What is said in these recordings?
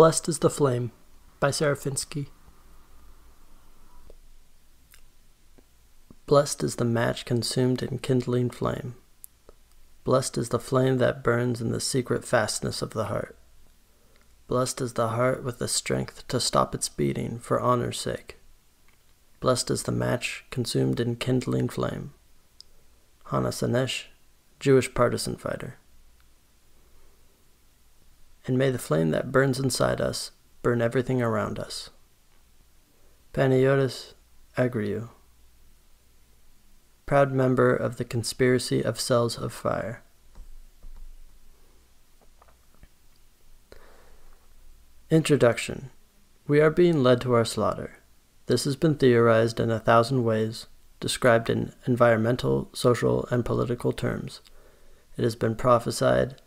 Blessed is the Flame by Serafinski. Blessed is the match consumed in kindling flame. Blessed is the flame that burns in the secret fastness of the heart. Blessed is the heart with the strength to stop its beating for honor's sake. Blessed is the match consumed in kindling flame. Hannah Senesh, Jewish partisan fighter and may the flame that burns inside us burn everything around us. Panayotis Argirou, proud member of the conspiracy of cells of fire. Introduction We are being led to our slaughter. This has been theorized in a thousand ways, described in environmental, social, and political terms. It has been prophesied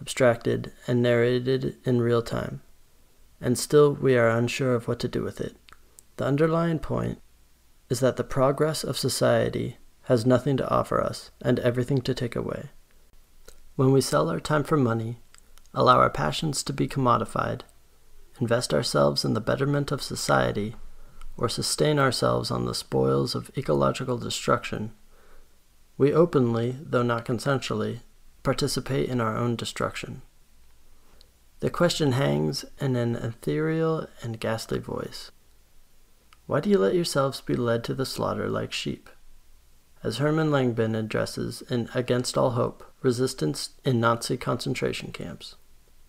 abstracted, and narrated in real time. And still we are unsure of what to do with it. The underlying point is that the progress of society has nothing to offer us and everything to take away. When we sell our time for money, allow our passions to be commodified, invest ourselves in the betterment of society, or sustain ourselves on the spoils of ecological destruction, we openly, though not consensually, participate in our own destruction. The question hangs in an ethereal and ghastly voice. Why do you let yourselves be led to the slaughter like sheep? As Hermann Langbein addresses in Against All Hope, Resistance in Nazi Concentration Camps.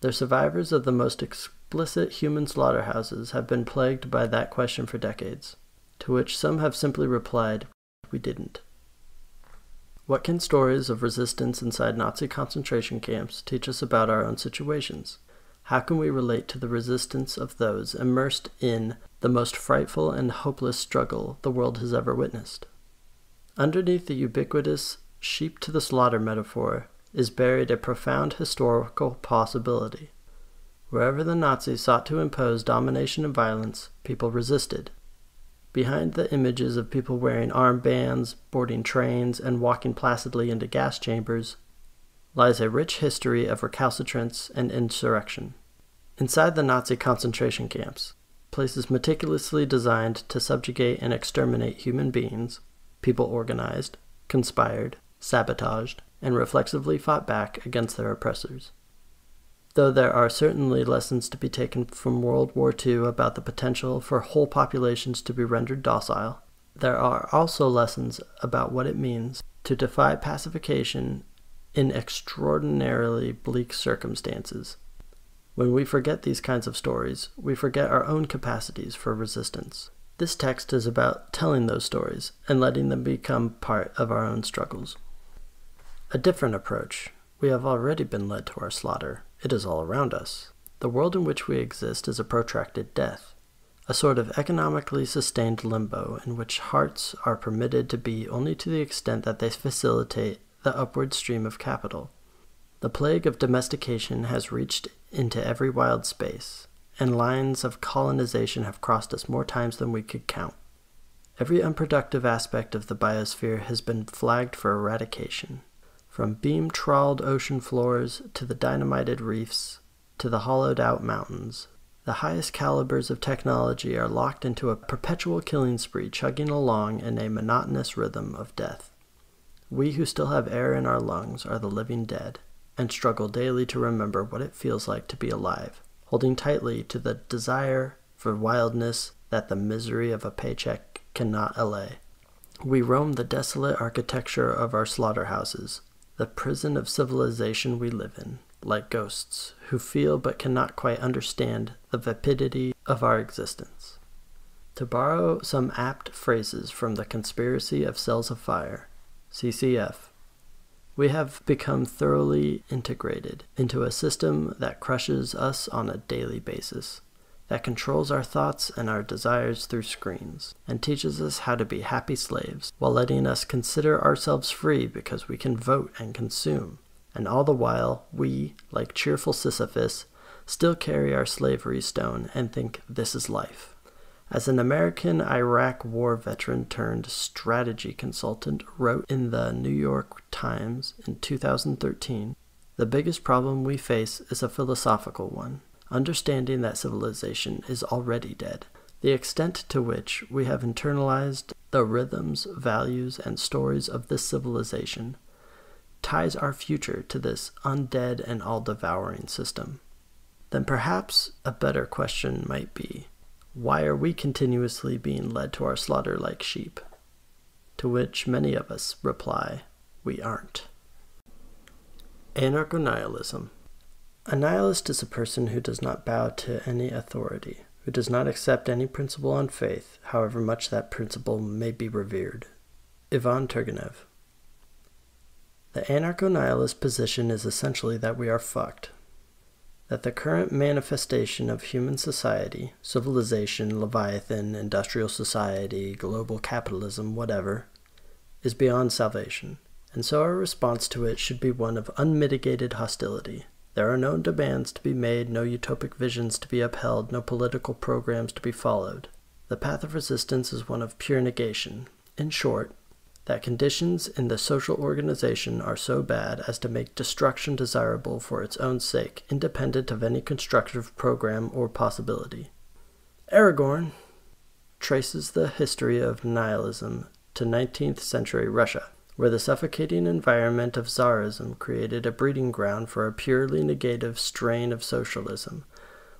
The survivors of the most explicit human slaughterhouses have been plagued by that question for decades, to which some have simply replied, We didn't. What can stories of resistance inside Nazi concentration camps teach us about our own situations? How can we relate to the resistance of those immersed in the most frightful and hopeless struggle the world has ever witnessed? Underneath the ubiquitous sheep to the slaughter metaphor is buried a profound historical possibility. Wherever the Nazis sought to impose domination and violence, people resisted. Behind the images of people wearing armbands, boarding trains, and walking placidly into gas chambers lies a rich history of recalcitrance and insurrection. Inside the Nazi concentration camps, places meticulously designed to subjugate and exterminate human beings, people organized, conspired, sabotaged, and reflexively fought back against their oppressors. Though there are certainly lessons to be taken from World War II about the potential for whole populations to be rendered docile, there are also lessons about what it means to defy pacification in extraordinarily bleak circumstances. When we forget these kinds of stories, we forget our own capacities for resistance. This text is about telling those stories and letting them become part of our own struggles. A different approach. We have already been led to our slaughter it is all around us. The world in which we exist is a protracted death, a sort of economically sustained limbo in which hearts are permitted to be only to the extent that they facilitate the upward stream of capital. The plague of domestication has reached into every wild space, and lines of colonization have crossed us more times than we could count. Every unproductive aspect of the biosphere has been flagged for eradication. From beam trawled ocean floors to the dynamited reefs to the hollowed out mountains, the highest calibers of technology are locked into a perpetual killing spree, chugging along in a monotonous rhythm of death. We who still have air in our lungs are the living dead, and struggle daily to remember what it feels like to be alive, holding tightly to the desire for wildness that the misery of a paycheck cannot allay. We roam the desolate architecture of our slaughterhouses, the prison of civilization we live in, like ghosts who feel but cannot quite understand the vapidity of our existence. To borrow some apt phrases from the Conspiracy of Cells of Fire, CCF, we have become thoroughly integrated into a system that crushes us on a daily basis that controls our thoughts and our desires through screens, and teaches us how to be happy slaves, while letting us consider ourselves free because we can vote and consume. And all the while, we, like cheerful Sisyphus, still carry our slavery stone and think this is life. As an American Iraq war veteran turned strategy consultant wrote in the New York Times in 2013, the biggest problem we face is a philosophical one understanding that civilization is already dead. The extent to which we have internalized the rhythms, values, and stories of this civilization ties our future to this undead and all devouring system. Then perhaps a better question might be why are we continuously being led to our slaughter like sheep? To which many of us reply, we aren't. Anarcho nihilism. A nihilist is a person who does not bow to any authority, who does not accept any principle on faith, however much that principle may be revered. Ivan Turgenev. The anarcho nihilist position is essentially that we are fucked, that the current manifestation of human society, civilization, Leviathan, industrial society, global capitalism, whatever, is beyond salvation, and so our response to it should be one of unmitigated hostility. There are no demands to be made, no utopic visions to be upheld, no political programs to be followed. The path of resistance is one of pure negation. In short, that conditions in the social organization are so bad as to make destruction desirable for its own sake, independent of any constructive program or possibility. Aragorn traces the history of nihilism to 19th century Russia, where the suffocating environment of Tsarism created a breeding ground for a purely negative strain of socialism.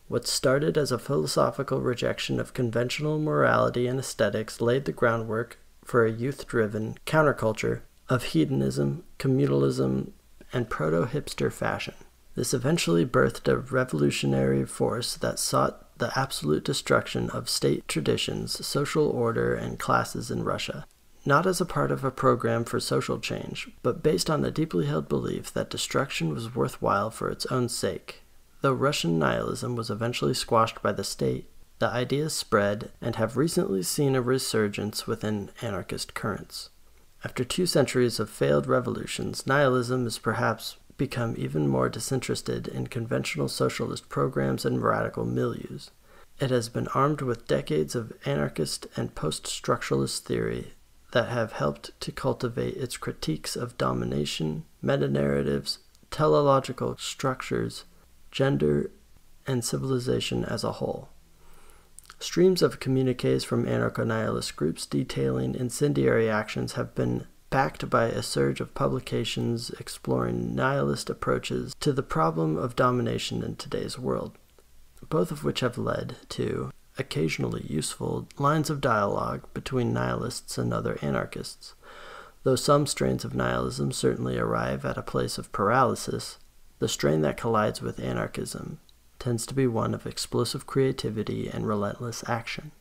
What started as a philosophical rejection of conventional morality and aesthetics laid the groundwork for a youth driven counterculture of hedonism, communalism, and proto hipster fashion. This eventually birthed a revolutionary force that sought the absolute destruction of state traditions, social order, and classes in Russia, not as a part of a program for social change, but based on a deeply held belief that destruction was worthwhile for its own sake. Though Russian nihilism was eventually squashed by the state, the ideas spread and have recently seen a resurgence within anarchist currents. After two centuries of failed revolutions, nihilism has perhaps become even more disinterested in conventional socialist programs and radical milieus. It has been armed with decades of anarchist and post structuralist theory that have helped to cultivate its critiques of domination, meta narratives, teleological structures, gender, and civilization as a whole. Streams of communiques from anarcho nihilist groups detailing incendiary actions have been backed by a surge of publications exploring nihilist approaches to the problem of domination in today's world, both of which have led to occasionally useful lines of dialogue between nihilists and other anarchists. Though some strains of nihilism certainly arrive at a place of paralysis, the strain that collides with anarchism tends to be one of explosive creativity and relentless action.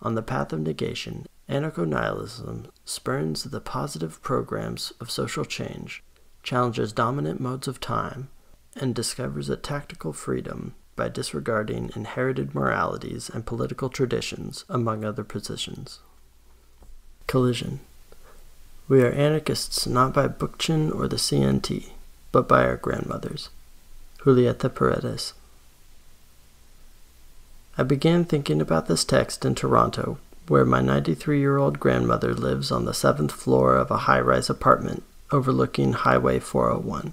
On the path of negation, anarcho nihilism spurns the positive programs of social change, challenges dominant modes of time, and discovers a tactical freedom by disregarding inherited moralities and political traditions, among other positions. Collision. We are anarchists not by Bookchin or the CNT, but by our grandmothers. Julieta Paredes. I began thinking about this text in Toronto, where my 93 year old grandmother lives on the seventh floor of a high rise apartment overlooking Highway 401.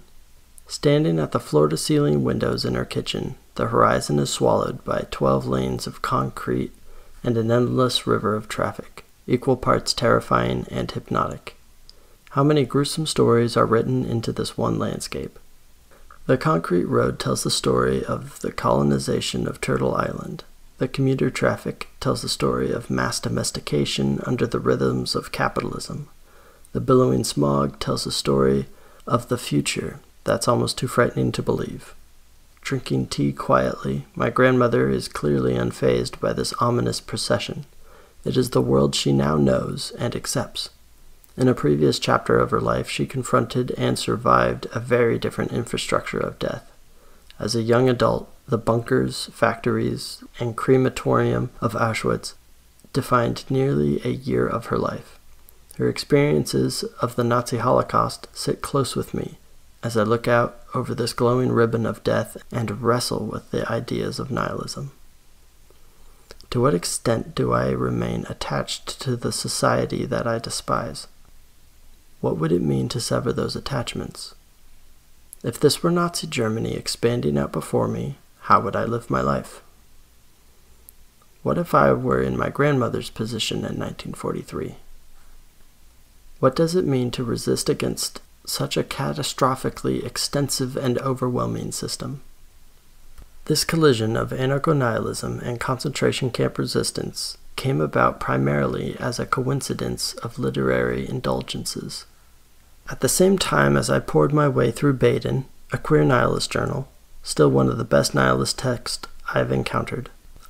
Standing at the floor to ceiling windows in her kitchen, the horizon is swallowed by 12 lanes of concrete and an endless river of traffic, equal parts terrifying and hypnotic. How many gruesome stories are written into this one landscape? The concrete road tells the story of the colonization of Turtle Island, the commuter traffic tells the story of mass domestication under the rhythms of capitalism. The billowing smog tells the story of the future that's almost too frightening to believe. Drinking tea quietly, my grandmother is clearly unfazed by this ominous procession. It is the world she now knows and accepts. In a previous chapter of her life, she confronted and survived a very different infrastructure of death. As a young adult, the bunkers, factories, and crematorium of Auschwitz defined nearly a year of her life. Her experiences of the Nazi Holocaust sit close with me as I look out over this glowing ribbon of death and wrestle with the ideas of nihilism. To what extent do I remain attached to the society that I despise? What would it mean to sever those attachments? If this were Nazi Germany expanding out before me, how would I live my life? What if I were in my grandmother's position in 1943? What does it mean to resist against such a catastrophically extensive and overwhelming system? This collision of anarcho nihilism and concentration camp resistance came about primarily as a coincidence of literary indulgences. At the same time as I poured my way through Baedan, a queer nihilist journal, still one of the best nihilist texts I've encountered,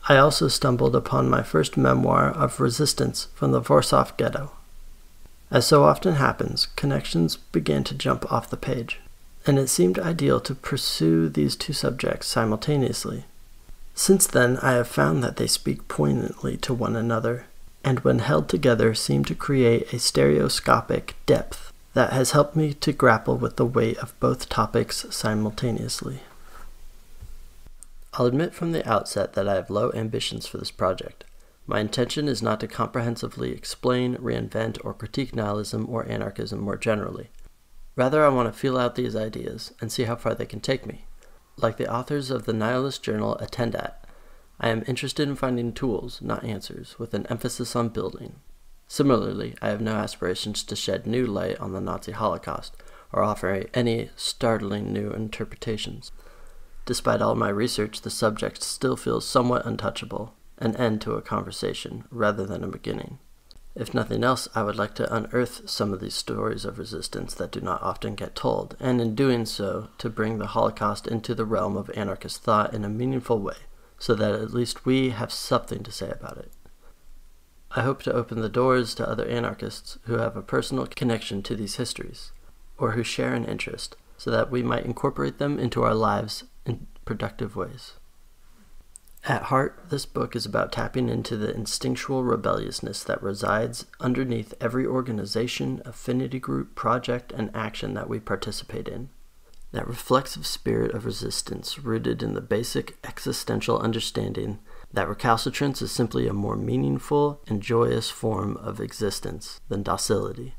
I also stumbled upon my first memoir of resistance from the Warsaw ghetto. As so often happens, connections began to jump off the page and it seemed ideal to pursue these two subjects simultaneously. Since then, I have found that they speak poignantly to one another, and when held together seem to create a stereoscopic depth that has helped me to grapple with the weight of both topics simultaneously. I'll admit from the outset that I have low ambitions for this project. My intention is not to comprehensively explain, reinvent, or critique nihilism or anarchism more generally. Rather, I want to feel out these ideas and see how far they can take me. Like the authors of the nihilist journal Attentat, I am interested in finding tools, not answers, with an emphasis on building. Similarly, I have no aspirations to shed new light on the Nazi Holocaust or offer any startling new interpretations. Despite all my research, the subject still feels somewhat untouchable, an end to a conversation rather than a beginning. If nothing else, I would like to unearth some of these stories of resistance that do not often get told, and in doing so, to bring the Holocaust into the realm of anarchist thought in a meaningful way, so that at least we have something to say about it. I hope to open the doors to other anarchists who have a personal connection to these histories, or who share an interest, so that we might incorporate them into our lives in productive ways. At heart, this book is about tapping into the instinctual rebelliousness that resides underneath every organization, affinity group, project, and action that we participate in. That reflexive spirit of resistance rooted in the basic existential understanding that recalcitrance is simply a more meaningful and joyous form of existence than docility.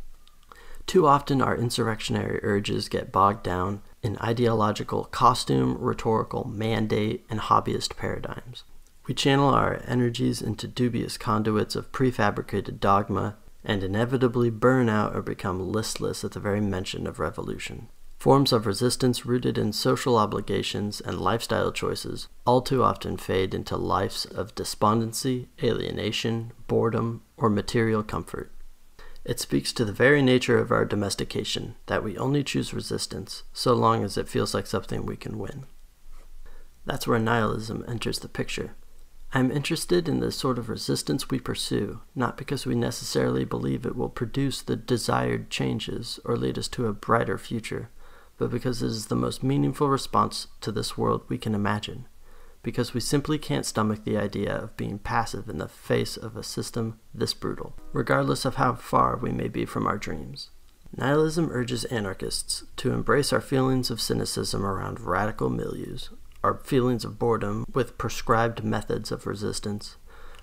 Too often, our insurrectionary urges get bogged down in ideological costume, rhetorical mandate, and hobbyist paradigms. We channel our energies into dubious conduits of prefabricated dogma and inevitably burn out or become listless at the very mention of revolution. Forms of resistance rooted in social obligations and lifestyle choices all too often fade into lives of despondency, alienation, boredom, or material comfort. It speaks to the very nature of our domestication that we only choose resistance so long as it feels like something we can win. That's where nihilism enters the picture. I'm interested in the sort of resistance we pursue, not because we necessarily believe it will produce the desired changes or lead us to a brighter future, but because it is the most meaningful response to this world we can imagine because we simply can't stomach the idea of being passive in the face of a system this brutal, regardless of how far we may be from our dreams. Nihilism urges anarchists to embrace our feelings of cynicism around radical milieus, our feelings of boredom with prescribed methods of resistance,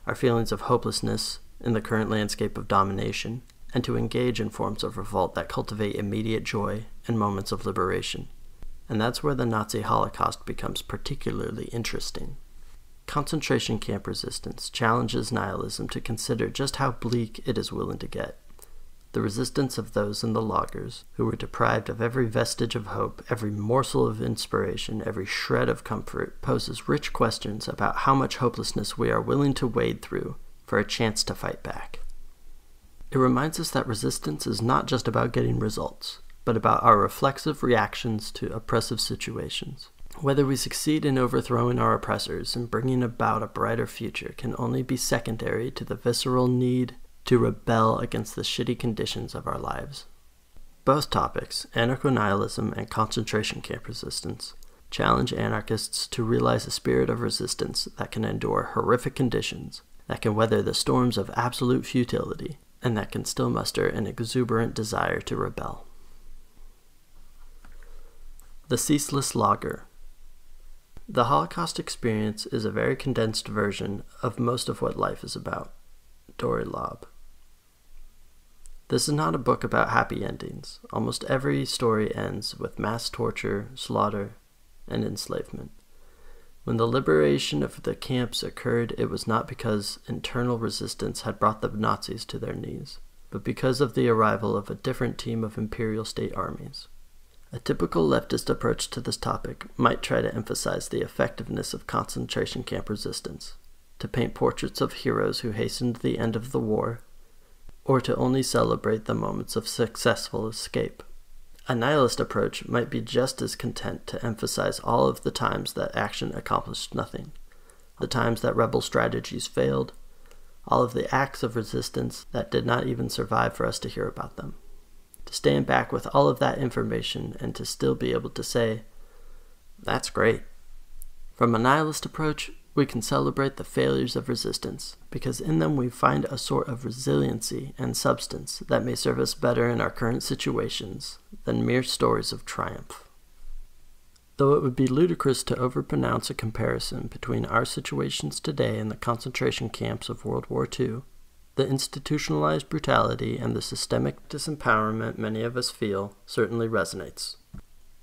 our feelings of hopelessness in the current landscape of domination, and to engage in forms of revolt that cultivate immediate joy and moments of liberation and that's where the Nazi Holocaust becomes particularly interesting. Concentration camp resistance challenges nihilism to consider just how bleak it is willing to get. The resistance of those in the lagers, who were deprived of every vestige of hope, every morsel of inspiration, every shred of comfort, poses rich questions about how much hopelessness we are willing to wade through for a chance to fight back. It reminds us that resistance is not just about getting results but about our reflexive reactions to oppressive situations. Whether we succeed in overthrowing our oppressors and bringing about a brighter future can only be secondary to the visceral need to rebel against the shitty conditions of our lives. Both topics, anarcho nihilism and concentration camp resistance, challenge anarchists to realize a spirit of resistance that can endure horrific conditions, that can weather the storms of absolute futility, and that can still muster an exuberant desire to rebel. The Ceaseless Lager The Holocaust experience is a very condensed version of most of what life is about. Dori Laub. This is not a book about happy endings. Almost every story ends with mass torture, slaughter, and enslavement. When the liberation of the camps occurred, it was not because internal resistance had brought the Nazis to their knees, but because of the arrival of a different team of imperial state armies. A typical leftist approach to this topic might try to emphasize the effectiveness of concentration camp resistance, to paint portraits of heroes who hastened the end of the war, or to only celebrate the moments of successful escape. A nihilist approach might be just as content to emphasize all of the times that action accomplished nothing, the times that rebel strategies failed, all of the acts of resistance that did not even survive for us to hear about them. To stand back with all of that information and to still be able to say, that's great. From a nihilist approach, we can celebrate the failures of resistance, because in them we find a sort of resiliency and substance that may serve us better in our current situations than mere stories of triumph. Though it would be ludicrous to overpronounce a comparison between our situations today and the concentration camps of World War II, the institutionalized brutality and the systemic disempowerment many of us feel certainly resonates.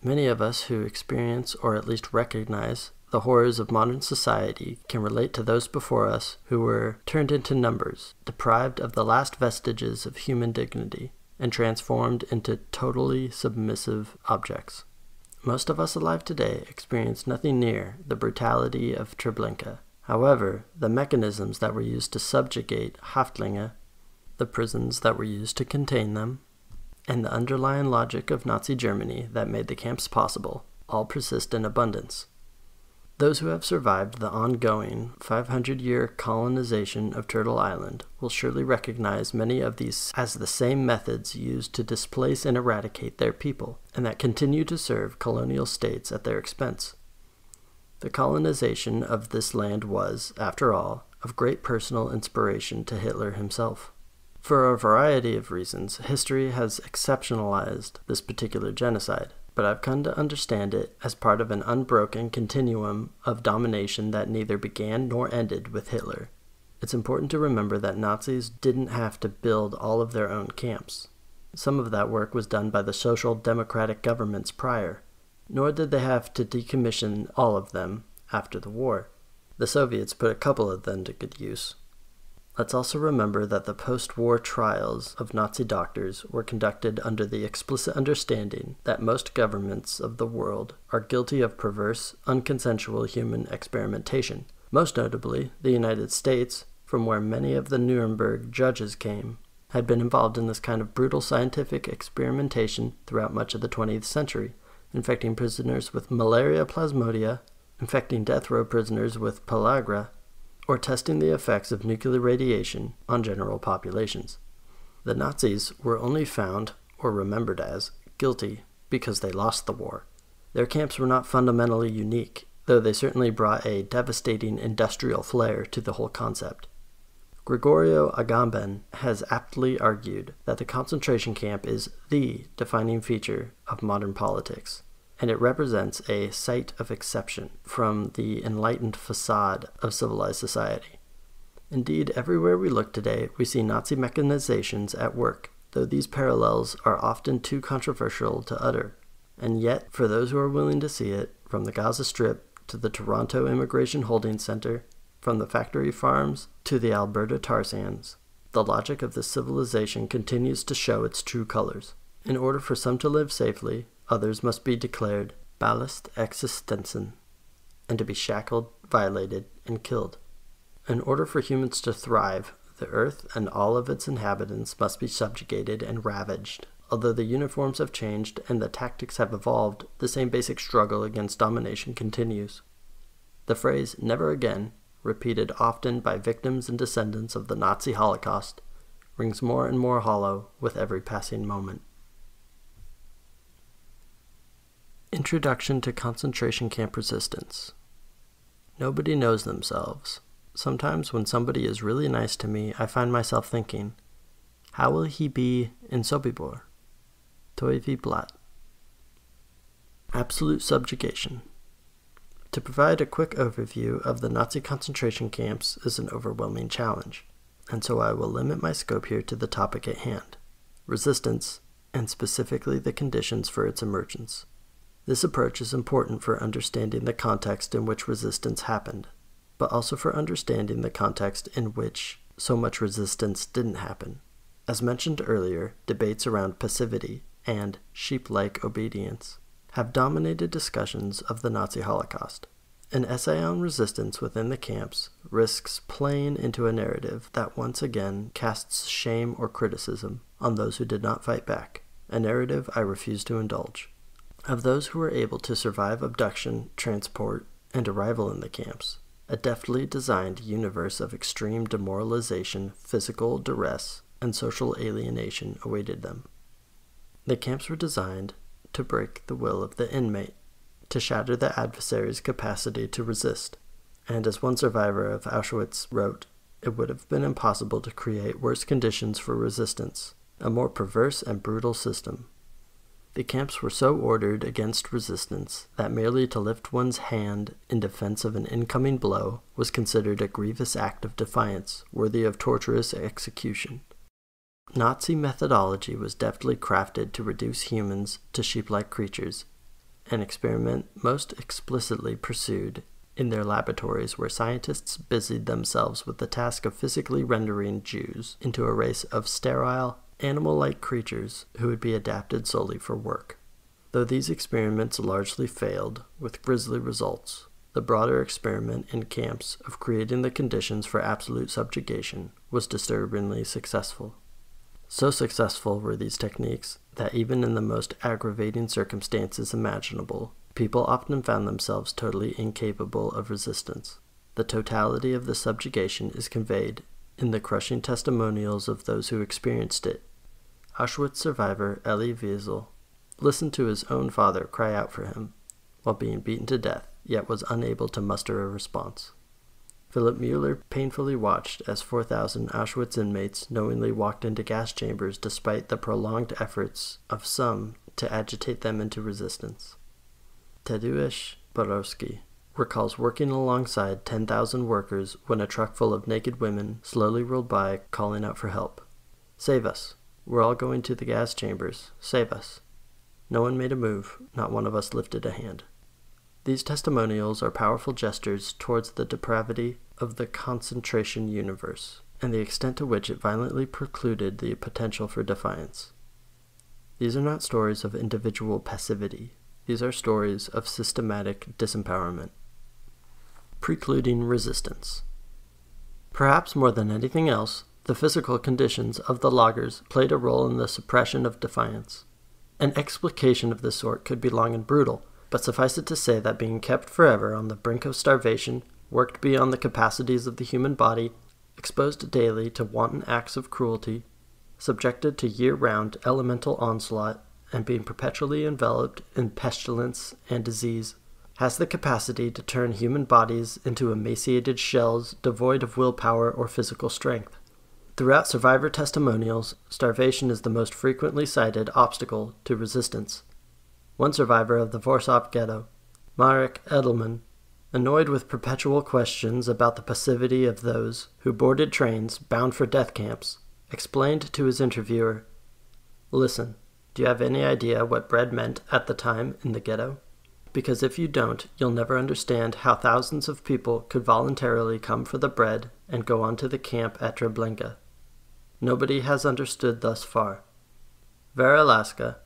Many of us who experience or at least recognize the horrors of modern society can relate to those before us who were turned into numbers, deprived of the last vestiges of human dignity, and transformed into totally submissive objects. Most of us alive today experience nothing near the brutality of Treblinka. However, the mechanisms that were used to subjugate Häftlinge, the prisons that were used to contain them, and the underlying logic of Nazi Germany that made the camps possible all persist in abundance. Those who have survived the ongoing 500 year colonization of Turtle Island will surely recognize many of these as the same methods used to displace and eradicate their people, and that continue to serve colonial states at their expense. The colonization of this land was, after all, of great personal inspiration to Hitler himself. For a variety of reasons, history has exceptionalized this particular genocide but I've come to understand it as part of an unbroken continuum of domination that neither began nor ended with Hitler. It's important to remember that Nazis didn't have to build all of their own camps. Some of that work was done by the social democratic governments prior, nor did they have to decommission all of them after the war. The Soviets put a couple of them to good use. Let's also remember that the post war trials of Nazi doctors were conducted under the explicit understanding that most governments of the world are guilty of perverse, unconsensual human experimentation, most notably the United States, from where many of the Nuremberg judges came, had been involved in this kind of brutal scientific experimentation throughout much of the 20th century, infecting prisoners with malaria plasmodia, infecting death row prisoners with pellagra, or testing the effects of nuclear radiation on general populations. The Nazis were only found, or remembered as, guilty because they lost the war. Their camps were not fundamentally unique, though they certainly brought a devastating industrial flair to the whole concept. Gregorio Agamben has aptly argued that the concentration camp is the defining feature of modern politics and it represents a site of exception from the enlightened facade of civilized society. Indeed, everywhere we look today, we see Nazi mechanizations at work, though these parallels are often too controversial to utter. And yet, for those who are willing to see it, from the Gaza Strip to the Toronto Immigration Holding Center, from the factory farms to the Alberta tar sands, the logic of this civilization continues to show its true colors. In order for some to live safely, others must be declared ballast existenzen, and to be shackled, violated, and killed. In order for humans to thrive, the earth and all of its inhabitants must be subjugated and ravaged. Although the uniforms have changed and the tactics have evolved, the same basic struggle against domination continues. The phrase never again, repeated often by victims and descendants of the Nazi Holocaust, rings more and more hollow with every passing moment. Introduction to Concentration Camp Resistance. Nobody knows themselves. Sometimes when somebody is really nice to me, I find myself thinking, how will he be in Sobibor? Toivi Blatt. Absolute subjugation. To provide a quick overview of the Nazi concentration camps is an overwhelming challenge, and so I will limit my scope here to the topic at hand resistance, and specifically the conditions for its emergence. This approach is important for understanding the context in which resistance happened, but also for understanding the context in which so much resistance didn't happen. As mentioned earlier, debates around passivity and sheep like obedience have dominated discussions of the Nazi Holocaust. An essay on resistance within the camps risks playing into a narrative that once again casts shame or criticism on those who did not fight back, a narrative I refuse to indulge. Of those who were able to survive abduction, transport, and arrival in the camps, a deftly designed universe of extreme demoralization, physical duress, and social alienation awaited them. The camps were designed to break the will of the inmate to shatter the adversary's capacity to resist. And as one survivor of Auschwitz wrote, it would have been impossible to create worse conditions for resistance, a more perverse and brutal system. The camps were so ordered against resistance that merely to lift one's hand in defense of an incoming blow was considered a grievous act of defiance worthy of torturous execution. Nazi methodology was deftly crafted to reduce humans to sheep like creatures an experiment most explicitly pursued in their laboratories where scientists busied themselves with the task of physically rendering Jews into a race of sterile, animal like creatures who would be adapted solely for work. Though these experiments largely failed, with grisly results, the broader experiment in camps of creating the conditions for absolute subjugation was disturbingly successful. So successful were these techniques that even in the most aggravating circumstances imaginable, people often found themselves totally incapable of resistance. The totality of the subjugation is conveyed in the crushing testimonials of those who experienced it. Auschwitz survivor Elie Wiesel listened to his own father cry out for him while being beaten to death, yet was unable to muster a response. Philip Mueller painfully watched as 4,000 Auschwitz inmates knowingly walked into gas chambers despite the prolonged efforts of some to agitate them into resistance. Tadeusz Borowski recalls working alongside 10,000 workers when a truck full of naked women slowly rolled by calling out for help. Save us. We're all going to the gas chambers. Save us. No one made a move, not one of us lifted a hand. These testimonials are powerful gestures towards the depravity of the concentration universe and the extent to which it violently precluded the potential for defiance. These are not stories of individual passivity, these are stories of systematic disempowerment. Precluding resistance. Perhaps more than anything else, the physical conditions of the lagers played a role in the suppression of defiance. An explication of this sort could be long and brutal, but suffice it to say that being kept forever on the brink of starvation worked beyond the capacities of the human body, exposed daily to wanton acts of cruelty, subjected to year round elemental onslaught, and being perpetually enveloped in pestilence and disease, has the capacity to turn human bodies into emaciated shells devoid of willpower or physical strength. Throughout survivor testimonials, starvation is the most frequently cited obstacle to resistance. One survivor of the Warsaw ghetto, Marek Edelman, Annoyed with perpetual questions about the passivity of those who boarded trains bound for death camps, explained to his interviewer Listen, do you have any idea what bread meant at the time in the ghetto? Because if you don't, you'll never understand how thousands of people could voluntarily come for the bread and go on to the camp at Treblinka. Nobody has understood thus far. Vera Laska,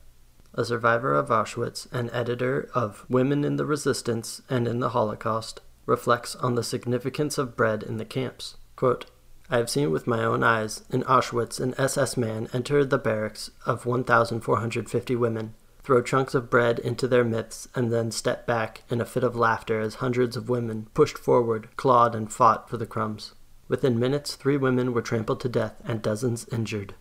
a survivor of Auschwitz and editor of Women in the Resistance and in the Holocaust, reflects on the significance of bread in the camps. Quote, I have seen with my own eyes in Auschwitz an SS man enter the barracks of 1,450 women, throw chunks of bread into their midst, and then step back in a fit of laughter as hundreds of women pushed forward, clawed, and fought for the crumbs. Within minutes, three women were trampled to death and dozens injured.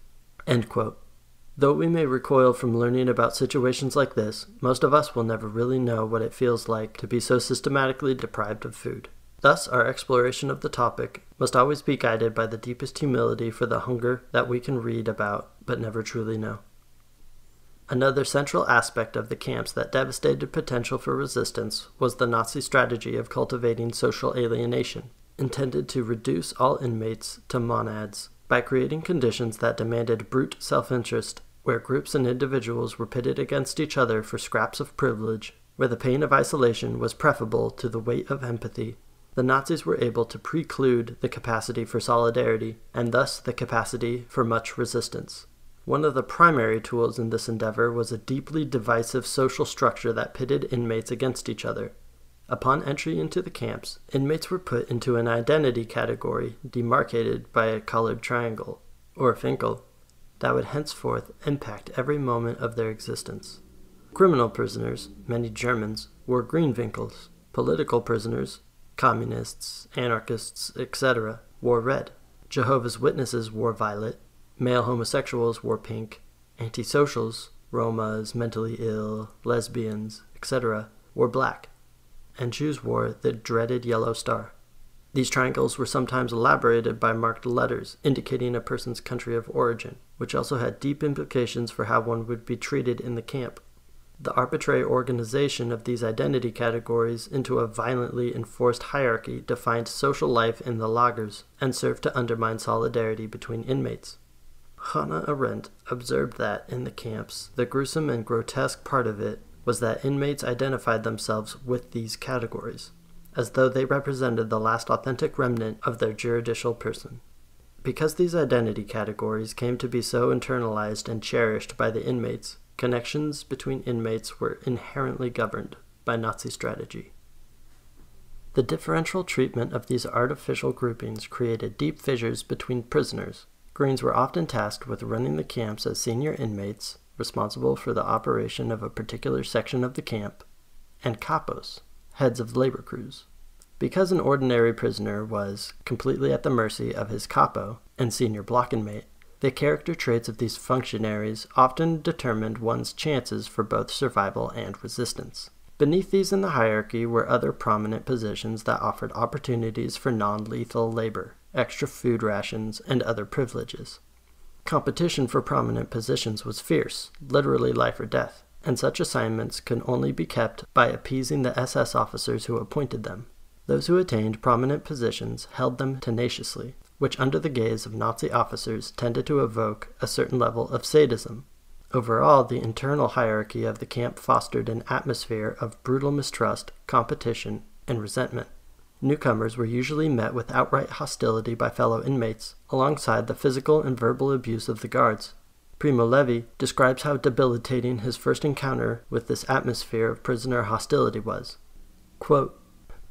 Though we may recoil from learning about situations like this, most of us will never really know what it feels like to be so systematically deprived of food. Thus, our exploration of the topic must always be guided by the deepest humility for the hunger that we can read about but never truly know. Another central aspect of the camps that devastated potential for resistance was the Nazi strategy of cultivating social alienation, intended to reduce all inmates to monads by creating conditions that demanded brute self interest, where groups and individuals were pitted against each other for scraps of privilege, where the pain of isolation was preferable to the weight of empathy, the Nazis were able to preclude the capacity for solidarity and thus the capacity for much resistance. One of the primary tools in this endeavor was a deeply divisive social structure that pitted inmates against each other. Upon entry into the camps, inmates were put into an identity category demarcated by a colored triangle, or winkel, that would henceforth impact every moment of their existence. Criminal prisoners, many Germans, wore green winkels. Political prisoners, communists, anarchists, etc., wore red. Jehovah's Witnesses wore violet. Male homosexuals wore pink. Antisocials, Romas, mentally ill, lesbians, etc., wore black. And Jews wore the dreaded yellow star. These triangles were sometimes elaborated by marked letters indicating a person's country of origin, which also had deep implications for how one would be treated in the camp. The arbitrary organization of these identity categories into a violently enforced hierarchy defined social life in the lagers and served to undermine solidarity between inmates. Hannah Arendt observed that in the camps, the gruesome and grotesque part of it was that inmates identified themselves with these categories as though they represented the last authentic remnant of their juridical person. Because these identity categories came to be so internalized and cherished by the inmates, connections between inmates were inherently governed by Nazi strategy. The differential treatment of these artificial groupings created deep fissures between prisoners. Greens were often tasked with running the camps as senior inmates, responsible for the operation of a particular section of the camp, and capos, heads of labor crews. Because an ordinary prisoner was completely at the mercy of his capo and senior block inmate, the character traits of these functionaries often determined one's chances for both survival and resistance. Beneath these in the hierarchy were other prominent positions that offered opportunities for non lethal labor, extra food rations, and other privileges. Competition for prominent positions was fierce, literally life or death and such assignments could only be kept by appeasing the SS officers who appointed them. Those who attained prominent positions held them tenaciously, which under the gaze of Nazi officers tended to evoke a certain level of sadism. Overall, the internal hierarchy of the camp fostered an atmosphere of brutal mistrust, competition, and resentment. Newcomers were usually met with outright hostility by fellow inmates, alongside the physical and verbal abuse of the guards. Primo Levi describes how debilitating his first encounter with this atmosphere of prisoner hostility was. Quote,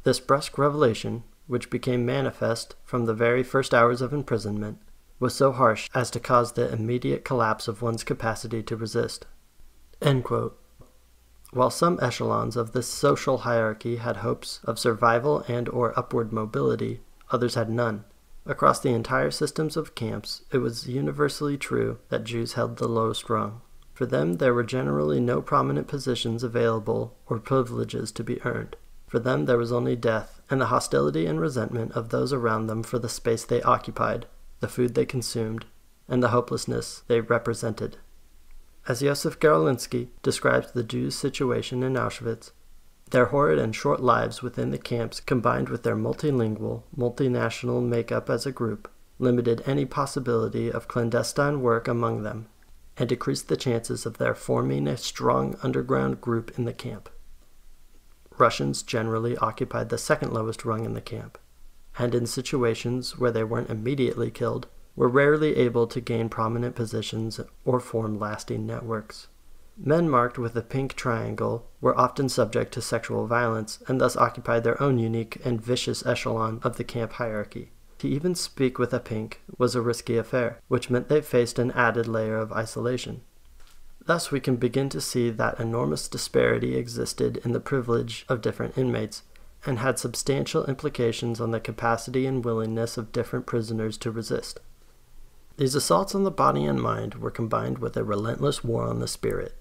this brusque revelation, which became manifest from the very first hours of imprisonment, was so harsh as to cause the immediate collapse of one's capacity to resist. While some echelons of this social hierarchy had hopes of survival and or upward mobility, others had none. Across the entire systems of camps, it was universally true that Jews held the lowest rung. For them, there were generally no prominent positions available or privileges to be earned. For them, there was only death, and the hostility and resentment of those around them for the space they occupied, the food they consumed, and the hopelessness they represented. As Josef Garlinski describes the Jews' situation in Auschwitz, their horrid and short lives within the camps, combined with their multilingual, multinational makeup as a group, limited any possibility of clandestine work among them and decreased the chances of their forming a strong underground group in the camp. Russians generally occupied the second lowest rung in the camp, and in situations where they weren't immediately killed, were rarely able to gain prominent positions or form lasting networks. Men marked with a pink triangle were often subject to sexual violence and thus occupied their own unique and vicious echelon of the camp hierarchy. To even speak with a pink was a risky affair, which meant they faced an added layer of isolation. Thus, we can begin to see that enormous disparity existed in the privilege of different inmates and had substantial implications on the capacity and willingness of different prisoners to resist. These assaults on the body and mind were combined with a relentless war on the spirit.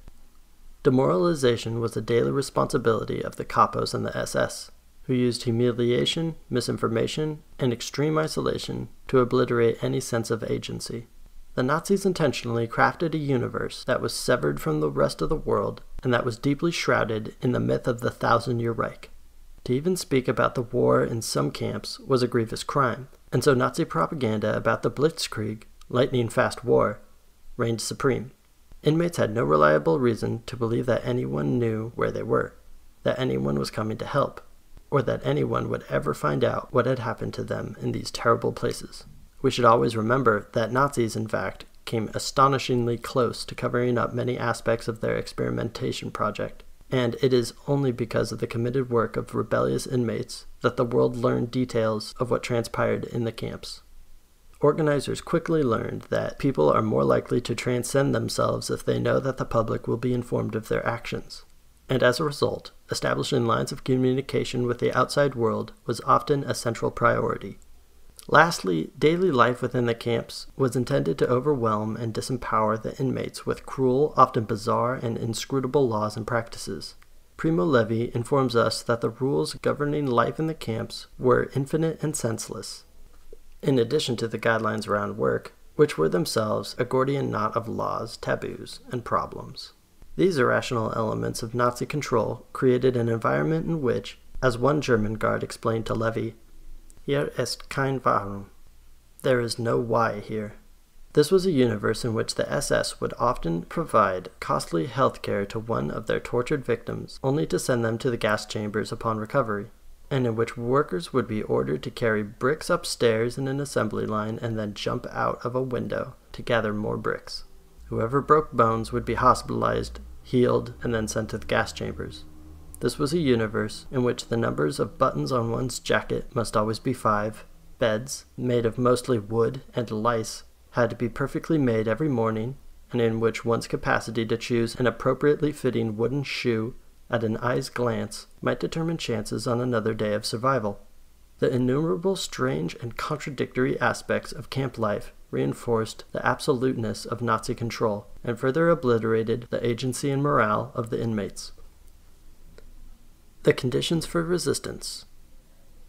Demoralization was a daily responsibility of the capos and the SS, who used humiliation, misinformation, and extreme isolation to obliterate any sense of agency. The Nazis intentionally crafted a universe that was severed from the rest of the world and that was deeply shrouded in the myth of the Thousand Year Reich. To even speak about the war in some camps was a grievous crime, and so Nazi propaganda about the Blitzkrieg, lightning fast war, reigned supreme. Inmates had no reliable reason to believe that anyone knew where they were. that anyone was coming to help, or that anyone would ever find out what had happened to them in these terrible places. We should always remember that Nazis, in fact, came astonishingly close to covering up many aspects of their experimentation project, and it is only because of the committed work of rebellious inmates that the world learned details of what transpired in the camps. Organizers quickly learned that people are more likely to transcend themselves if they know that the public will be informed of their actions. And as a result, establishing lines of communication with the outside world was often a central priority. Lastly, daily life within the camps was intended to overwhelm and disempower the inmates with cruel, often bizarre, and inscrutable laws and practices. Primo Levi informs us that the rules governing life in the camps were infinite and senseless. In addition to the guidelines around work, which were themselves a Gordian knot of laws, taboos, and problems. These irrational elements of Nazi control created an environment in which, as one German guard explained to Levi, Hier ist kein Warum. There is no why here. This was a universe in which the SS would often provide costly health care to one of their tortured victims only to send them to the gas chambers upon recovery, and in which workers would be ordered to carry bricks upstairs in an assembly line and then jump out of a window to gather more bricks. Whoever broke bones would be hospitalized, healed, and then sent to the gas chambers. This was a universe in which the numbers of buttons on one's jacket must always be five, beds, made of mostly wood and lice, had to be perfectly made every morning, and in which one's capacity to choose an appropriately fitting wooden shoe at an eye's glance might determine chances on another day of survival. The innumerable strange and contradictory aspects of camp life reinforced the absoluteness of Nazi control and further obliterated the agency and morale of the inmates. The conditions for resistance.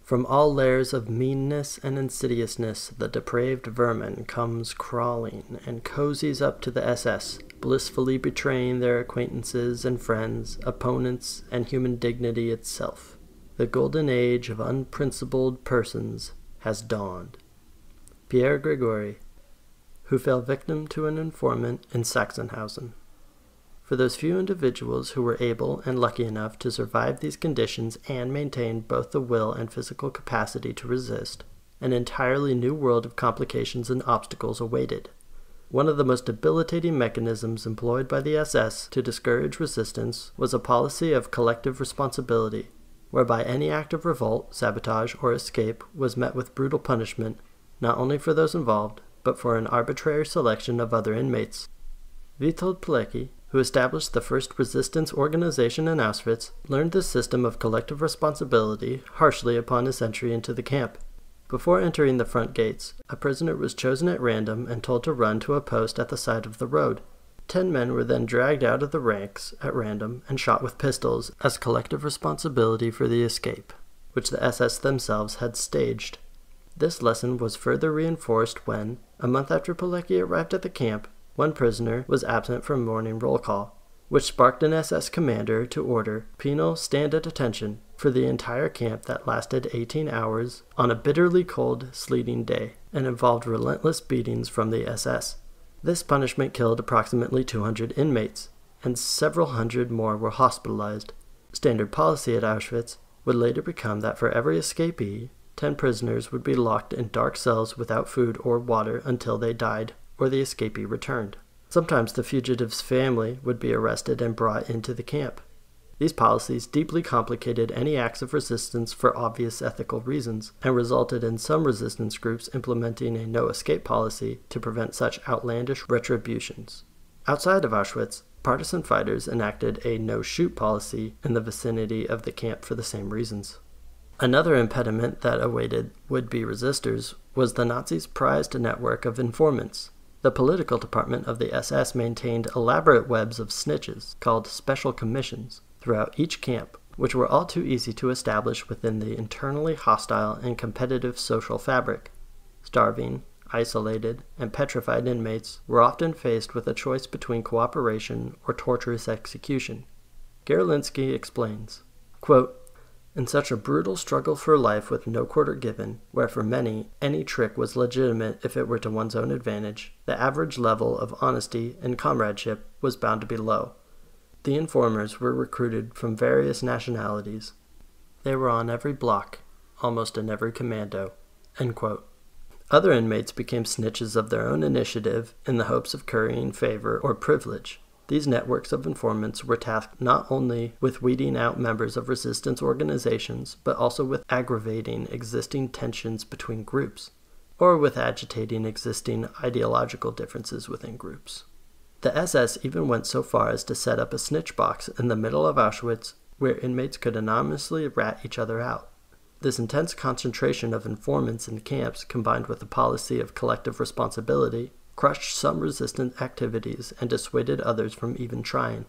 From all layers of meanness and insidiousness, the depraved vermin comes crawling and cozies up to the SS, blissfully betraying their acquaintances and friends, opponents, and human dignity itself. The golden age of unprincipled persons has dawned. Pierre Gregori, who fell victim to an informant in Sachsenhausen. For those few individuals who were able and lucky enough to survive these conditions and maintain both the will and physical capacity to resist, an entirely new world of complications and obstacles awaited. One of the most debilitating mechanisms employed by the SS to discourage resistance was a policy of collective responsibility, whereby any act of revolt, sabotage, or escape was met with brutal punishment, not only for those involved, but for an arbitrary selection of other inmates. Witold Pilecki, who established the first resistance organization in Auschwitz, learned this system of collective responsibility harshly upon his entry into the camp. Before entering the front gates, a prisoner was chosen at random and told to run to a post at the side of the road. Ten men were then dragged out of the ranks at random and shot with pistols as collective responsibility for the escape, which the SS themselves had staged. This lesson was further reinforced when, a month after Pilecki arrived at the camp, one prisoner was absent from morning roll call, which sparked an SS commander to order penal stand at attention for the entire camp that lasted 18 hours on a bitterly cold, sleeting day and involved relentless beatings from the SS. This punishment killed approximately 200 inmates, and several hundred more were hospitalized. Standard policy at Auschwitz would later become that for every escapee, 10 prisoners would be locked in dark cells without food or water until they died or the escapee returned. Sometimes the fugitive's family would be arrested and brought into the camp. These policies deeply complicated any acts of resistance for obvious ethical reasons, and resulted in some resistance groups implementing a no escape policy to prevent such outlandish retributions. Outside of Auschwitz, partisan fighters enacted a no shoot policy in the vicinity of the camp for the same reasons. Another impediment that awaited would be resistors was the Nazis' prized network of informants, the political department of the SS maintained elaborate webs of snitches, called special commissions, throughout each camp, which were all too easy to establish within the internally hostile and competitive social fabric. Starving, isolated, and petrified inmates were often faced with a choice between cooperation or torturous execution. Garlinski explains, quote, in such a brutal struggle for life with no quarter given, where for many any trick was legitimate if it were to one's own advantage, the average level of honesty and comradeship was bound to be low. The informers were recruited from various nationalities. They were on every block, almost in every commando. Other inmates became snitches of their own initiative in the hopes of currying favor or privilege. These networks of informants were tasked not only with weeding out members of resistance organizations, but also with aggravating existing tensions between groups, or with agitating existing ideological differences within groups. The SS even went so far as to set up a snitch box in the middle of Auschwitz where inmates could anonymously rat each other out. This intense concentration of informants in camps, combined with a policy of collective responsibility, crushed some resistant activities and dissuaded others from even trying.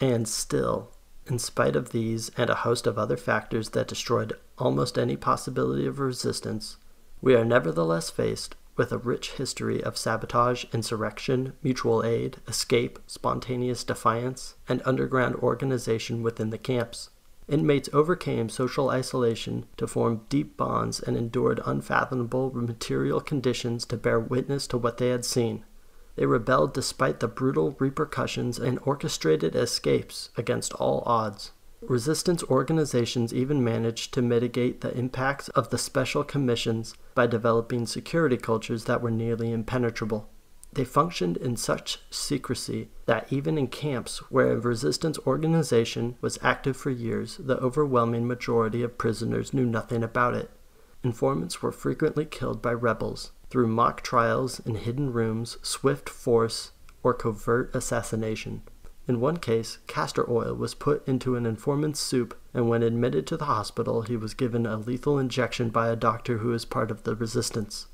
And still, in spite of these and a host of other factors that destroyed almost any possibility of resistance, we are nevertheless faced with a rich history of sabotage, insurrection, mutual aid, escape, spontaneous defiance, and underground organization within the camps. Inmates overcame social isolation to form deep bonds and endured unfathomable material conditions to bear witness to what they had seen. They rebelled despite the brutal repercussions and orchestrated escapes against all odds. Resistance organizations even managed to mitigate the impacts of the special commissions by developing security cultures that were nearly impenetrable. They functioned in such secrecy that even in camps where a resistance organization was active for years, the overwhelming majority of prisoners knew nothing about it. Informants were frequently killed by rebels through mock trials in hidden rooms, swift force, or covert assassination. In one case, castor oil was put into an informant's soup, and when admitted to the hospital, he was given a lethal injection by a doctor who was part of the resistance.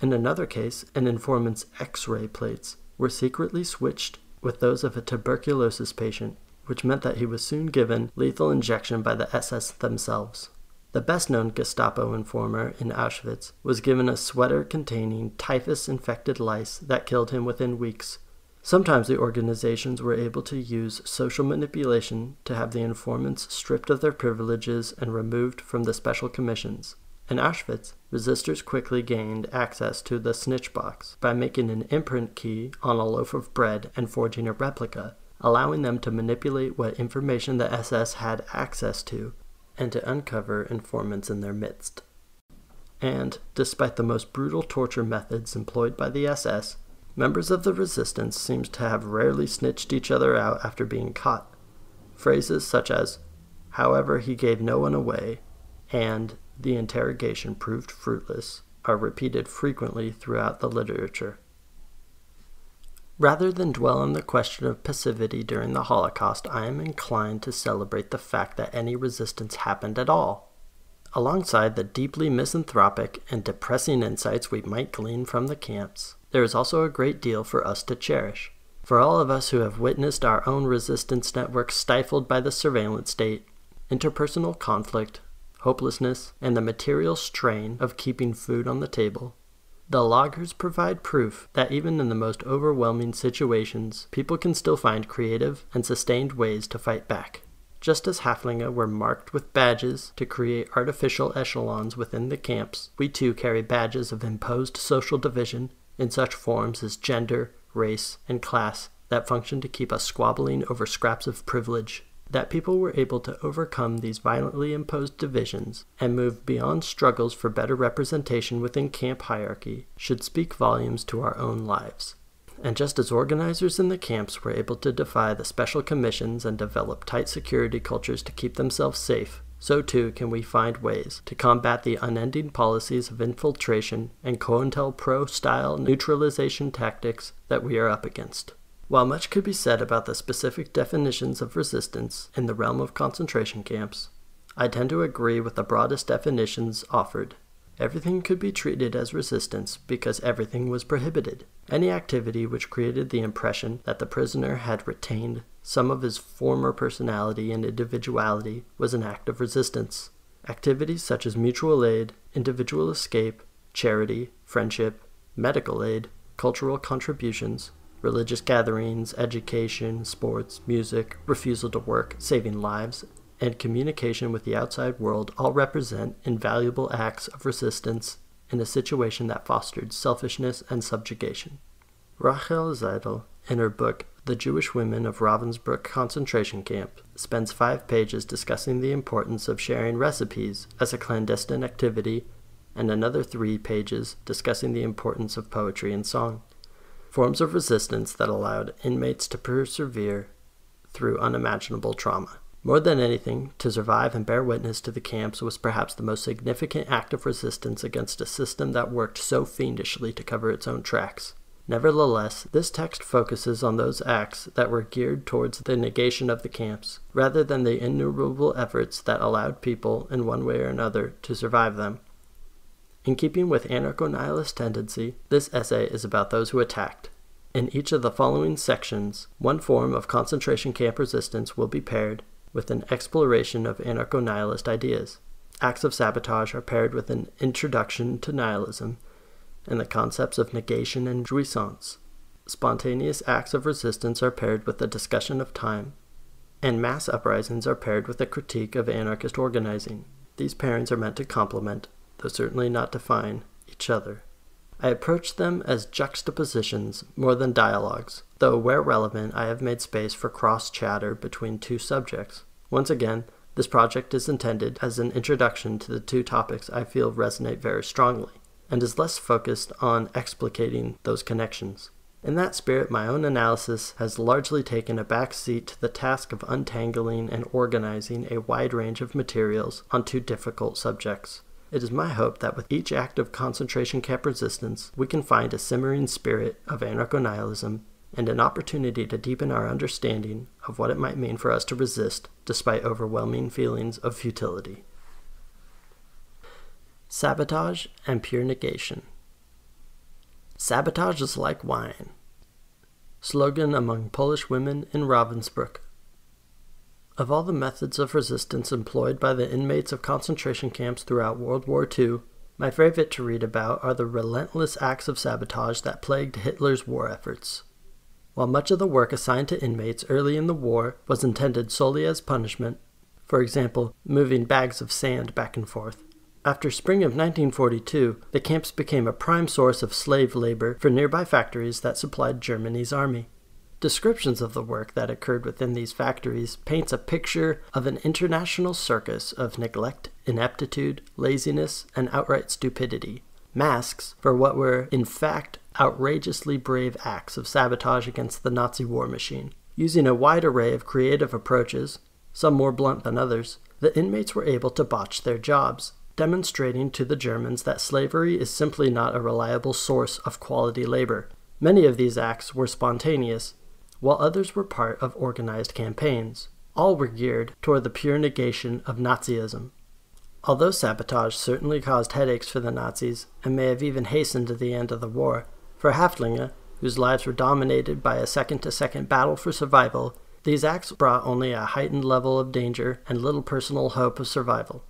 In another case, an informant's x ray plates were secretly switched with those of a tuberculosis patient, which meant that he was soon given lethal injection by the SS themselves. The best known Gestapo informer in Auschwitz was given a sweater containing typhus infected lice that killed him within weeks. Sometimes the organizations were able to use social manipulation to have the informants stripped of their privileges and removed from the special commissions. In Auschwitz, resistors quickly gained access to the snitch box by making an imprint key on a loaf of bread and forging a replica, allowing them to manipulate what information the SS had access to and to uncover informants in their midst. And, despite the most brutal torture methods employed by the SS, members of the resistance seem to have rarely snitched each other out after being caught. Phrases such as, however, he gave no one away, and the interrogation proved fruitless are repeated frequently throughout the literature. Rather than dwell on the question of passivity during the Holocaust, I am inclined to celebrate the fact that any resistance happened at all. Alongside the deeply misanthropic and depressing insights we might glean from the camps, there is also a great deal for us to cherish. For all of us who have witnessed our own resistance networks stifled by the surveillance state, interpersonal conflict, hopelessness, and the material strain of keeping food on the table. The lagers provide proof that even in the most overwhelming situations, people can still find creative and sustained ways to fight back. Just as Häftlinge were marked with badges to create artificial echelons within the camps, we too carry badges of imposed social division in such forms as gender, race, and class that function to keep us squabbling over scraps of privilege that people were able to overcome these violently imposed divisions and move beyond struggles for better representation within camp hierarchy should speak volumes to our own lives. And just as organizers in the camps were able to defy the special commissions and develop tight security cultures to keep themselves safe, so too can we find ways to combat the unending policies of infiltration and COINTELPRO style neutralization tactics that we are up against. While much could be said about the specific definitions of resistance in the realm of concentration camps, I tend to agree with the broadest definitions offered. Everything could be treated as resistance because everything was prohibited. Any activity which created the impression that the prisoner had retained some of his former personality and individuality was an act of resistance. Activities such as mutual aid, individual escape, charity, friendship, medical aid, cultural contributions, religious gatherings, education, sports, music, refusal to work, saving lives, and communication with the outside world all represent invaluable acts of resistance in a situation that fostered selfishness and subjugation. Rachel Saidel, in her book The Jewish women of Ravensbrück concentration camp, spends five pages discussing the importance of sharing recipes as a clandestine activity, and another three pages discussing the importance of poetry and song, forms of resistance that allowed inmates to persevere through unimaginable trauma. More than anything, to survive and bear witness to the camps was perhaps the most significant act of resistance against a system that worked so fiendishly to cover its own tracks. Nevertheless, this text focuses on those acts that were geared towards the negation of the camps, rather than the innumerable efforts that allowed people, in one way or another, to survive them. In keeping with anarcho nihilist tendency, this essay is about those who attacked. In each of the following sections, one form of concentration camp resistance will be paired with an exploration of anarcho nihilist ideas. Acts of sabotage are paired with an introduction to nihilism and the concepts of negation and jouissance. Spontaneous acts of resistance are paired with a discussion of time, and mass uprisings are paired with a critique of anarchist organizing. These pairings are meant to complement, though certainly not define, each other. I approach them as juxtapositions more than dialogues, though where relevant I have made space for cross chatter between two subjects. Once again, this project is intended as an introduction to the two topics I feel resonate very strongly, and is less focused on explicating those connections. In that spirit, my own analysis has largely taken a back seat to the task of untangling and organizing a wide range of materials on two difficult subjects. It is my hope that with each act of concentration camp resistance, we can find a simmering spirit of anarcho nihilism and an opportunity to deepen our understanding of what it might mean for us to resist despite overwhelming feelings of futility. Sabotage and pure negation. Sabotage is like wine. Slogan among Polish women in Ravensbrück. Of all the methods of resistance employed by the inmates of concentration camps throughout World War II, my favorite to read about are the relentless acts of sabotage that plagued Hitler's war efforts. While much of the work assigned to inmates early in the war was intended solely as punishment, for example, moving bags of sand back and forth, after spring of 1942, the camps became a prime source of slave labor for nearby factories that supplied Germany's army. Descriptions of the work that occurred within these factories paints a picture of an international circus of neglect, ineptitude, laziness, and outright stupidity. Masks for what were, in fact, outrageously brave acts of sabotage against the Nazi war machine. Using a wide array of creative approaches, some more blunt than others, the inmates were able to botch their jobs, demonstrating to the Germans that slavery is simply not a reliable source of quality labor. Many of these acts were spontaneous, while others were part of organized campaigns. All were geared toward the pure negation of Nazism. Although sabotage certainly caused headaches for the Nazis and may have even hastened the end of the war, for Häftlinge, whose lives were dominated by a second to second battle for survival, these acts brought only a heightened level of danger and little personal hope of survival.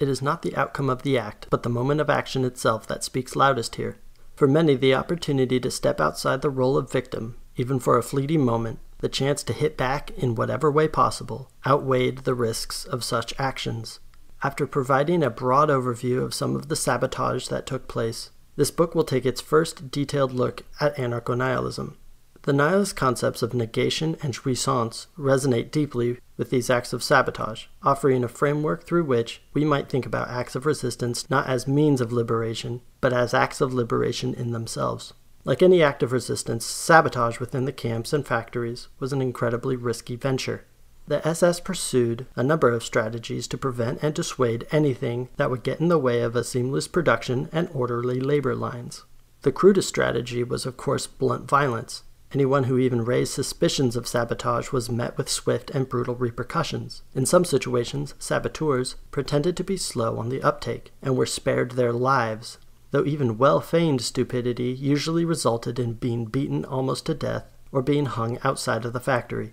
It is not the outcome of the act, but the moment of action itself that speaks loudest here. For many, the opportunity to step outside the role of victim even for a fleeting moment, the chance to hit back in whatever way possible outweighed the risks of such actions. After providing a broad overview of some of the sabotage that took place, this book will take its first detailed look at anarcho nihilism. The nihilist concepts of negation and jouissance resonate deeply with these acts of sabotage, offering a framework through which we might think about acts of resistance not as means of liberation, but as acts of liberation in themselves. Like any act of resistance, sabotage within the camps and factories was an incredibly risky venture. The SS pursued a number of strategies to prevent and dissuade anything that would get in the way of a seamless production and orderly labor lines. The crudest strategy was, of course, blunt violence. Anyone who even raised suspicions of sabotage was met with swift and brutal repercussions. In some situations, saboteurs pretended to be slow on the uptake and were spared their lives though even well feigned stupidity usually resulted in being beaten almost to death or being hung outside of the factory.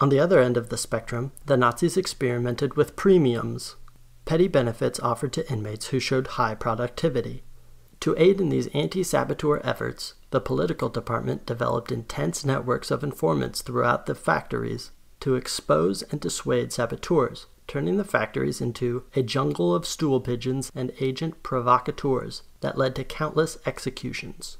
On the other end of the spectrum, the Nazis experimented with premiums, petty benefits offered to inmates who showed high productivity. To aid in these anti saboteur efforts, the political department developed intense networks of informants throughout the factories to expose and dissuade saboteurs, turning the factories into a jungle of stool pigeons and agent provocateurs that led to countless executions.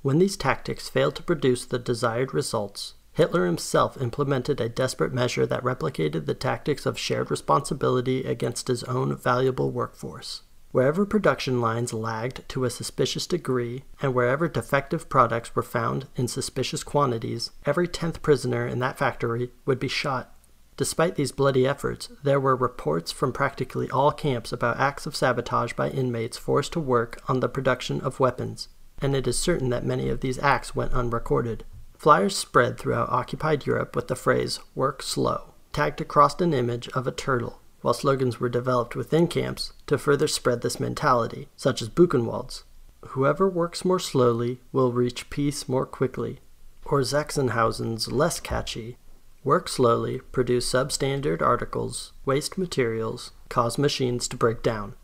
When these tactics failed to produce the desired results, Hitler himself implemented a desperate measure that replicated the tactics of shared responsibility against his own valuable workforce. Wherever production lines lagged to a suspicious degree, and wherever defective products were found in suspicious quantities, every tenth prisoner in that factory would be shot. Despite these bloody efforts, there were reports from practically all camps about acts of sabotage by inmates forced to work on the production of weapons, and it is certain that many of these acts went unrecorded. Flyers spread throughout occupied Europe with the phrase, work slow, tagged across an image of a turtle, while slogans were developed within camps to further spread this mentality, such as Buchenwald's, whoever works more slowly will reach peace more quickly, or Sachsenhausen's less catchy, work slowly, produce substandard articles, waste materials, cause machines to break down.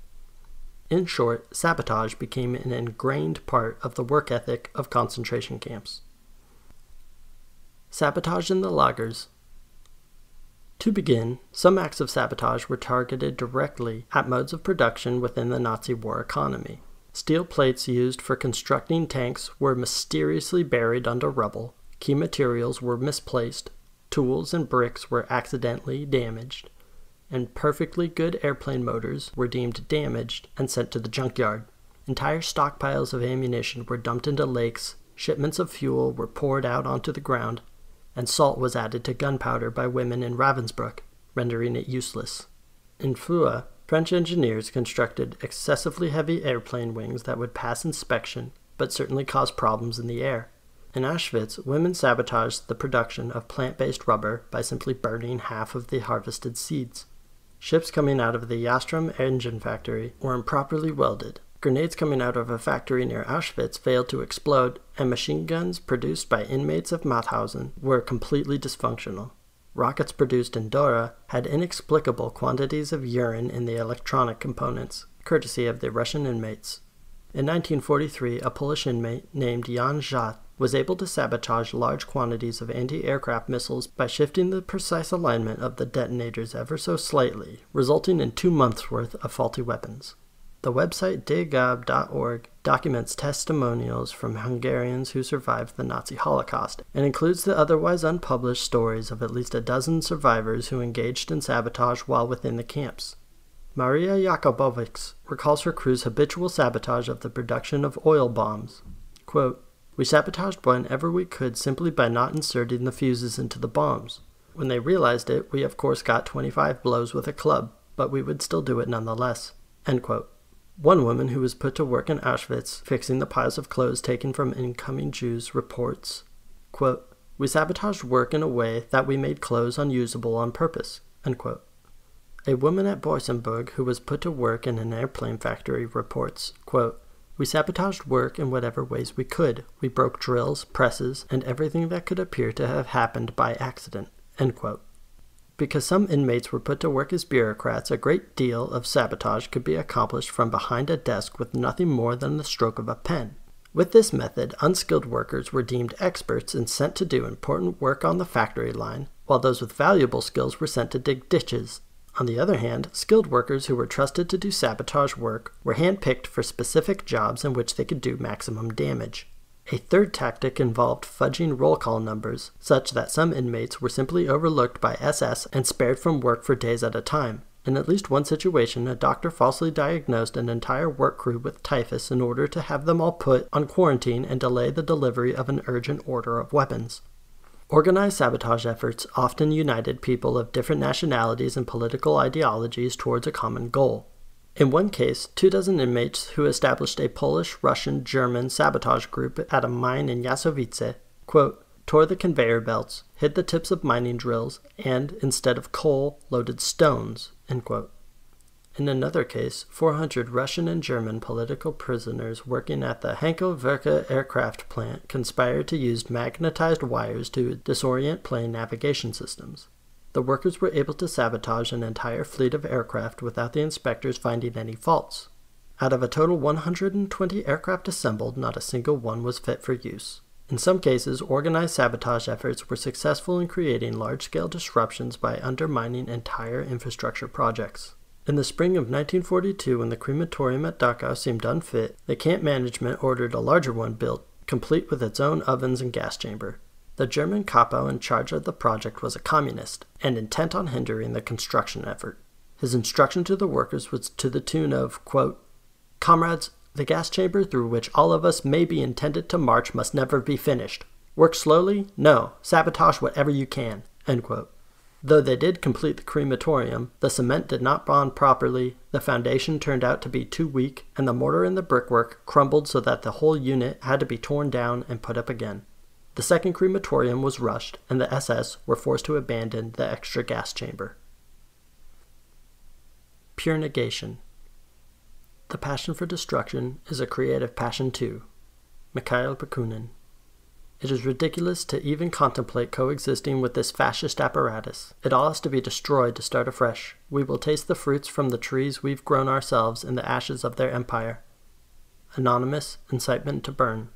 In short, sabotage became an ingrained part of the work ethic of concentration camps. Sabotage in the lagers. To begin, some acts of sabotage were targeted directly at modes of production within the Nazi war economy. Steel plates used for constructing tanks were mysteriously buried under rubble, key materials were misplaced, tools and bricks were accidentally damaged, and perfectly good airplane motors were deemed damaged and sent to the junkyard. Entire stockpiles of ammunition were dumped into lakes, shipments of fuel were poured out onto the ground, and salt was added to gunpowder by women in Ravensbrück, rendering it useless. In Fua, French engineers constructed excessively heavy airplane wings that would pass inspection but certainly cause problems in the air. In Auschwitz, women sabotaged the production of plant based rubber by simply burning half of the harvested seeds. Ships coming out of the Jastrum engine factory were improperly welded, Grenades coming out of a factory near Auschwitz failed to explode, and machine guns produced by inmates of Mauthausen were completely dysfunctional. Rockets produced in Dora had inexplicable quantities of urine in the electronic components, courtesy of the Russian inmates. In 1943, a Polish inmate named Jan Jat was able to sabotage large quantities of anti aircraft missiles by shifting the precise alignment of the detonators ever so slightly, resulting in two months' worth of faulty weapons. The website degob.org documents testimonials from Hungarians who survived the Nazi Holocaust and includes the otherwise unpublished stories of at least a dozen survivors who engaged in sabotage while within the camps. Maria Jakobovics recalls her crew's habitual sabotage of the production of oil bombs. Quote, we sabotaged whenever we could simply by not inserting the fuses into the bombs. When they realized it, we of course got 25 blows with a club, but we would still do it nonetheless. One woman who was put to work in Auschwitz fixing the piles of clothes taken from incoming Jews reports, quote, We sabotaged work in a way that we made clothes unusable on purpose. A woman at Boizenburg who was put to work in an airplane factory reports, quote, We sabotaged work in whatever ways we could. We broke drills, presses, and everything that could appear to have happened by accident. Because some inmates were put to work as bureaucrats, a great deal of sabotage could be accomplished from behind a desk with nothing more than the stroke of a pen. With this method, unskilled workers were deemed experts and sent to do important work on the factory line, while those with valuable skills were sent to dig ditches. On the other hand, skilled workers who were trusted to do sabotage work were handpicked for specific jobs in which they could do maximum damage. A third tactic involved fudging roll call numbers, such that some inmates were simply overlooked by SS and spared from work for days at a time. In at least one situation, a doctor falsely diagnosed an entire work crew with typhus in order to have them all put on quarantine and delay the delivery of an urgent order of weapons. Organized sabotage efforts often united people of different nationalities and political ideologies towards a common goal. In one case, two dozen inmates who established a Polish, Russian, German sabotage group at a mine in Jasowice, quote, tore the conveyor belts, hid the tips of mining drills, and, instead of coal, loaded stones. In another case, 400 Russian and German political prisoners working at the Heinkel Werke aircraft plant conspired to use magnetized wires to disorient plane navigation systems. The workers were able to sabotage an entire fleet of aircraft without the inspectors finding any faults. Out of a total 120 aircraft assembled, not a single one was fit for use. In some cases, organized sabotage efforts were successful in creating large scale disruptions by undermining entire infrastructure projects. In the spring of 1942, when the crematorium at Dachau seemed unfit, the camp management ordered a larger one built complete with its own ovens and gas chamber. The German capo in charge of the project was a communist and intent on hindering the construction effort. His instruction to the workers was to the tune of, quote, Comrades, the gas chamber through which all of us may be intended to march must never be finished. Work slowly? No. Sabotage whatever you can. End quote. Though they did complete the crematorium, the cement did not bond properly, the foundation turned out to be too weak, and the mortar and the brickwork crumbled so that the whole unit had to be torn down and put up again. The second crematorium was rushed, and the SS were forced to abandon the extra gas chamber. Pure negation. The passion for destruction is a creative passion too. Mikhail Bakunin. It is ridiculous to even contemplate coexisting with this fascist apparatus. It all has to be destroyed to start afresh. We will taste the fruits from the trees we've grown ourselves in the ashes of their empire. Anonymous Incitement to Burn.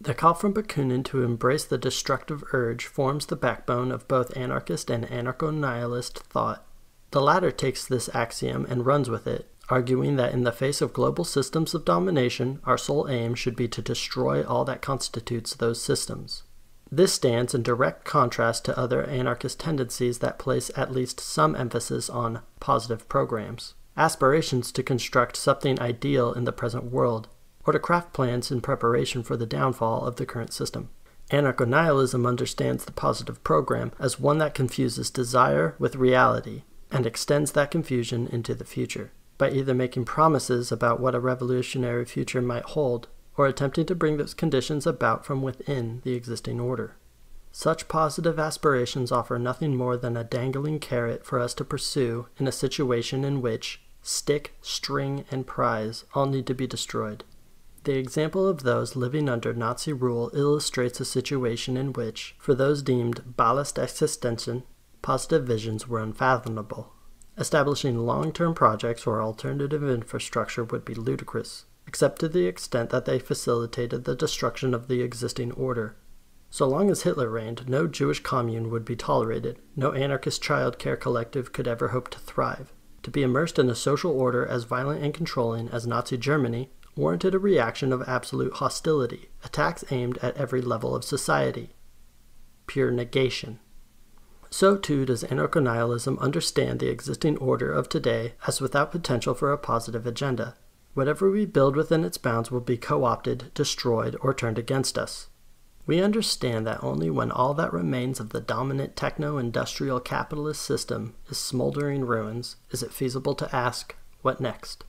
The call from Bakunin to embrace the destructive urge forms the backbone of both anarchist and anarcho nihilist thought. The latter takes this axiom and runs with it, arguing that in the face of global systems of domination, our sole aim should be to destroy all that constitutes those systems. This stands in direct contrast to other anarchist tendencies that place at least some emphasis on positive programs, aspirations to construct something ideal in the present world, or to craft plans in preparation for the downfall of the current system. Anarcho nihilism understands the positive program as one that confuses desire with reality and extends that confusion into the future by either making promises about what a revolutionary future might hold or attempting to bring those conditions about from within the existing order. Such positive aspirations offer nothing more than a dangling carrot for us to pursue in a situation in which stick, string, and prize all need to be destroyed. The example of those living under Nazi rule illustrates a situation in which, for those deemed Ballast Existenzen, positive visions were unfathomable. Establishing long term projects or alternative infrastructure would be ludicrous, except to the extent that they facilitated the destruction of the existing order. So long as Hitler reigned, no Jewish commune would be tolerated, no anarchist child care collective could ever hope to thrive. To be immersed in a social order as violent and controlling as Nazi Germany warranted a reaction of absolute hostility, attacks aimed at every level of society. Pure negation. So too does anarcho nihilism understand the existing order of today as without potential for a positive agenda. Whatever we build within its bounds will be co opted, destroyed, or turned against us. We understand that only when all that remains of the dominant techno industrial capitalist system is smoldering ruins is it feasible to ask, what next?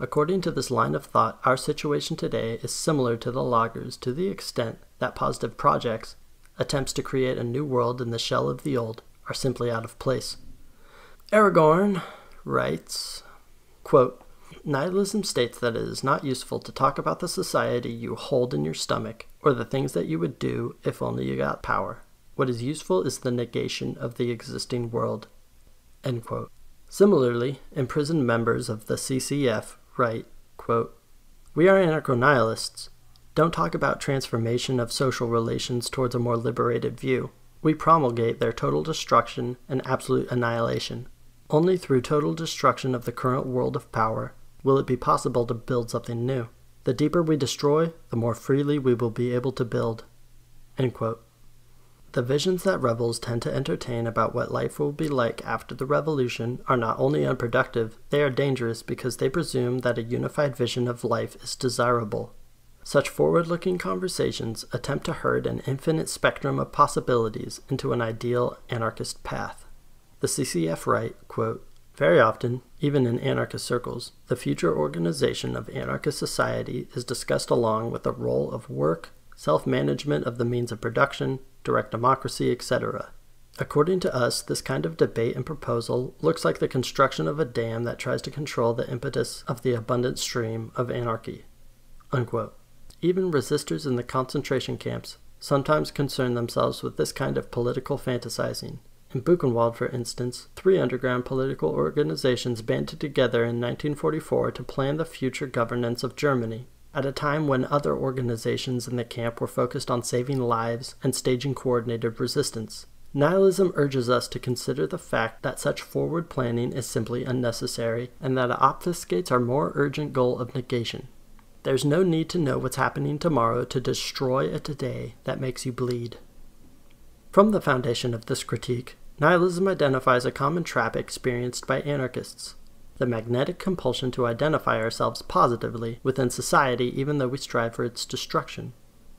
According to this line of thought, our situation today is similar to the lagers to the extent that positive projects, attempts to create a new world in the shell of the old, are simply out of place. Aragorn writes, quote, Nihilism states that it is not useful to talk about the society you hold in your stomach or the things that you would do if only you got power. What is useful is the negation of the existing world. Similarly, imprisoned members of the CCF write, quote, We are anarcho nihilists. Don't talk about transformation of social relations towards a more liberated view. We promulgate their total destruction and absolute annihilation. Only through total destruction of the current world of power will it be possible to build something new. The deeper we destroy, the more freely we will be able to build. The visions that rebels tend to entertain about what life will be like after the revolution are not only unproductive, they are dangerous because they presume that a unified vision of life is desirable. Such forward looking conversations attempt to herd an infinite spectrum of possibilities into an ideal anarchist path. The CCF write, quote, Very often, even in anarchist circles, the future organization of anarchist society is discussed along with the role of work, self management of the means of production, direct democracy, etc. According to us, this kind of debate and proposal looks like the construction of a dam that tries to control the impetus of the abundant stream of anarchy. Unquote. Even resistors in the concentration camps sometimes concern themselves with this kind of political fantasizing. In Buchenwald, for instance, three underground political organizations banded together in 1944 to plan the future governance of Germany at a time when other organizations in the camp were focused on saving lives and staging coordinated resistance. Nihilism urges us to consider the fact that such forward planning is simply unnecessary and that it obfuscates our more urgent goal of negation. There's no need to know what's happening tomorrow to destroy a today that makes you bleed. From the foundation of this critique, nihilism identifies a common trap experienced by anarchists the magnetic compulsion to identify ourselves positively within society even though we strive for its destruction.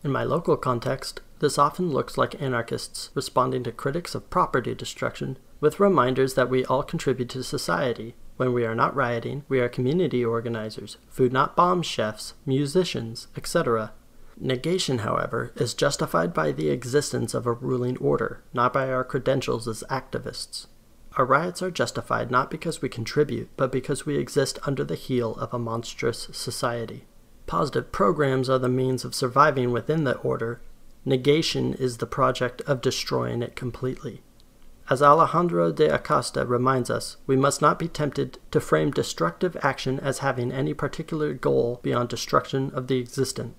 In my local context, this often looks like anarchists responding to critics of property destruction with reminders that we all contribute to society. When we are not rioting, we are community organizers, food not bomb chefs, musicians, etc. Negation, however, is justified by the existence of a ruling order, not by our credentials as activists. Our riots are justified not because we contribute, but because we exist under the heel of a monstrous society. Positive programs are the means of surviving within the order. Negation is the project of destroying it completely. As Alejandro de Acosta reminds us, we must not be tempted to frame destructive action as having any particular goal beyond destruction of the existent.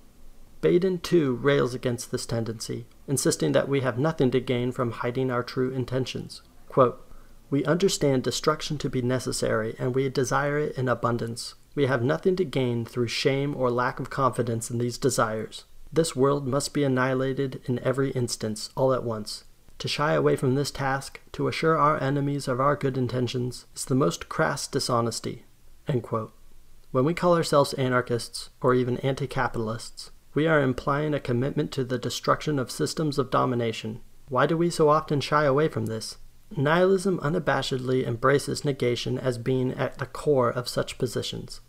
Baedan too rails against this tendency, insisting that we have nothing to gain from hiding our true intentions. Quote, we understand destruction to be necessary, and we desire it in abundance. We have nothing to gain through shame or lack of confidence in these desires. This world must be annihilated in every instance, all at once. To shy away from this task, to assure our enemies of our good intentions, is the most crass dishonesty. When we call ourselves anarchists, or even anti capitalists, we are implying a commitment to the destruction of systems of domination. Why do we so often shy away from this? Nihilism unabashedly embraces negation as being at the core of such positions.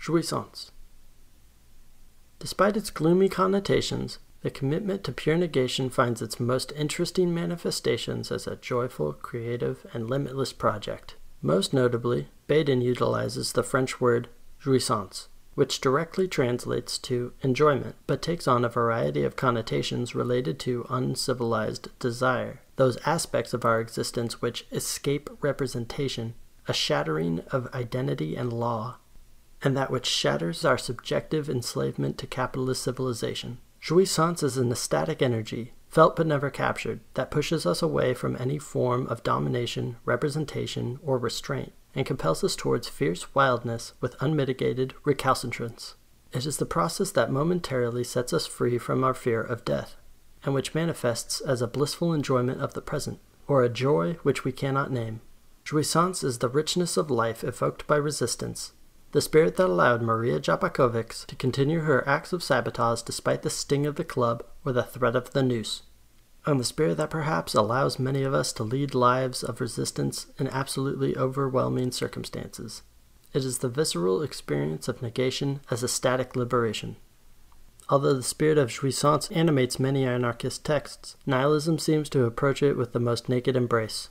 Jouissance. Despite its gloomy connotations, the commitment to pure negation finds its most interesting manifestations as a joyful, creative, and limitless project. Most notably, Baedan utilizes the French word jouissance, which directly translates to enjoyment, but takes on a variety of connotations related to uncivilized desire, those aspects of our existence which escape representation, a shattering of identity and law, and that which shatters our subjective enslavement to capitalist civilization. Jouissance is an ecstatic energy, felt but never captured, that pushes us away from any form of domination, representation, or restraint and compels us towards fierce wildness with unmitigated recalcitrance. It is the process that momentarily sets us free from our fear of death, and which manifests as a blissful enjoyment of the present, or a joy which we cannot name. Jouissance is the richness of life evoked by resistance, the spirit that allowed Maria Jakobovics to continue her acts of sabotage despite the sting of the club or the threat of the noose and the spirit that perhaps allows many of us to lead lives of resistance in absolutely overwhelming circumstances. It is the visceral experience of negation as a static liberation. Although the spirit of jouissance animates many anarchist texts, nihilism seems to approach it with the most naked embrace.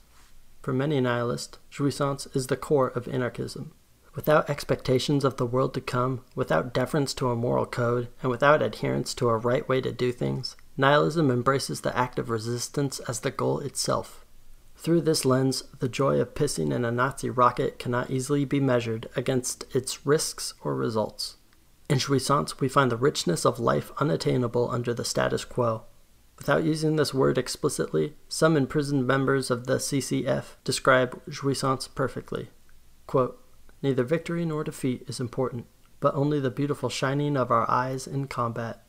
For many nihilists, jouissance is the core of anarchism. Without expectations of the world to come, without deference to a moral code, and without adherence to a right way to do things, Nihilism embraces the act of resistance as the goal itself. Through this lens, the joy of pissing in a Nazi rocket cannot easily be measured against its risks or results. In jouissance, we find the richness of life unattainable under the status quo. Without using this word explicitly, some imprisoned members of the CCF describe jouissance perfectly. Quote, Neither victory nor defeat is important, but only the beautiful shining of our eyes in combat.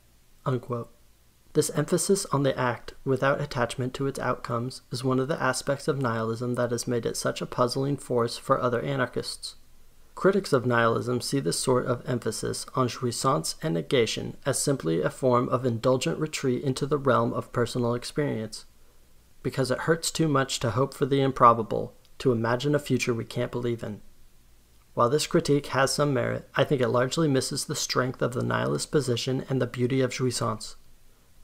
Unquote. This emphasis on the act without attachment to its outcomes is one of the aspects of nihilism that has made it such a puzzling force for other anarchists. Critics of nihilism see this sort of emphasis on jouissance and negation as simply a form of indulgent retreat into the realm of personal experience. Because it hurts too much to hope for the improbable, to imagine a future we can't believe in. While this critique has some merit, I think it largely misses the strength of the nihilist position and the beauty of jouissance.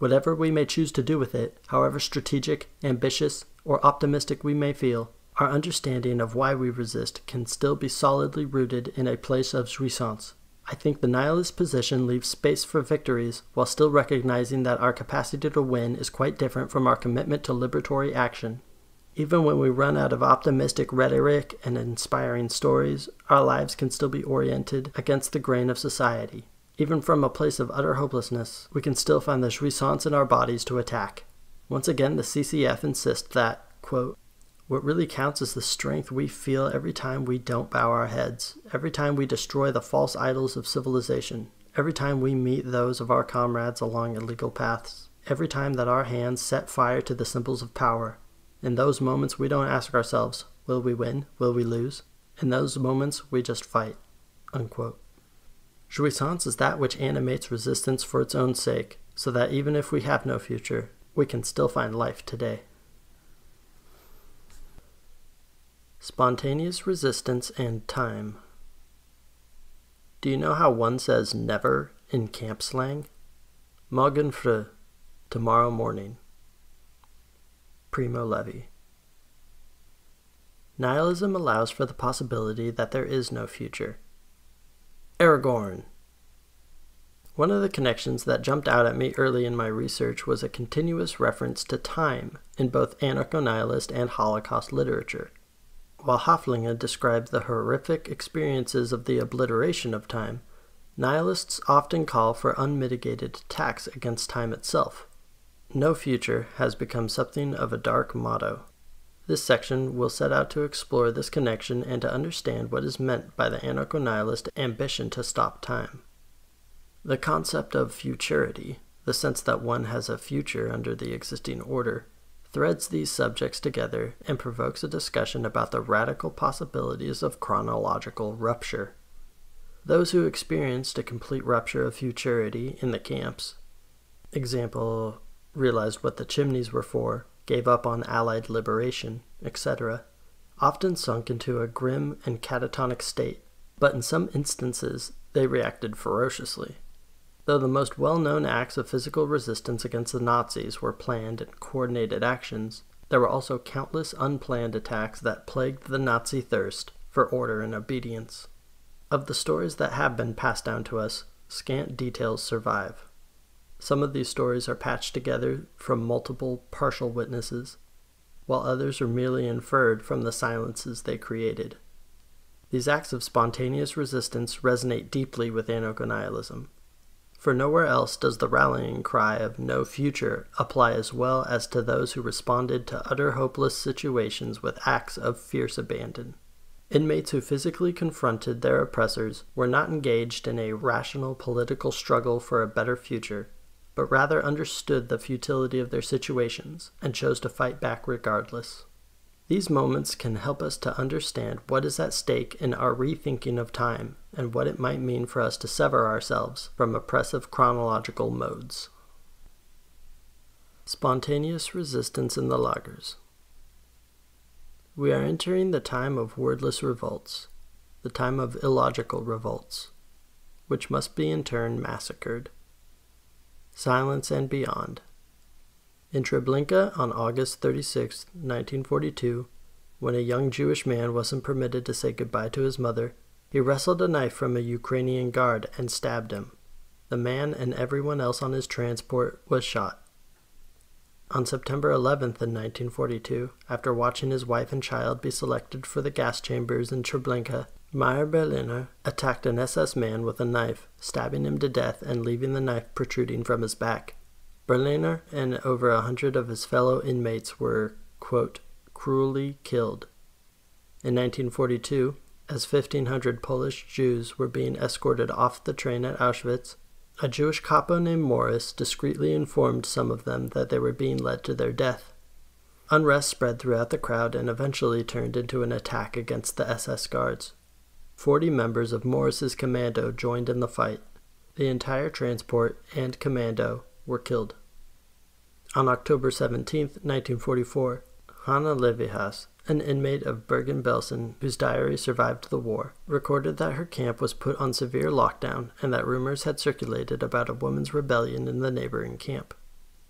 Whatever we may choose to do with it, however strategic, ambitious, or optimistic we may feel, our understanding of why we resist can still be solidly rooted in a place of jouissance. I think the nihilist position leaves space for victories while still recognizing that our capacity to win is quite different from our commitment to liberatory action. Even when we run out of optimistic rhetoric and inspiring stories, our lives can still be oriented against the grain of society. Even from a place of utter hopelessness, we can still find the jouissance in our bodies to attack. Once again, the CCF insists that, quote, What really counts is the strength we feel every time we don't bow our heads, every time we destroy the false idols of civilization, every time we meet those of our comrades along illegal paths, every time that our hands set fire to the symbols of power. In those moments, we don't ask ourselves, will we win? Will we lose? In those moments, we just fight. Unquote. Jouissance is that which animates resistance for its own sake, so that even if we have no future, we can still find life today. Spontaneous resistance and time. Do you know how one says never in camp slang? Morgen früh, tomorrow morning. Primo Levi. Nihilism allows for the possibility that there is no future. Aragorn. One of the connections that jumped out at me early in my research was a continuous reference to time in both anarcho nihilist and Holocaust literature. While Häftlinge described the horrific experiences of the obliteration of time, nihilists often call for unmitigated attacks against time itself. No future has become something of a dark motto. This section will set out to explore this connection and to understand what is meant by the anarcho nihilist ambition to stop time. The concept of futurity, the sense that one has a future under the existing order, threads these subjects together and provokes a discussion about the radical possibilities of chronological rupture. Those who experienced a complete rupture of futurity in the camps, example, realized what the chimneys were for, gave up on Allied liberation, etc., often sunk into a grim and catatonic state, but in some instances they reacted ferociously. Though the most well known acts of physical resistance against the Nazis were planned and coordinated actions, there were also countless unplanned attacks that plagued the Nazi thirst for order and obedience. Of the stories that have been passed down to us, scant details survive. Some of these stories are patched together from multiple partial witnesses, while others are merely inferred from the silences they created. These acts of spontaneous resistance resonate deeply with anarcho nihilism, for nowhere else does the rallying cry of no future apply as well as to those who responded to utter hopeless situations with acts of fierce abandon. Inmates who physically confronted their oppressors were not engaged in a rational political struggle for a better future, but rather understood the futility of their situations and chose to fight back regardless. These moments can help us to understand what is at stake in our rethinking of time and what it might mean for us to sever ourselves from oppressive chronological modes. Spontaneous resistance in the lagers. We are entering the time of wordless revolts, the time of illogical revolts, which must be in turn massacred. Silence and Beyond. In Treblinka on August 36, 1942, when a young Jewish man wasn't permitted to say goodbye to his mother, he wrestled a knife from a Ukrainian guard and stabbed him. The man and everyone else on his transport was shot. On September 11th in 1942, after watching his wife and child be selected for the gas chambers in Treblinka, Meyer Berliner attacked an SS man with a knife, stabbing him to death and leaving the knife protruding from his back. Berliner and over a hundred of his fellow inmates were, quote, cruelly killed. In 1942, as 1,500 Polish Jews were being escorted off the train at Auschwitz, a Jewish capo named Morris discreetly informed some of them that they were being led to their death. Unrest spread throughout the crowd and eventually turned into an attack against the SS guards. Forty members of Morris's commando joined in the fight. The entire transport and commando were killed. On October 17, 1944, Hanna Lévy-Hass, an inmate of Bergen-Belsen whose diary survived the war, recorded that her camp was put on severe lockdown and that rumors had circulated about a woman's rebellion in the neighboring camp.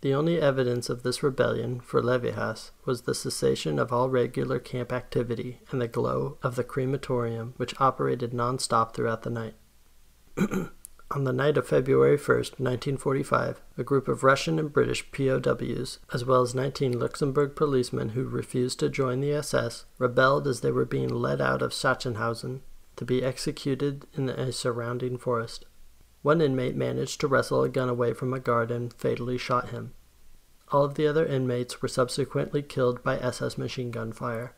The only evidence of this rebellion for Lévy-Hass was the cessation of all regular camp activity and the glow of the crematorium, which operated nonstop throughout the night. On the night of February 1, 1945, a group of Russian and British POWs, as well as 19 Luxembourg policemen who refused to join the SS, rebelled as they were being led out of Sachsenhausen to be executed in a surrounding forest. One inmate managed to wrestle a gun away from a guard and fatally shot him. All of the other inmates were subsequently killed by SS machine gun fire.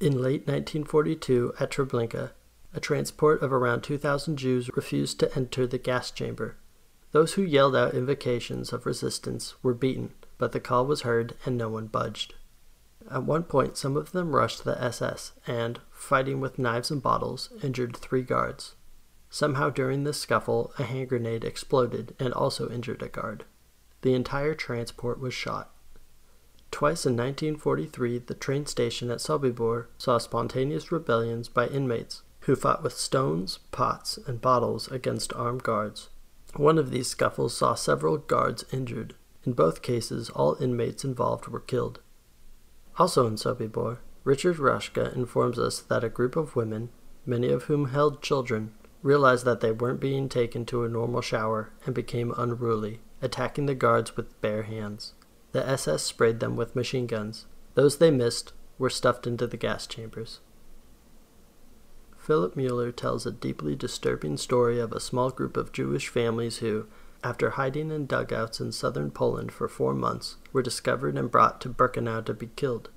In late 1942, at Treblinka, a transport of around 2,000 Jews refused to enter the gas chamber. Those who yelled out invocations of resistance were beaten, but the call was heard and no one budged. At one point, some of them rushed the SS and, fighting with knives and bottles, injured three guards. Somehow during this scuffle, a hand grenade exploded and also injured a guard. The entire transport was shot. Twice in 1943, the train station at Sobibor saw spontaneous rebellions by inmates who fought with stones, pots, and bottles against armed guards. One of these scuffles saw several guards injured. In both cases, all inmates involved were killed. Also in Sobibor, Richard Rashke informs us that a group of women, many of whom held children, realized that they weren't being taken to a normal shower and became unruly, attacking the guards with bare hands. The SS sprayed them with machine guns. Those they missed were stuffed into the gas chambers. Philip Mueller tells a deeply disturbing story of a small group of Jewish families who, after hiding in dugouts in southern Poland for four months, were discovered and brought to Birkenau to be killed.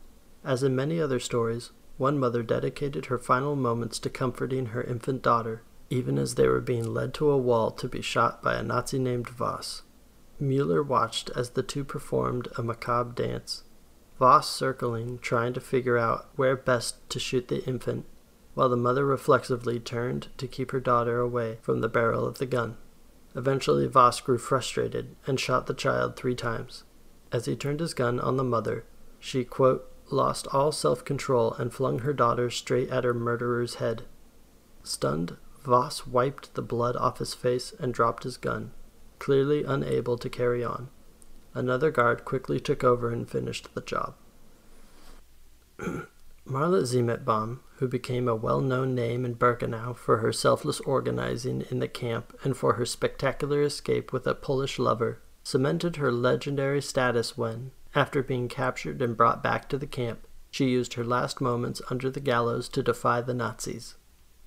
As in many other stories, one mother dedicated her final moments to comforting her infant daughter, even as they were being led to a wall to be shot by a Nazi named Voss. Mueller watched as the two performed a macabre dance, Voss circling, trying to figure out where best to shoot the infant, while the mother reflexively turned to keep her daughter away from the barrel of the gun. Eventually, Voss grew frustrated and shot the child three times. As he turned his gun on the mother, she, quote, lost all self control and flung her daughter straight at her murderer's head. Stunned, Voss wiped the blood off his face and dropped his gun, clearly unable to carry on. Another guard quickly took over and finished the job. Mala Zimetbaum, who became a well known name in Birkenau for her selfless organizing in the camp and for her spectacular escape with a Polish lover, cemented her legendary status when, after being captured and brought back to the camp, she used her last moments under the gallows to defy the Nazis.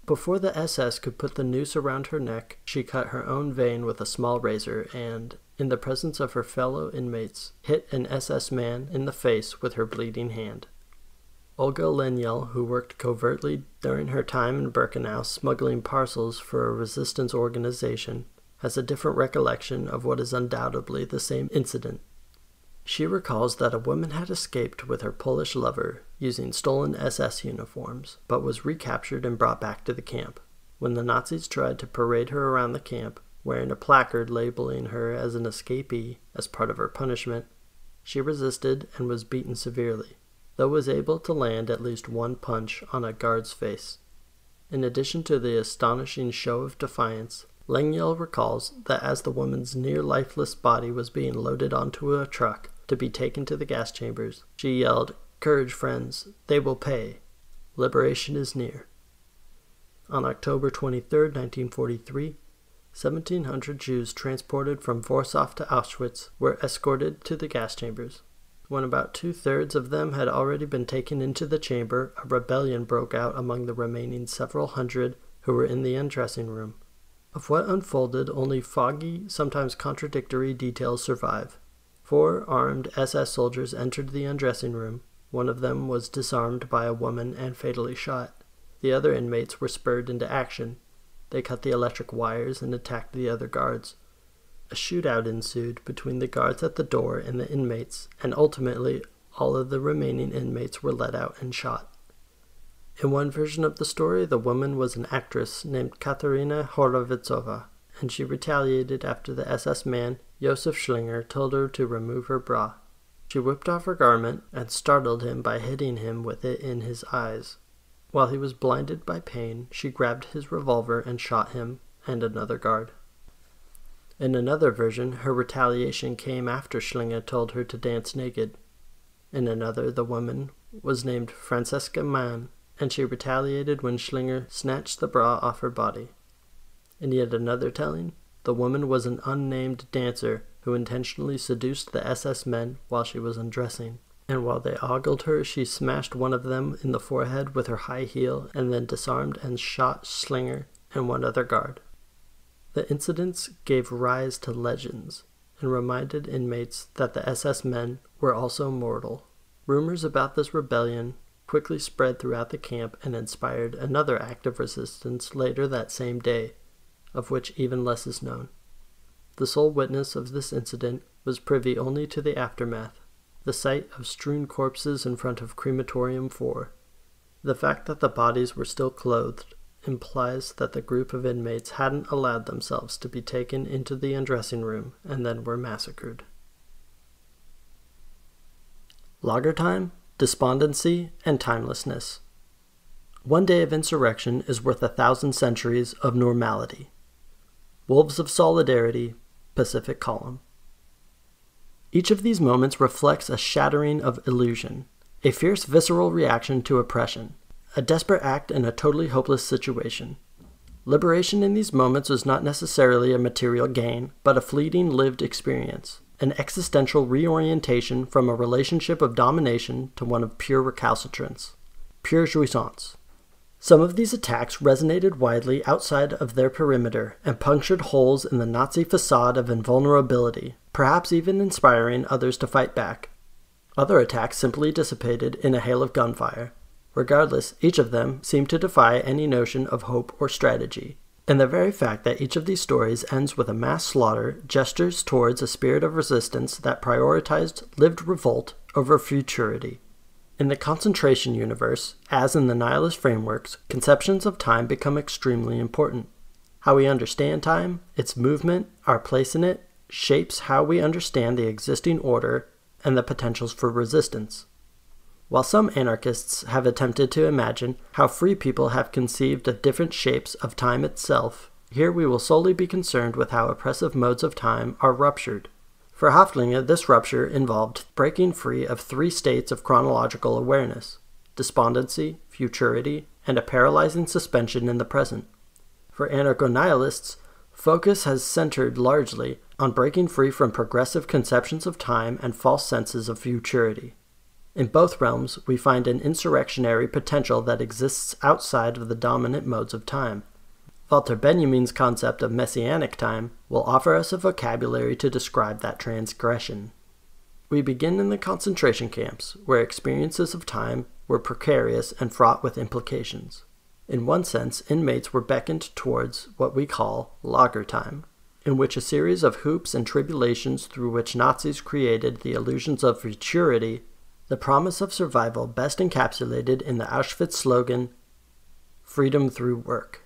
Before the SS could put the noose around her neck, she cut her own vein with a small razor and, in the presence of her fellow inmates, hit an SS man in the face with her bleeding hand. Olga Lengyel, who worked covertly during her time in Birkenau smuggling parcels for a resistance organization, has a different recollection of what is undoubtedly the same incident. She recalls that a woman had escaped with her Polish lover using stolen SS uniforms, but was recaptured and brought back to the camp. When the Nazis tried to parade her around the camp, wearing a placard labeling her as an escapee as part of her punishment, she resisted and was beaten severely, though was able to land at least one punch on a guard's face. In addition to the astonishing show of defiance, Lengyel recalls that as the woman's near lifeless body was being loaded onto a truck, to be taken to the gas chambers. She yelled, Courage, friends, they will pay. Liberation is near. On October 23, 1943, 1,700 Jews transported from Warsaw to Auschwitz were escorted to the gas chambers. When about two thirds of them had already been taken into the chamber, a rebellion broke out among the remaining several hundred who were in the undressing room. Of what unfolded, only foggy, sometimes contradictory details survive. Four armed SS soldiers entered the undressing room. One of them was disarmed by a woman and fatally shot. The other inmates were spurred into action. They cut the electric wires and attacked the other guards. A shootout ensued between the guards at the door and the inmates, and ultimately all of the remaining inmates were let out and shot. In one version of the story, the woman was an actress named Katerina Horovitsova, and she retaliated after the SS man Josef Schillinger told her to remove her bra. She whipped off her garment and startled him by hitting him with it in his eyes. While he was blinded by pain, she grabbed his revolver and shot him and another guard. In another version, her retaliation came after Schillinger told her to dance naked. In another, the woman was named Francesca Mann, and she retaliated when Schillinger snatched the bra off her body. In yet another telling, the woman was an unnamed dancer who intentionally seduced the SS men while she was undressing. And while they ogled her, she smashed one of them in the forehead with her high heel and then disarmed and shot Schillinger and one other guard. The incidents gave rise to legends, and reminded inmates that the SS men were also mortal. Rumors about this rebellion quickly spread throughout the camp and inspired another act of resistance later that same day, of which even less is known. The sole witness of this incident was privy only to the aftermath, the sight of strewn corpses in front of Crematorium 4. The fact that the bodies were still clothed implies that the group of inmates hadn't allowed themselves to be taken into the undressing room and then were massacred. Lager time, despondency, and timelessness. One day of insurrection is worth a thousand centuries of normality. Wolves of Solidarity, Pacific Column. Each of these moments reflects a shattering of illusion, a fierce visceral reaction to oppression, a desperate act in a totally hopeless situation. Liberation in these moments was not necessarily a material gain, but a fleeting lived experience, an existential reorientation from a relationship of domination to one of pure recalcitrance, pure jouissance. Some of these attacks resonated widely outside of their perimeter and punctured holes in the Nazi facade of invulnerability, perhaps even inspiring others to fight back. Other attacks simply dissipated in a hail of gunfire. Regardless, each of them seemed to defy any notion of hope or strategy. And the very fact that each of these stories ends with a mass slaughter gestures towards a spirit of resistance that prioritized lived revolt over futurity. In the concentration universe, as in the nihilist frameworks, conceptions of time become extremely important. How we understand time, its movement, our place in it, shapes how we understand the existing order and the potentials for resistance. While some anarchists have attempted to imagine how free people have conceived of different shapes of time itself, here we will solely be concerned with how oppressive modes of time are ruptured. For Häftlinge, this rupture involved breaking free of three states of chronological awareness despondency, futurity, and a paralyzing suspension in the present. For anarcho nihilists, focus has centered largely on breaking free from progressive conceptions of time and false senses of futurity. In both realms, we find an insurrectionary potential that exists outside of the dominant modes of time. Walter Benjamin's concept of messianic time will offer us a vocabulary to describe that transgression. We begin in the concentration camps, where experiences of time were precarious and fraught with implications. In one sense, inmates were beckoned towards what we call lager time, in which a series of hoops and tribulations through which Nazis created the illusions of futurity, the promise of survival best encapsulated in the Auschwitz slogan, Freedom Through Work.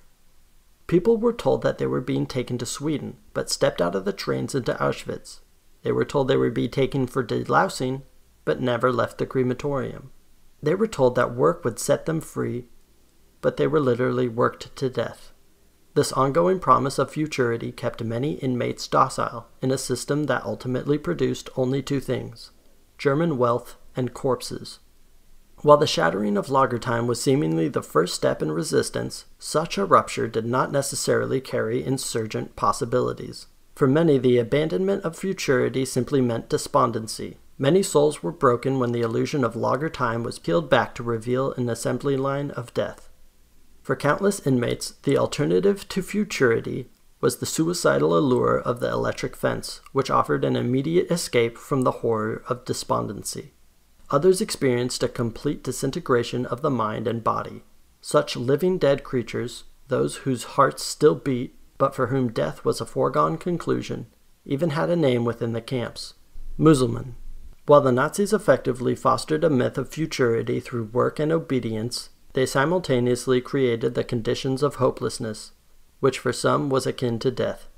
People were told that they were being taken to Sweden, but stepped out of the trains into Auschwitz. They were told they would be taken for delousing, but never left the crematorium. They were told that work would set them free, but they were literally worked to death. This ongoing promise of futurity kept many inmates docile in a system that ultimately produced only two things German wealth and corpses. While the shattering of Lagertime was seemingly the first step in resistance, such a rupture did not necessarily carry insurgent possibilities. For many, the abandonment of futurity simply meant despondency. Many souls were broken when the illusion of Lagertime was peeled back to reveal an assembly line of death. For countless inmates, the alternative to futurity was the suicidal allure of the electric fence, which offered an immediate escape from the horror of despondency. Others experienced a complete disintegration of the mind and body. Such living dead creatures, those whose hearts still beat, but for whom death was a foregone conclusion, even had a name within the camps Muselmann. While the Nazis effectively fostered a myth of futurity through work and obedience, they simultaneously created the conditions of hopelessness, which for some was akin to death.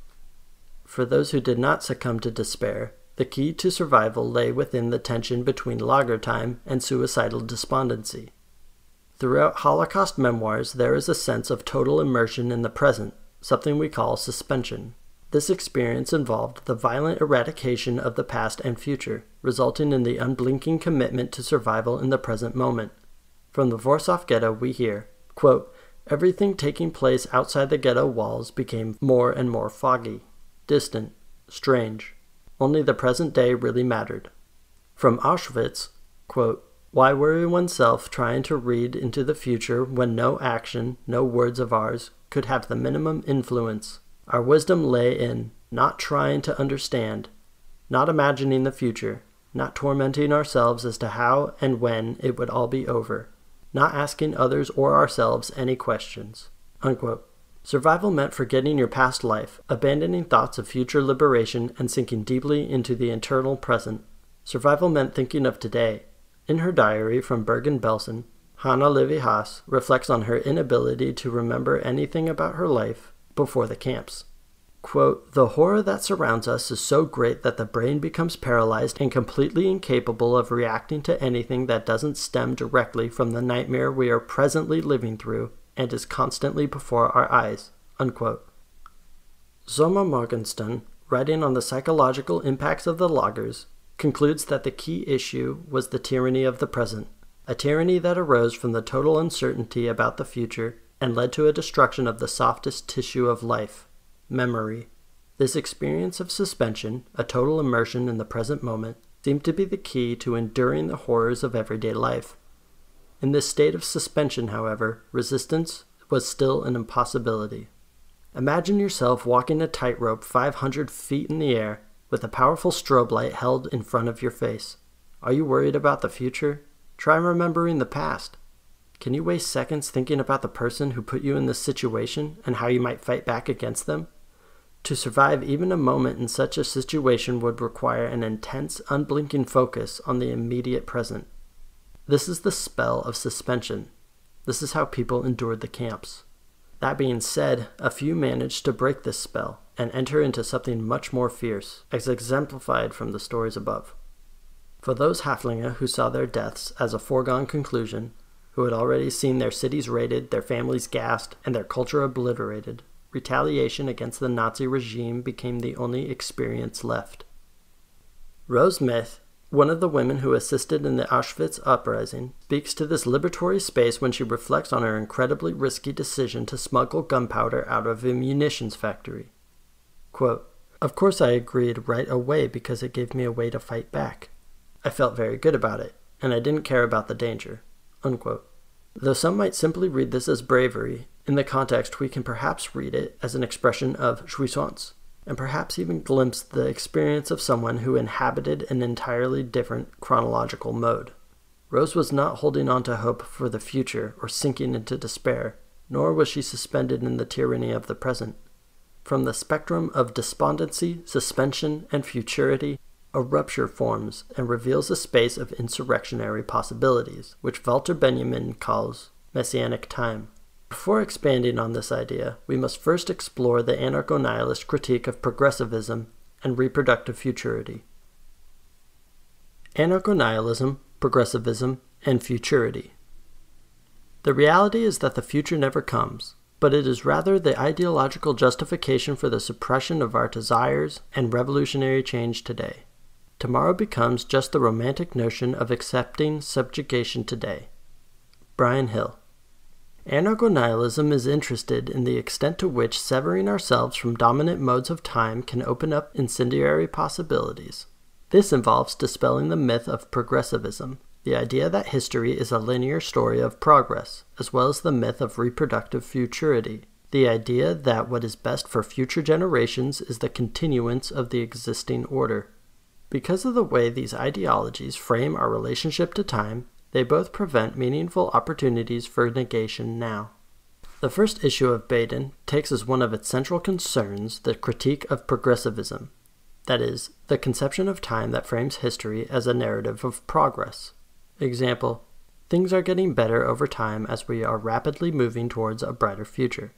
For those who did not succumb to despair, the key to survival lay within the tension between lager time and suicidal despondency. Throughout Holocaust memoirs, there is a sense of total immersion in the present, something we call suspension. This experience involved the violent eradication of the past and future, resulting in the unblinking commitment to survival in the present moment. From the Warsaw Ghetto, we hear, quote, Everything taking place outside the ghetto walls became more and more foggy, distant, strange. Only the present day really mattered. From Auschwitz, quote, Why worry oneself trying to read into the future when no action, no words of ours, could have the minimum influence? Our wisdom lay in not trying to understand, not imagining the future, not tormenting ourselves as to how and when it would all be over, not asking others or ourselves any questions. Unquote. Survival meant forgetting your past life, abandoning thoughts of future liberation, and sinking deeply into the eternal present. Survival meant thinking of today. In her diary from Bergen-Belsen, Hanna Lévy-Hass reflects on her inability to remember anything about her life before the camps. Quote, the horror that surrounds us is so great that the brain becomes paralyzed and completely incapable of reacting to anything that doesn't stem directly from the nightmare we are presently living through and is constantly before our eyes. Unquote. Soma Morgenstern, writing on the psychological impacts of the lagers, concludes that the key issue was the tyranny of the present, a tyranny that arose from the total uncertainty about the future and led to a destruction of the softest tissue of life memory. This experience of suspension, a total immersion in the present moment, seemed to be the key to enduring the horrors of everyday life. In this state of suspension, however, resistance was still an impossibility. Imagine yourself walking a tightrope 500 feet in the air with a powerful strobe light held in front of your face. Are you worried about the future? Try remembering the past. Can you waste seconds thinking about the person who put you in this situation and how you might fight back against them? To survive even a moment in such a situation would require an intense, unblinking focus on the immediate present. This is the spell of suspension. This is how people endured the camps. That being said, a few managed to break this spell and enter into something much more fierce, as exemplified from the stories above. For those Häftlinge who saw their deaths as a foregone conclusion, who had already seen their cities raided, their families gassed, and their culture obliterated, retaliation against the Nazi regime became the only experience left. Rose Meth, one of the women who assisted in the Auschwitz uprising, speaks to this liberatory space when she reflects on her incredibly risky decision to smuggle gunpowder out of a munitions factory. Quote, of course, I agreed right away because it gave me a way to fight back. I felt very good about it, and I didn't care about the danger. Unquote. Though some might simply read this as bravery, in the context we can perhaps read it as an expression of jouissance, and perhaps even glimpse the experience of someone who inhabited an entirely different chronological mode. Rose was not holding on to hope for the future or sinking into despair, nor was she suspended in the tyranny of the present. From the spectrum of despondency, suspension, and futurity, a rupture forms and reveals a space of insurrectionary possibilities, which Walter Benjamin calls messianic time. Before expanding on this idea, we must first explore the anarcho nihilist critique of progressivism and reproductive futurity. Anarcho nihilism, progressivism, and futurity. The reality is that the future never comes, but it is rather the ideological justification for the suppression of our desires and revolutionary change today. Tomorrow becomes just the romantic notion of accepting subjugation today. Brian Hill. Anarcho nihilism is interested in the extent to which severing ourselves from dominant modes of time can open up incendiary possibilities. This involves dispelling the myth of progressivism, the idea that history is a linear story of progress, as well as the myth of reproductive futurity, the idea that what is best for future generations is the continuance of the existing order. Because of the way these ideologies frame our relationship to time, they both prevent meaningful opportunities for negation now. The first issue of Baedan takes as one of its central concerns the critique of progressivism, that is, the conception of time that frames history as a narrative of progress. Example, things are getting better over time as we are rapidly moving towards a brighter future.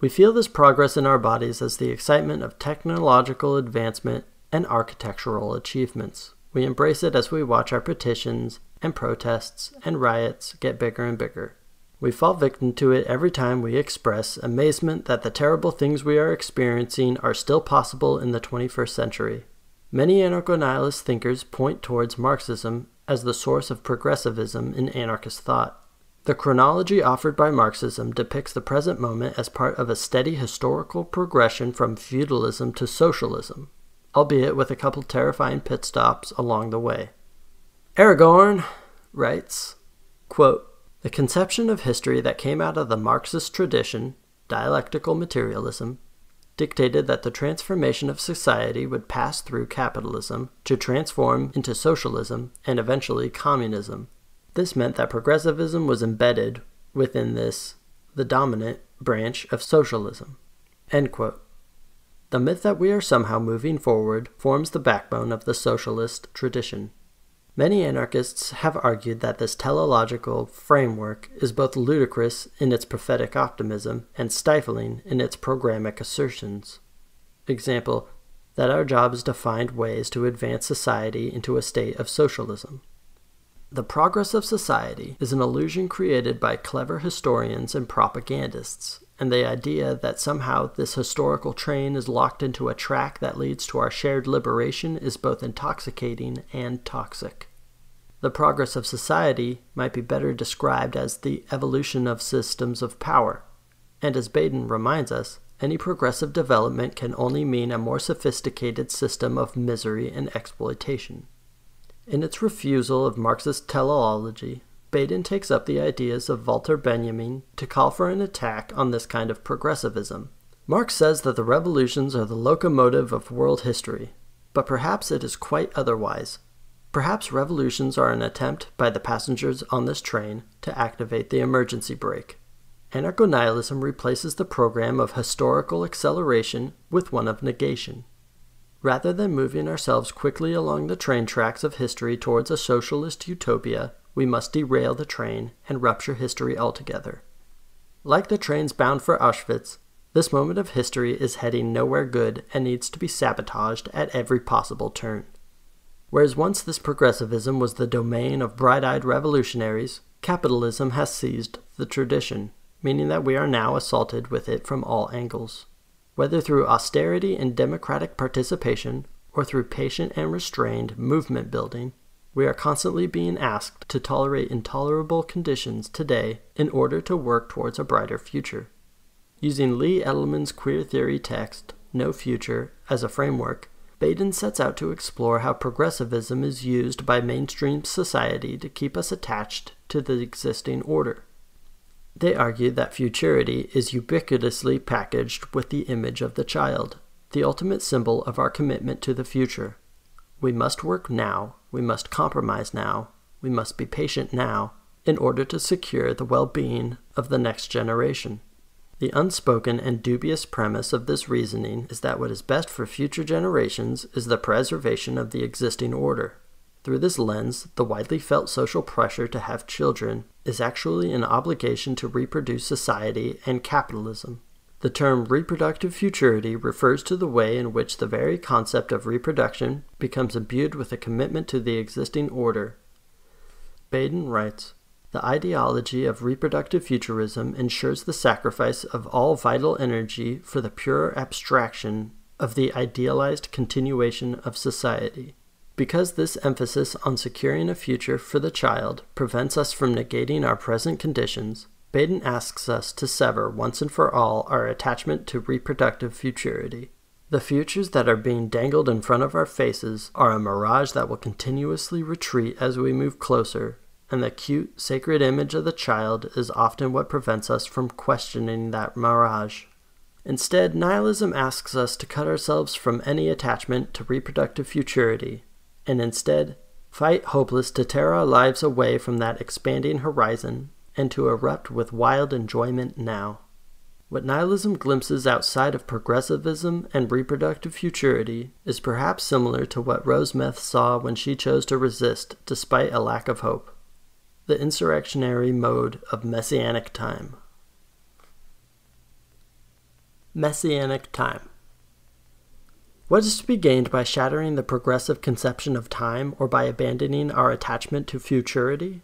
We feel this progress in our bodies as the excitement of technological advancement and architectural achievements. We embrace it as we watch our petitions and protests and riots get bigger and bigger. We fall victim to it every time we express amazement that the terrible things we are experiencing are still possible in the 21st century. Many anarcho nihilist thinkers point towards Marxism as the source of progressivism in anarchist thought. The chronology offered by Marxism depicts the present moment as part of a steady historical progression from feudalism to socialism, albeit with a couple terrifying pit stops along the way. Aragorn writes, quote, The conception of history that came out of the Marxist tradition, dialectical materialism, dictated that the transformation of society would pass through capitalism to transform into socialism and eventually communism. This meant that progressivism was embedded within this, the dominant branch of socialism. The myth that we are somehow moving forward forms the backbone of the socialist tradition. Many anarchists have argued that this teleological framework is both ludicrous in its prophetic optimism and stifling in its programmatic assertions. Example, that our job is to find ways to advance society into a state of socialism. The progress of society is an illusion created by clever historians and propagandists, and the idea that somehow this historical train is locked into a track that leads to our shared liberation is both intoxicating and toxic. The progress of society might be better described as the evolution of systems of power, and as Baedan reminds us, any progressive development can only mean a more sophisticated system of misery and exploitation. In its refusal of Marxist teleology, Baedan takes up the ideas of Walter Benjamin to call for an attack on this kind of progressivism. Marx says that the revolutions are the locomotive of world history, but perhaps it is quite otherwise. Perhaps revolutions are an attempt by the passengers on this train to activate the emergency brake. Anarcho nihilism replaces the program of historical acceleration with one of negation. Rather than moving ourselves quickly along the train tracks of history towards a socialist utopia, we must derail the train and rupture history altogether. Like the trains bound for Auschwitz, this moment of history is heading nowhere good and needs to be sabotaged at every possible turn. Whereas once this progressivism was the domain of bright eyed revolutionaries, capitalism has seized the tradition, meaning that we are now assaulted with it from all angles. Whether through austerity and democratic participation, or through patient and restrained movement building, we are constantly being asked to tolerate intolerable conditions today in order to work towards a brighter future. Using Lee Edelman's queer theory text, No Future, as a framework, Baedan sets out to explore how progressivism is used by mainstream society to keep us attached to the existing order. They argue that futurity is ubiquitously packaged with the image of the child, the ultimate symbol of our commitment to the future. We must work now we must compromise now. We must be patient now in order to secure the well being of the next generation. The unspoken and dubious premise of this reasoning is that what is best for future generations is the preservation of the existing order. Through this lens, the widely felt social pressure to have children is actually an obligation to reproduce society and capitalism. The term reproductive futurity refers to the way in which the very concept of reproduction becomes imbued with a commitment to the existing order. Baedan writes The ideology of reproductive futurism ensures the sacrifice of all vital energy for the pure abstraction of the idealized continuation of society. Because this emphasis on securing a future for the child prevents us from negating our present conditions, Baedan asks us to sever once and for all our attachment to reproductive futurity. The futures that are being dangled in front of our faces are a mirage that will continuously retreat as we move closer, and the cute, sacred image of the child is often what prevents us from questioning that mirage. Instead, nihilism asks us to cut ourselves from any attachment to reproductive futurity, and instead, fight hopeless to tear our lives away from that expanding horizon and to erupt with wild enjoyment now. What nihilism glimpses outside of progressivism and reproductive futurity is perhaps similar to what Rose Meth saw when she chose to resist despite a lack of hope the insurrectionary mode of messianic time. Messianic time. What is to be gained by shattering the progressive conception of time or by abandoning our attachment to futurity?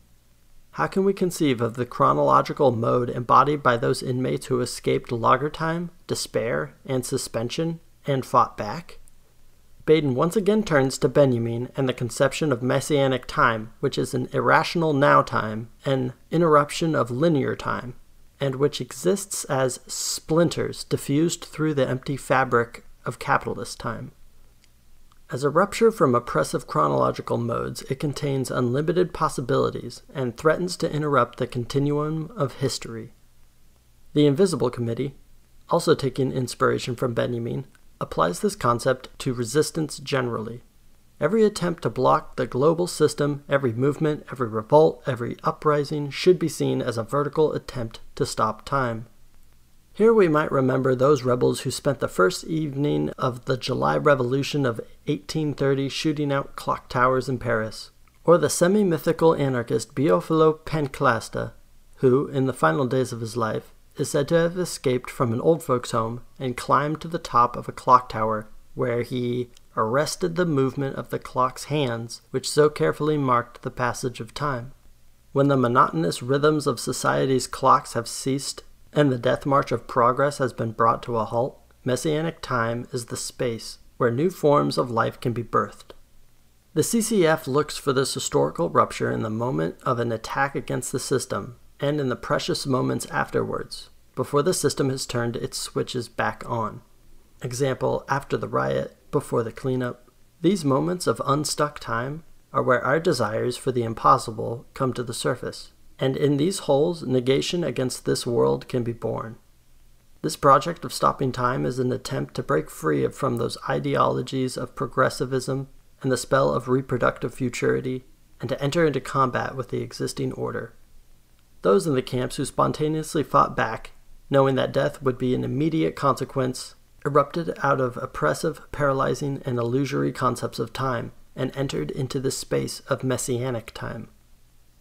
How can we conceive of the chronological mode embodied by those inmates who escaped lager time, despair, and suspension, and fought back? Baedan once again turns to Benjamin and the conception of messianic time, which is an irrational now time, an interruption of linear time, and which exists as splinters diffused through the empty fabric of capitalist time. As a rupture from oppressive chronological modes, it contains unlimited possibilities and threatens to interrupt the continuum of history. The Invisible Committee, also taking inspiration from Benjamin, applies this concept to resistance generally. Every attempt to block the global system, every movement, every revolt, every uprising should be seen as a vertical attempt to stop time. Here we might remember those rebels who spent the first evening of the July Revolution of 1830 shooting out clock towers in Paris, or the semi mythical anarchist Biófilo Panclasta, who, in the final days of his life, is said to have escaped from an old folks' home and climbed to the top of a clock tower, where he arrested the movement of the clock's hands, which so carefully marked the passage of time. When the monotonous rhythms of society's clocks have ceased and the death march of progress has been brought to a halt, messianic time is the space where new forms of life can be birthed. The CCF looks for this historical rupture in the moment of an attack against the system and in the precious moments afterwards, before the system has turned its switches back on. Example, after the riot, before the cleanup. These moments of unstuck time are where our desires for the impossible come to the surface and in these holes, negation against this world can be born. This project of stopping time is an attempt to break free from those ideologies of progressivism and the spell of reproductive futurity, and to enter into combat with the existing order. Those in the camps who spontaneously fought back, knowing that death would be an immediate consequence, erupted out of oppressive, paralyzing, and illusory concepts of time, and entered into the space of messianic time.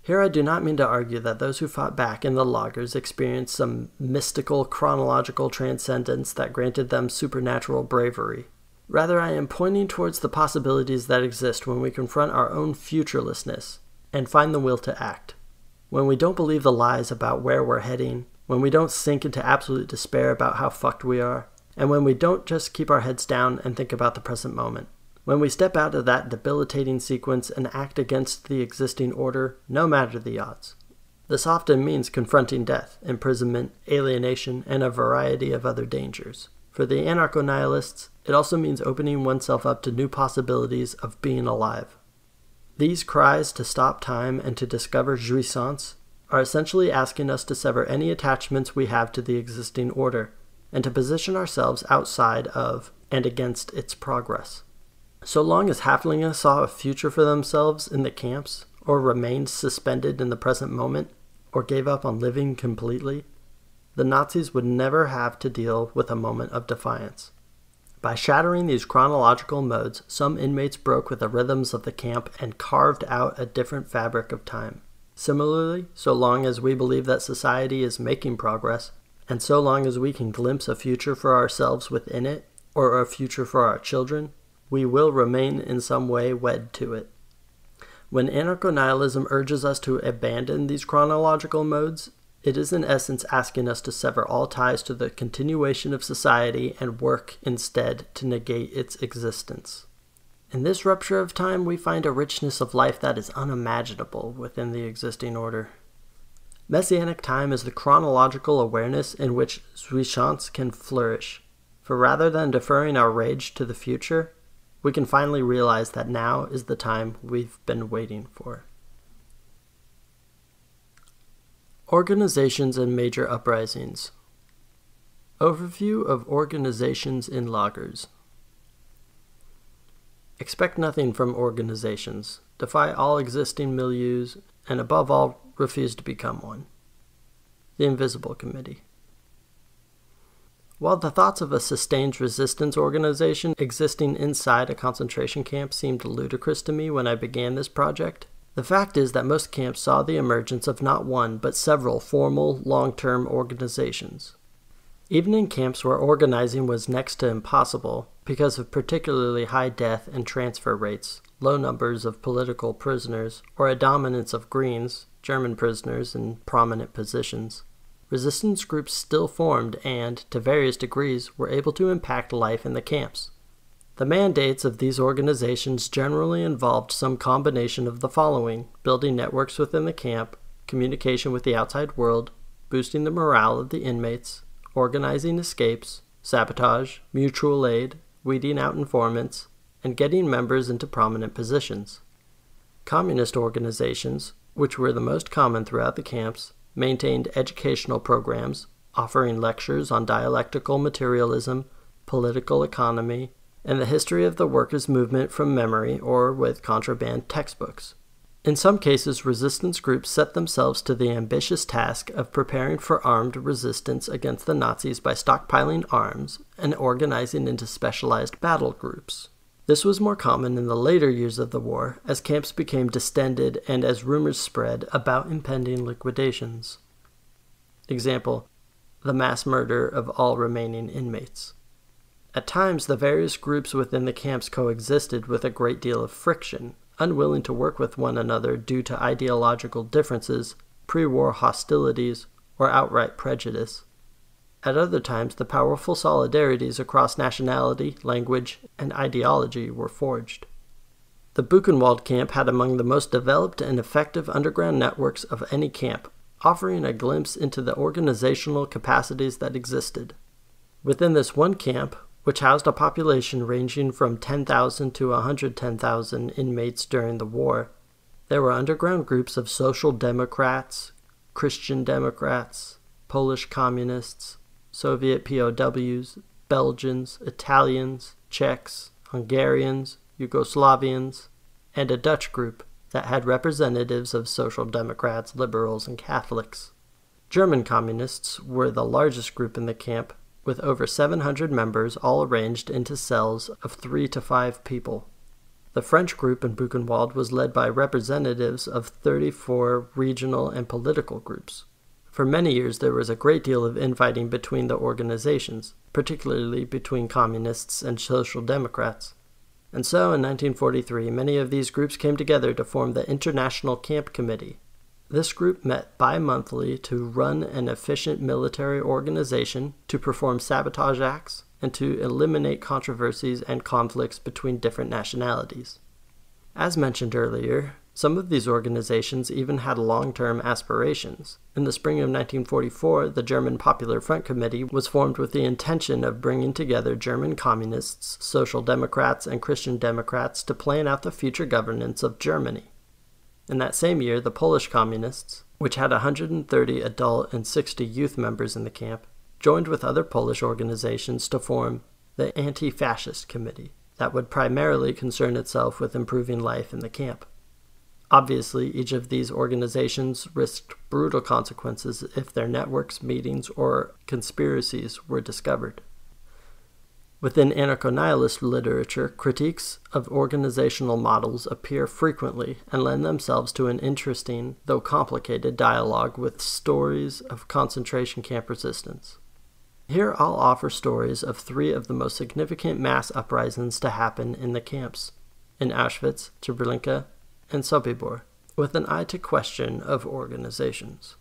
Here I do not mean to argue that those who fought back in the lagers experienced some mystical chronological transcendence that granted them supernatural bravery. Rather, I am pointing towards the possibilities that exist when we confront our own futurelessness and find the will to act. When we don't believe the lies about where we're heading, when we don't sink into absolute despair about how fucked we are, and when we don't just keep our heads down and think about the present moment. When we step out of that debilitating sequence and act against the existing order, no matter the odds. This often means confronting death, imprisonment, alienation, and a variety of other dangers. For the anarcho nihilists, it also means opening oneself up to new possibilities of being alive. These cries to stop time and to discover jouissance are essentially asking us to sever any attachments we have to the existing order and to position ourselves outside of and against its progress. So long as Häftlinge saw a future for themselves in the camps, or remained suspended in the present moment, or gave up on living completely, the Nazis would never have to deal with a moment of defiance. By shattering these chronological modes, some inmates broke with the rhythms of the camp and carved out a different fabric of time. Similarly, so long as we believe that society is making progress, and so long as we can glimpse a future for ourselves within it, or a future for our children, we will remain in some way wed to it. When anarcho nihilism urges us to abandon these chronological modes, it is in essence asking us to sever all ties to the continuation of society and work instead to negate its existence. In this rupture of time, we find a richness of life that is unimaginable within the existing order. Messianic time is the chronological awareness in which jouissance can flourish, for rather than deferring our rage to the future, we can finally realize that now is the time we've been waiting for. Organizations and Major Uprisings Overview of Organizations in Lagers Expect nothing from organizations, defy all existing milieus, and above all, refuse to become one. The Invisible Committee. While the thoughts of a sustained resistance organization existing inside a concentration camp seemed ludicrous to me when I began this project, the fact is that most camps saw the emergence of not one but several formal, long term organizations. Even in camps where organizing was next to impossible because of particularly high death and transfer rates, low numbers of political prisoners, or a dominance of Greens, German prisoners, in prominent positions, resistance groups still formed and, to various degrees, were able to impact life in the camps. The mandates of these organizations generally involved some combination of the following building networks within the camp, communication with the outside world, boosting the morale of the inmates, organizing escapes, sabotage, mutual aid, weeding out informants, and getting members into prominent positions. Communist organizations, which were the most common throughout the camps, maintained educational programs, offering lectures on dialectical materialism, political economy, and the history of the workers' movement from memory or with contraband textbooks. In some cases, resistance groups set themselves to the ambitious task of preparing for armed resistance against the Nazis by stockpiling arms and organizing into specialized battle groups. This was more common in the later years of the war as camps became distended and as rumors spread about impending liquidations. Example The mass murder of all remaining inmates. At times, the various groups within the camps coexisted with a great deal of friction, unwilling to work with one another due to ideological differences, pre war hostilities, or outright prejudice. At other times, the powerful solidarities across nationality, language, and ideology were forged. The Buchenwald camp had among the most developed and effective underground networks of any camp, offering a glimpse into the organizational capacities that existed. Within this one camp, which housed a population ranging from 10,000 to 110,000 inmates during the war, there were underground groups of social democrats, Christian Democrats, Polish communists, Soviet POWs, Belgians, Italians, Czechs, Hungarians, Yugoslavians, and a Dutch group that had representatives of Social Democrats, liberals, and Catholics. German communists were the largest group in the camp, with over 700 members all arranged into cells of three to five people. The French group in Buchenwald was led by representatives of 34 regional and political groups. For many years, there was a great deal of infighting between the organizations, particularly between communists and social democrats. And so, in 1943, many of these groups came together to form the International Camp Committee. This group met bi monthly to run an efficient military organization, to perform sabotage acts, and to eliminate controversies and conflicts between different nationalities. As mentioned earlier, some of these organizations even had long term aspirations. In the spring of 1944, the German Popular Front Committee was formed with the intention of bringing together German communists, social democrats, and Christian democrats to plan out the future governance of Germany. In that same year, the Polish communists, which had 130 adult and 60 youth members in the camp, joined with other Polish organizations to form the Anti Fascist Committee that would primarily concern itself with improving life in the camp. Obviously, each of these organizations risked brutal consequences if their networks, meetings, or conspiracies were discovered. Within anarcho nihilist literature, critiques of organizational models appear frequently and lend themselves to an interesting, though complicated, dialogue with stories of concentration camp resistance. Here I'll offer stories of three of the most significant mass uprisings to happen in the camps in Auschwitz, Treblinka, and Sobibor, with an eye to question of organizations.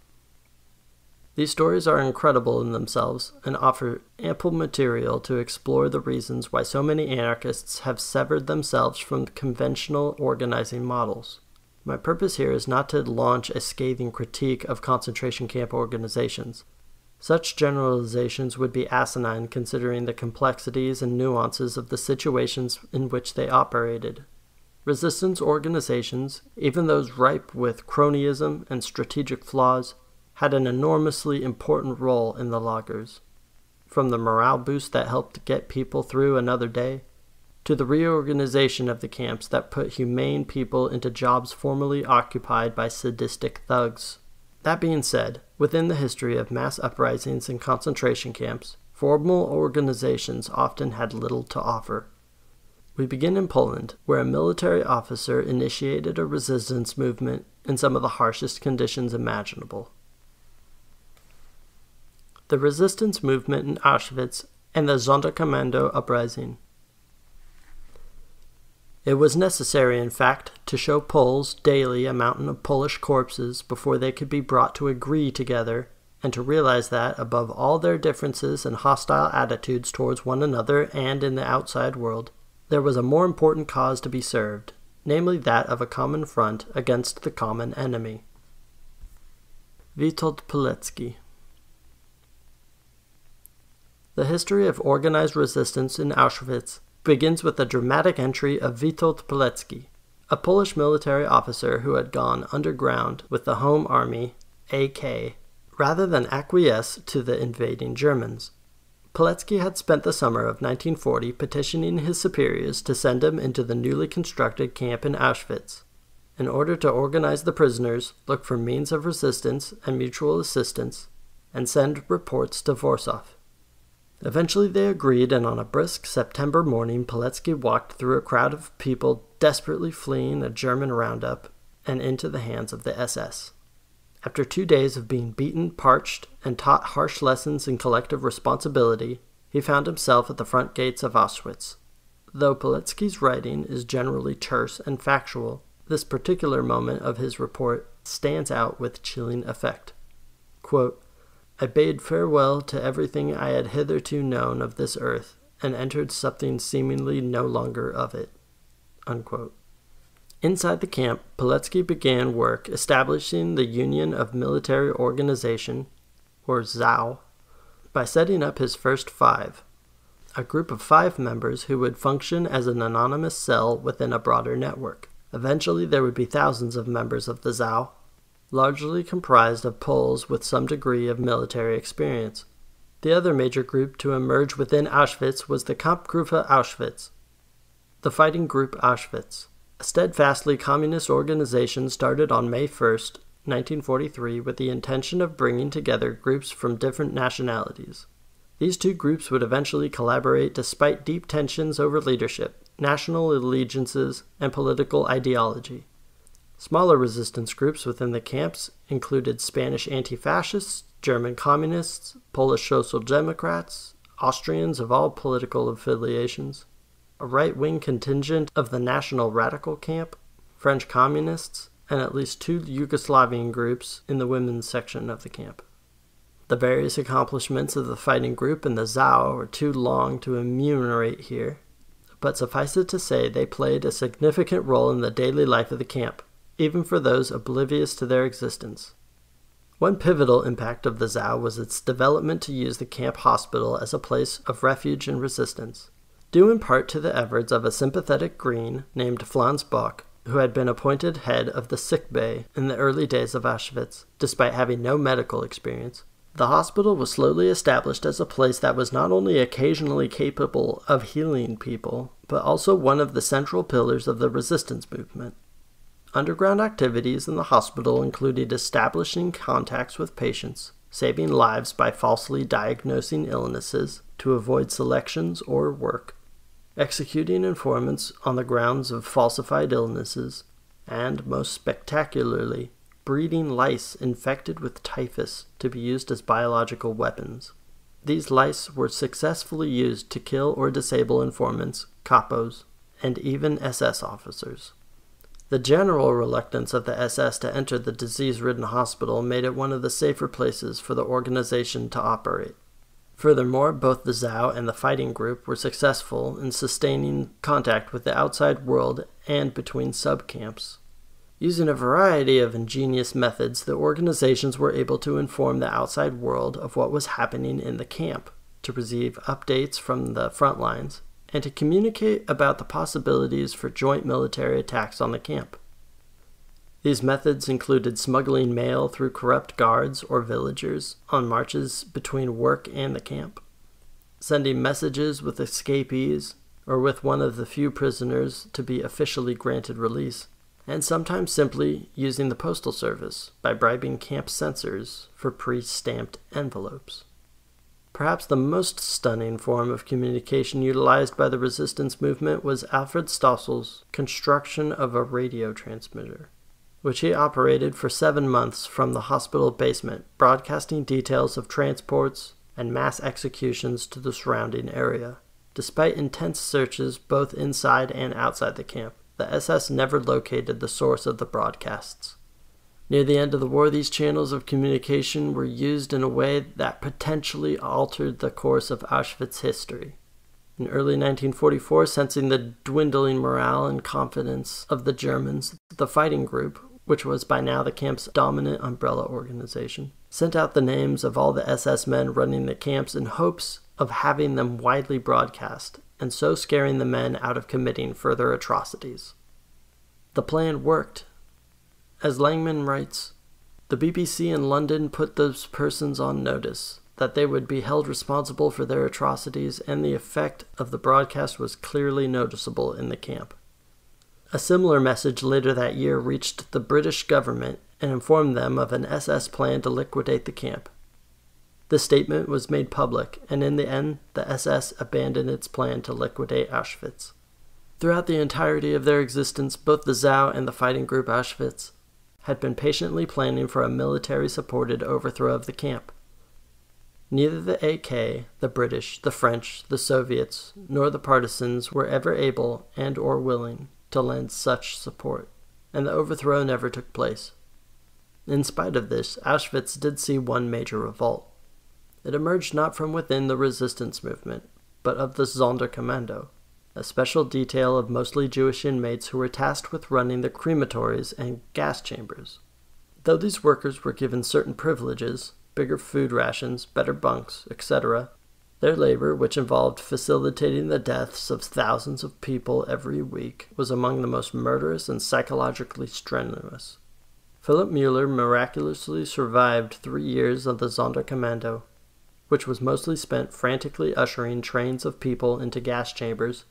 These stories are incredible in themselves and offer ample material to explore the reasons why so many anarchists have severed themselves from conventional organizing models. My purpose here is not to launch a scathing critique of concentration camp organizations. Such generalizations would be asinine considering the complexities and nuances of the situations in which they operated. Resistance organizations, even those ripe with cronyism and strategic flaws, had an enormously important role in the lagers. From the morale boost that helped get people through another day, to the reorganization of the camps that put humane people into jobs formerly occupied by sadistic thugs. That being said, within the history of mass uprisings and concentration camps, formal organizations often had little to offer. We begin in Poland, where a military officer initiated a resistance movement in some of the harshest conditions imaginable. The resistance movement in Auschwitz and the Sonderkommando uprising. It was necessary, in fact, to show Poles daily a mountain of Polish corpses before they could be brought to agree together and to realize that, above all their differences and hostile attitudes towards one another and in the outside world, there was a more important cause to be served, namely that of a common front against the common enemy. Witold Pilecki The history of organized resistance in Auschwitz begins with the dramatic entry of Witold Pilecki, a Polish military officer who had gone underground with the Home Army AK rather than acquiesce to the invading Germans. Pilecki had spent the summer of 1940 petitioning his superiors to send him into the newly constructed camp in Auschwitz. In order to organize the prisoners, look for means of resistance and mutual assistance, and send reports to Warsaw. Eventually they agreed, and on a brisk September morning, Pilecki walked through a crowd of people desperately fleeing a German roundup and into the hands of the SS. After two days of being beaten, parched, and taught harsh lessons in collective responsibility, he found himself at the front gates of Auschwitz. Though Pilecki's writing is generally terse and factual, this particular moment of his report stands out with chilling effect. Quote, I bade farewell to everything I had hitherto known of this earth, and entered something seemingly no longer of it. Unquote. Inside the camp, Pilecki began work establishing the Union of Military Organization, or ZOW, by setting up his first five, a group of five members who would function as an anonymous cell within a broader network. Eventually, there would be thousands of members of the ZOW, largely comprised of Poles with some degree of military experience. The other major group to emerge within Auschwitz was the Kampfgruppe Auschwitz, the Fighting Group Auschwitz, a steadfastly communist organization started on May 1, 1943, with the intention of bringing together groups from different nationalities. These two groups would eventually collaborate despite deep tensions over leadership, national allegiances, and political ideology. Smaller resistance groups within the camps included Spanish anti fascists, German communists, Polish social democrats, Austrians of all political affiliations, a right wing contingent of the National Radical Camp, French communists, and at least two Yugoslavian groups in the women's section of the camp. The various accomplishments of the fighting group and the ZOW are too long to enumerate here, but suffice it to say they played a significant role in the daily life of the camp, even for those oblivious to their existence. One pivotal impact of the ZOW was its development to use the camp hospital as a place of refuge and resistance, due in part to the efforts of a sympathetic Green named Franz Bock, who had been appointed head of the sick bay in the early days of Auschwitz, despite having no medical experience. The hospital was slowly established as a place that was not only occasionally capable of healing people, but also one of the central pillars of the resistance movement. Underground activities in the hospital included establishing contacts with patients, saving lives by falsely diagnosing illnesses to avoid selections or work, executing informants on the grounds of falsified illnesses, and, most spectacularly, breeding lice infected with typhus to be used as biological weapons. These lice were successfully used to kill or disable informants, capos, and even SS officers. The general reluctance of the SS to enter the disease ridden hospital made it one of the safer places for the organization to operate. Furthermore, both the ZOW and the fighting group were successful in sustaining contact with the outside world and between subcamps. Using a variety of ingenious methods, the organizations were able to inform the outside world of what was happening in the camp, to receive updates from the front lines, and to communicate about the possibilities for joint military attacks on the camp. These methods included smuggling mail through corrupt guards or villagers on marches between work and the camp, sending messages with escapees or with one of the few prisoners to be officially granted release, and sometimes simply using the postal service by bribing camp censors for pre stamped envelopes. Perhaps the most stunning form of communication utilized by the resistance movement was Alfred Stossel's construction of a radio transmitter, which he operated for seven months from the hospital basement, broadcasting details of transports and mass executions to the surrounding area. Despite intense searches both inside and outside the camp, the SS never located the source of the broadcasts. Near the end of the war, these channels of communication were used in a way that potentially altered the course of Auschwitz history. In early 1944, sensing the dwindling morale and confidence of the Germans, the fighting group, which was by now the camp's dominant umbrella organization, sent out the names of all the SS men running the camps in hopes of having them widely broadcast, and so scaring the men out of committing further atrocities. The plan worked, as Langbein writes, The BBC in London put those persons on notice that they would be held responsible for their atrocities, and the effect of the broadcast was clearly noticeable in the camp. A similar message later that year reached the British government and informed them of an SS plan to liquidate the camp. The statement was made public, and in the end, the SS abandoned its plan to liquidate Auschwitz. Throughout the entirety of their existence, both the ZOW and the fighting group Auschwitz had been patiently planning for a military supported overthrow of the camp. Neither the AK, the British, the French, the Soviets, nor the partisans were ever able and or willing to lend such support, and the overthrow never took place. In spite of this, Auschwitz did see one major revolt. It emerged not from within the resistance movement, but of the Sonderkommando, a special detail of mostly Jewish inmates who were tasked with running the crematories and gas chambers. Though these workers were given certain privileges, bigger food rations, better bunks, etc., their labor, which involved facilitating the deaths of thousands of people every week, was among the most murderous and psychologically strenuous. Philip Müller miraculously survived three years of the Sonderkommando, which was mostly spent frantically ushering trains of people into gas chambers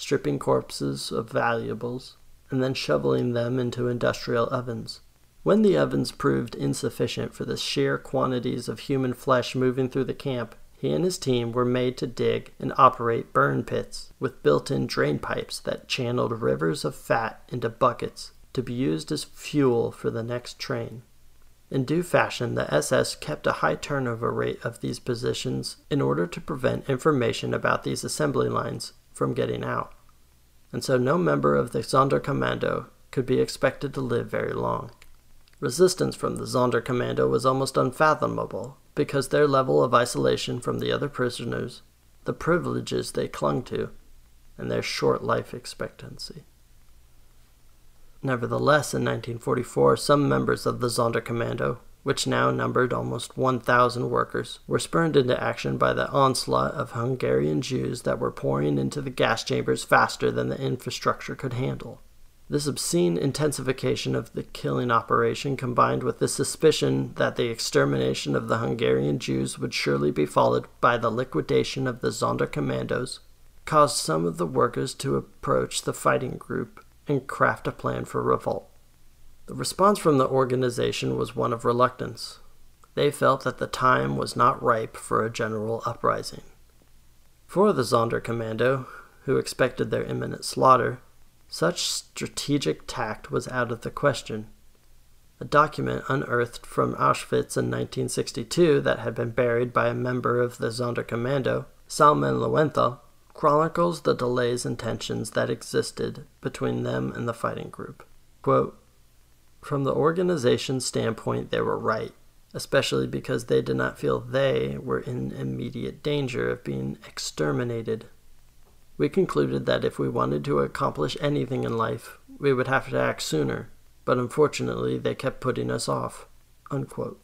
stripping corpses of valuables, and then shoveling them into industrial ovens. When the ovens proved insufficient for the sheer quantities of human flesh moving through the camp, he and his team were made to dig and operate burn pits with built in drain pipes that channeled rivers of fat into buckets to be used as fuel for the next train. In due fashion, the SS kept a high turnover rate of these positions in order to prevent information about these assembly lines from getting out, and so no member of the Sonderkommando could be expected to live very long. Resistance from the Sonderkommando was almost unfathomable because their level of isolation from the other prisoners, the privileges they clung to, and their short life expectancy. Nevertheless, in 1944, some members of the Sonderkommando which now numbered almost 1,000 workers, were spurred into action by the onslaught of Hungarian Jews that were pouring into the gas chambers faster than the infrastructure could handle. This obscene intensification of the killing operation, combined with the suspicion that the extermination of the Hungarian Jews would surely be followed by the liquidation of the Sonderkommandos, caused some of the workers to approach the fighting group and craft a plan for revolt. The response from the organization was one of reluctance. They felt that the time was not ripe for a general uprising. For the Sonderkommando, who expected their imminent slaughter, such strategic tact was out of the question. A document unearthed from Auschwitz in 1962 that had been buried by a member of the Sonderkommando, Salman Lowenthal, chronicles the delays and tensions that existed between them and the fighting group. Quote, from the organization's standpoint, they were right, especially because they did not feel they were in immediate danger of being exterminated. We concluded that if we wanted to accomplish anything in life, we would have to act sooner, but unfortunately they kept putting us off. Unquote.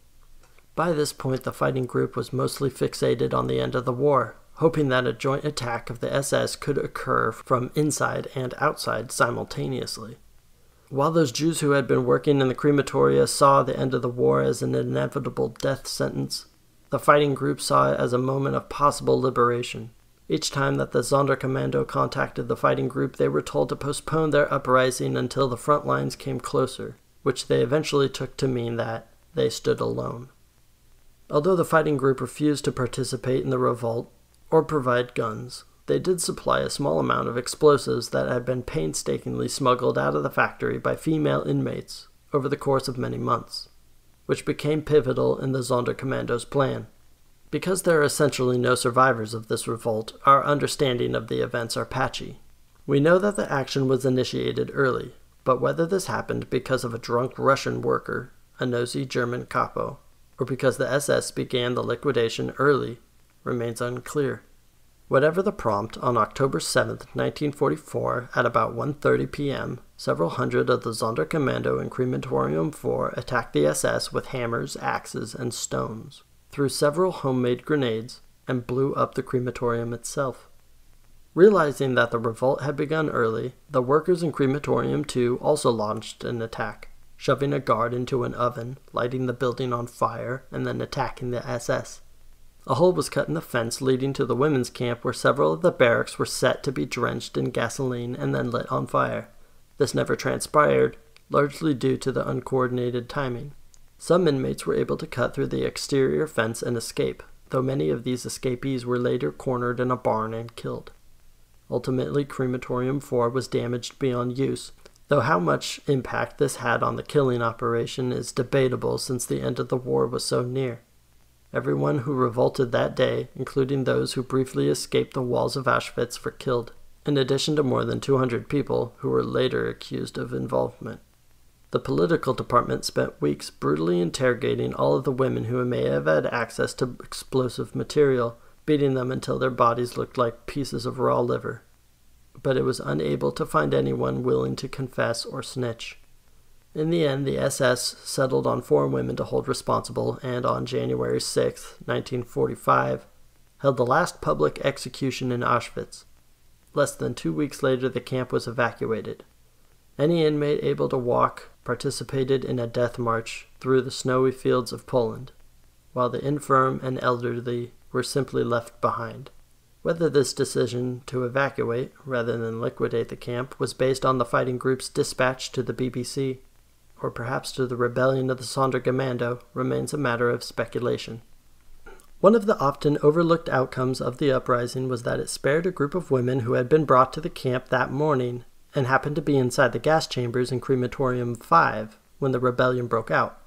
By this point, the fighting group was mostly fixated on the end of the war, hoping that a joint attack of the SS could occur from inside and outside simultaneously. While those Jews who had been working in the crematoria saw the end of the war as an inevitable death sentence, the fighting group saw it as a moment of possible liberation. Each time that the Sonderkommando contacted the fighting group, they were told to postpone their uprising until the front lines came closer, which they eventually took to mean that they stood alone. Although the fighting group refused to participate in the revolt or provide guns, they did supply a small amount of explosives that had been painstakingly smuggled out of the factory by female inmates over the course of many months, which became pivotal in the Sonderkommando's plan. Because there are essentially no survivors of this revolt, our understanding of the events are patchy. We know that the action was initiated early, but whether this happened because of a drunk Russian worker, a nosy German capo, or because the SS began the liquidation early remains unclear. Whatever the prompt, on October 7, 1944, at about 1.30 p.m., several hundred of the Sonderkommando in Crematorium 4 attacked the SS with hammers, axes, and stones, threw several homemade grenades, and blew up the crematorium itself. Realizing that the revolt had begun early, the workers in Crematorium 2 also launched an attack. shoving a guard into an oven, lighting the building on fire, and then attacking the SS. A hole was cut in the fence leading to the women's camp where several of the barracks were set to be drenched in gasoline and then lit on fire. This never transpired, largely due to the uncoordinated timing. Some inmates were able to cut through the exterior fence and escape, though many of these escapees were later cornered in a barn and killed. Ultimately, Crematorium 4 was damaged beyond use, though how much impact this had on the killing operation is debatable since the end of the war was so near. Everyone who revolted that day, including those who briefly escaped the walls of Auschwitz, were killed, in addition to more than 200 people who were later accused of involvement. The political department spent weeks brutally interrogating all of the women who may have had access to explosive material, beating them until their bodies looked like pieces of raw liver. But it was unable to find anyone willing to confess or snitch. In the end, the SS settled on four women to hold responsible and on January 6, 1945, held the last public execution in Auschwitz. Less than two weeks later, the camp was evacuated. Any inmate able to walk participated in a death march through the snowy fields of Poland, while the infirm and elderly were simply left behind. Whether this decision to evacuate rather than liquidate the camp was based on the fighting group's dispatch to the BBC, or perhaps to the rebellion of the Sonderkommando, remains a matter of speculation. One of the often overlooked outcomes of the uprising was that it spared a group of women who had been brought to the camp that morning and happened to be inside the gas chambers in Crematorium 5 when the rebellion broke out.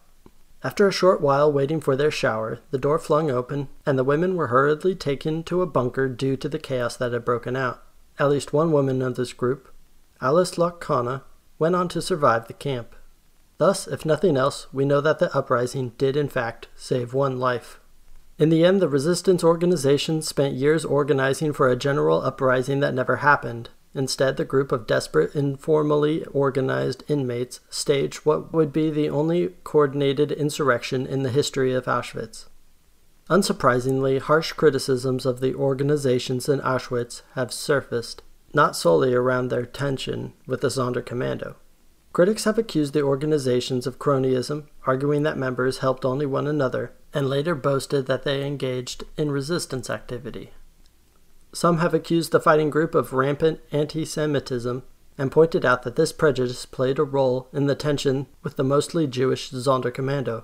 After a short while waiting for their shower, the door flung open, and the women were hurriedly taken to a bunker due to the chaos that had broken out. At least one woman of this group, Alice Lochkona, went on to survive the camp. Thus, if nothing else, we know that the uprising did in fact save one life. In the end, the resistance organization spent years organizing for a general uprising that never happened, Instead, the group of desperate, informally organized inmates staged what would be the only coordinated insurrection in the history of Auschwitz. Unsurprisingly, harsh criticisms of the organizations in Auschwitz have surfaced, not solely around their tension with the Sonderkommando. Critics have accused the organizations of cronyism, arguing that members helped only one another, and later boasted that they engaged in resistance activity. Some have accused the fighting group of rampant anti Semitism and pointed out that this prejudice played a role in the tension with the mostly Jewish Sonderkommando.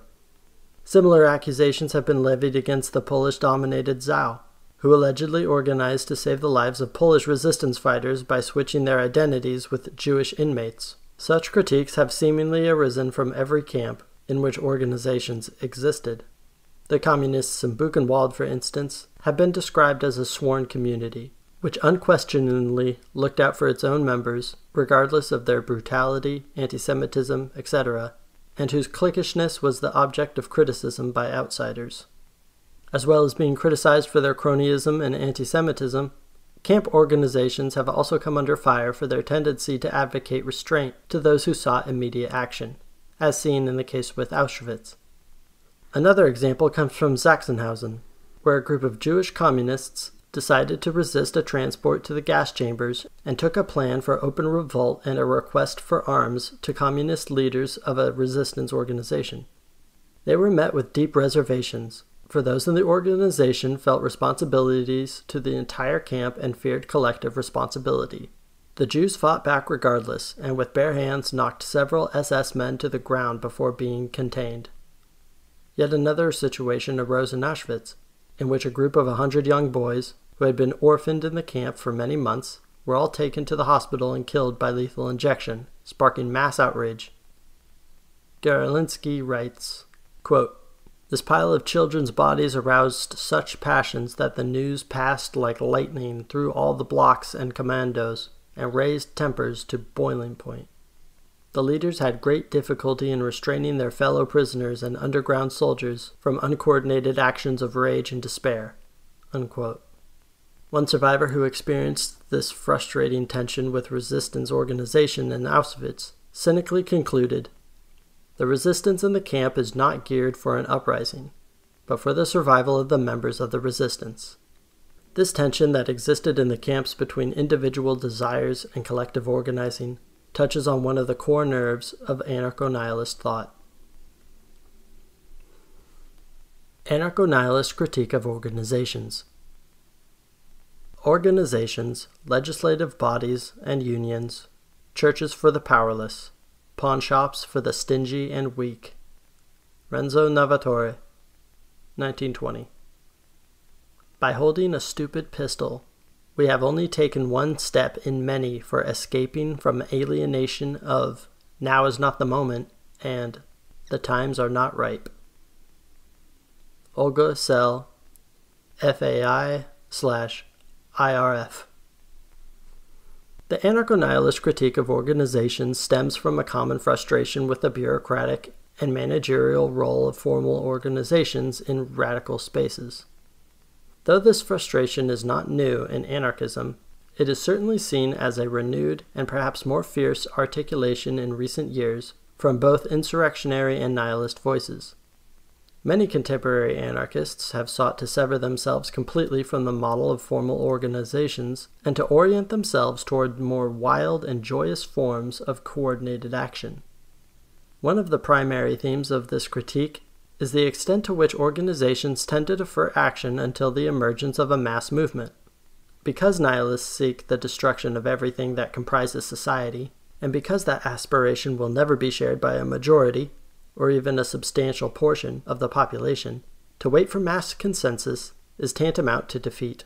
Similar accusations have been levied against the Polish dominated ZOW, who allegedly organized to save the lives of Polish resistance fighters by switching their identities with Jewish inmates. Such critiques have seemingly arisen from every camp in which organizations existed. The communists in Buchenwald, for instance, have been described as a sworn community, which unquestioningly looked out for its own members, regardless of their brutality, anti Semitism, etc., and whose cliquishness was the object of criticism by outsiders. As well as being criticized for their cronyism and anti Semitism, camp organizations have also come under fire for their tendency to advocate restraint to those who sought immediate action, as seen in the case with Auschwitz. Another example comes from Sachsenhausen, where a group of Jewish communists decided to resist a transport to the gas chambers and took a plan for open revolt and a request for arms to communist leaders of a resistance organization. They were met with deep reservations, for those in the organization felt responsibilities to the entire camp and feared collective responsibility. The Jews fought back regardless, and with bare hands knocked several SS men to the ground before being contained. Yet another situation arose in Auschwitz, in which a group of a hundred young boys, who had been orphaned in the camp for many months, were all taken to the hospital and killed by lethal injection, sparking mass outrage. Garlinski writes, quote, This pile of children's bodies aroused such passions that the news passed like lightning through all the blocks and commandos and raised tempers to boiling point. The leaders had great difficulty in restraining their fellow prisoners and underground soldiers from uncoordinated actions of rage and despair. Unquote. One survivor who experienced this frustrating tension with resistance organization in Auschwitz cynically concluded The resistance in the camp is not geared for an uprising, but for the survival of the members of the resistance. This tension that existed in the camps between individual desires and collective organizing touches on one of the core nerves of anarcho nihilist thought. Anarcho nihilist critique of organizations. Organizations, legislative bodies and unions, churches for the powerless, pawn shops for the stingy and weak. Renzo Novatore, 1920. By holding a stupid pistol, we have only taken one step in many for escaping from alienation of now is not the moment and the times are not ripe. Olga Cell, FAI slash IRF. The anarcho nihilist critique of organizations stems from a common frustration with the bureaucratic and managerial role of formal organizations in radical spaces. Though this frustration is not new in anarchism, it is certainly seen as a renewed and perhaps more fierce articulation in recent years from both insurrectionary and nihilist voices. Many contemporary anarchists have sought to sever themselves completely from the model of formal organizations and to orient themselves toward more wild and joyous forms of coordinated action. One of the primary themes of this critique is the extent to which organizations tend to defer action until the emergence of a mass movement. Because nihilists seek the destruction of everything that comprises society, and because that aspiration will never be shared by a majority, or even a substantial portion, of the population, to wait for mass consensus is tantamount to defeat.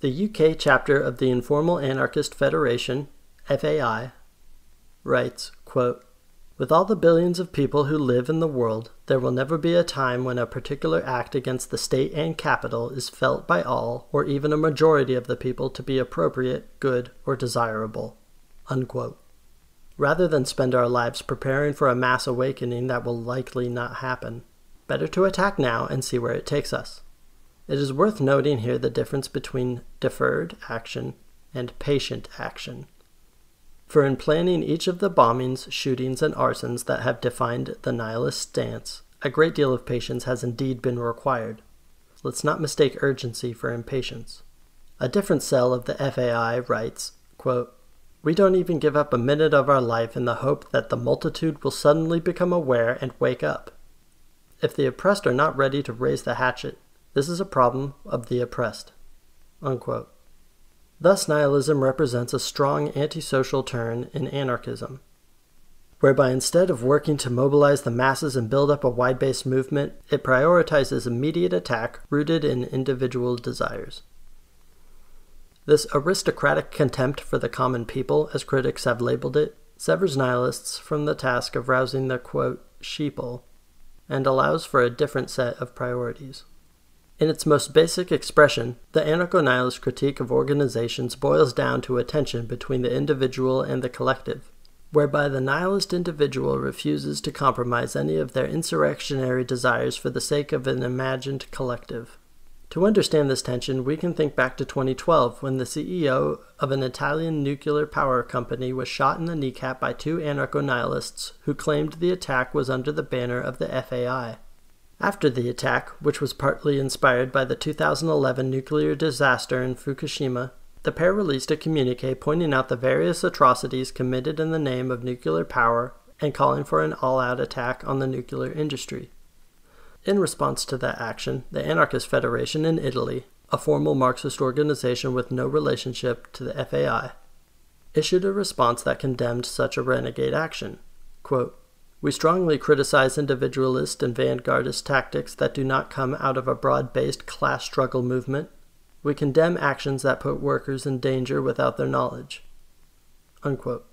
The UK chapter of the Informal Anarchist Federation, FAI, writes, quote, with all the billions of people who live in the world, there will never be a time when a particular act against the state and capital is felt by all, or even a majority of the people, to be appropriate, good, or desirable. Unquote. Rather than spend our lives preparing for a mass awakening that will likely not happen, better to attack now and see where it takes us. It is worth noting here the difference between deferred action and patient action for in planning each of the bombings, shootings, and arsons that have defined the nihilist stance, a great deal of patience has indeed been required. Let's not mistake urgency for impatience. A different cell of the FAI writes, quote, We don't even give up a minute of our life in the hope that the multitude will suddenly become aware and wake up. If the oppressed are not ready to raise the hatchet, this is a problem of the oppressed. Unquote. Thus, nihilism represents a strong antisocial turn in anarchism, whereby instead of working to mobilize the masses and build up a wide based movement, it prioritizes immediate attack rooted in individual desires. This aristocratic contempt for the common people, as critics have labeled it, severs nihilists from the task of rousing the quote, sheeple and allows for a different set of priorities. In its most basic expression, the anarcho nihilist critique of organizations boils down to a tension between the individual and the collective, whereby the nihilist individual refuses to compromise any of their insurrectionary desires for the sake of an imagined collective. To understand this tension, we can think back to 2012 when the CEO of an Italian nuclear power company was shot in the kneecap by two anarcho nihilists who claimed the attack was under the banner of the FAI. After the attack, which was partly inspired by the 2011 nuclear disaster in Fukushima, the pair released a communique pointing out the various atrocities committed in the name of nuclear power and calling for an all out attack on the nuclear industry. In response to that action, the Anarchist Federation in Italy, a formal Marxist organization with no relationship to the FAI, issued a response that condemned such a renegade action. Quote, we strongly criticize individualist and vanguardist tactics that do not come out of a broad based class struggle movement. We condemn actions that put workers in danger without their knowledge. Unquote.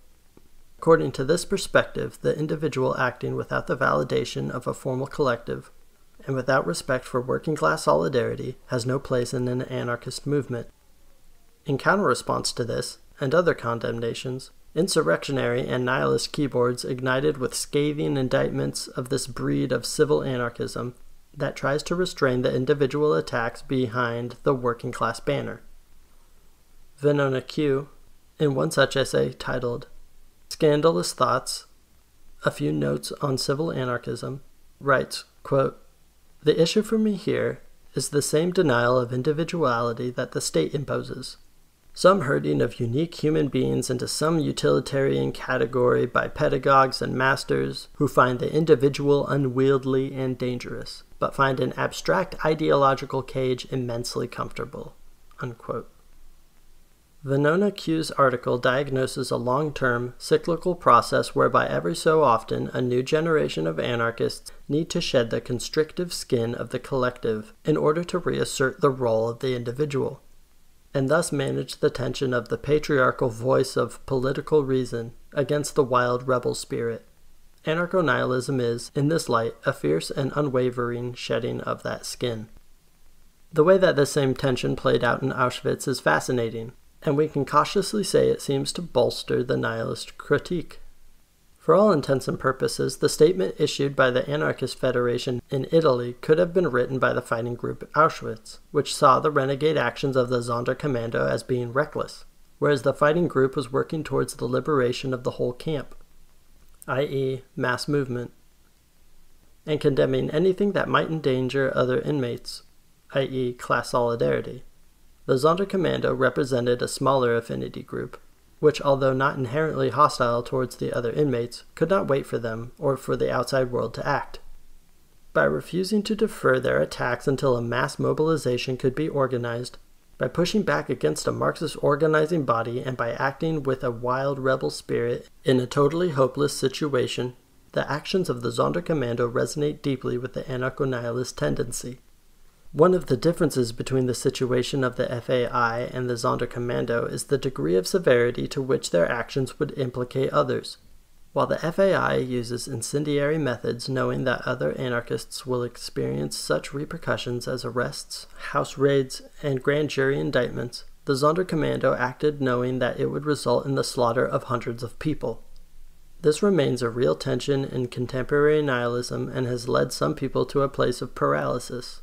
According to this perspective, the individual acting without the validation of a formal collective and without respect for working class solidarity has no place in an anarchist movement. In counter-response to this, and other condemnations, Insurrectionary and nihilist keyboards ignited with scathing indictments of this breed of civil anarchism that tries to restrain the individual attacks behind the working class banner. Venona Q, in one such essay titled Scandalous Thoughts A Few Notes on Civil Anarchism, writes, quote, The issue for me here is the same denial of individuality that the state imposes some herding of unique human beings into some utilitarian category by pedagogues and masters who find the individual unwieldy and dangerous, but find an abstract ideological cage immensely comfortable. Unquote. Venona Q's article diagnoses a long term, cyclical process whereby every so often a new generation of anarchists need to shed the constrictive skin of the collective in order to reassert the role of the individual, and thus manage the tension of the patriarchal voice of political reason against the wild rebel spirit. Anarcho nihilism is, in this light, a fierce and unwavering shedding of that skin. The way that this same tension played out in Auschwitz is fascinating and we can cautiously say it seems to bolster the nihilist critique. For all intents and purposes, the statement issued by the Anarchist Federation in Italy could have been written by the fighting group Auschwitz, which saw the renegade actions of the Sonderkommando as being reckless, whereas the fighting group was working towards the liberation of the whole camp, i.e., mass movement, and condemning anything that might endanger other inmates, i.e., class solidarity. The Sonderkommando represented a smaller affinity group, which, although not inherently hostile towards the other inmates, could not wait for them or for the outside world to act. By refusing to defer their attacks until a mass mobilization could be organized, by pushing back against a Marxist organizing body, and by acting with a wild rebel spirit in a totally hopeless situation, the actions of the Sonderkommando resonate deeply with the anarcho nihilist tendency. One of the differences between the situation of the FAI and the Sonderkommando is the degree of severity to which their actions would implicate others. While the FAI uses incendiary methods knowing that other anarchists will experience such repercussions as arrests, house raids, and grand jury indictments, the Sonderkommando acted knowing that it would result in the slaughter of hundreds of people. This remains a real tension in contemporary nihilism and has led some people to a place of paralysis.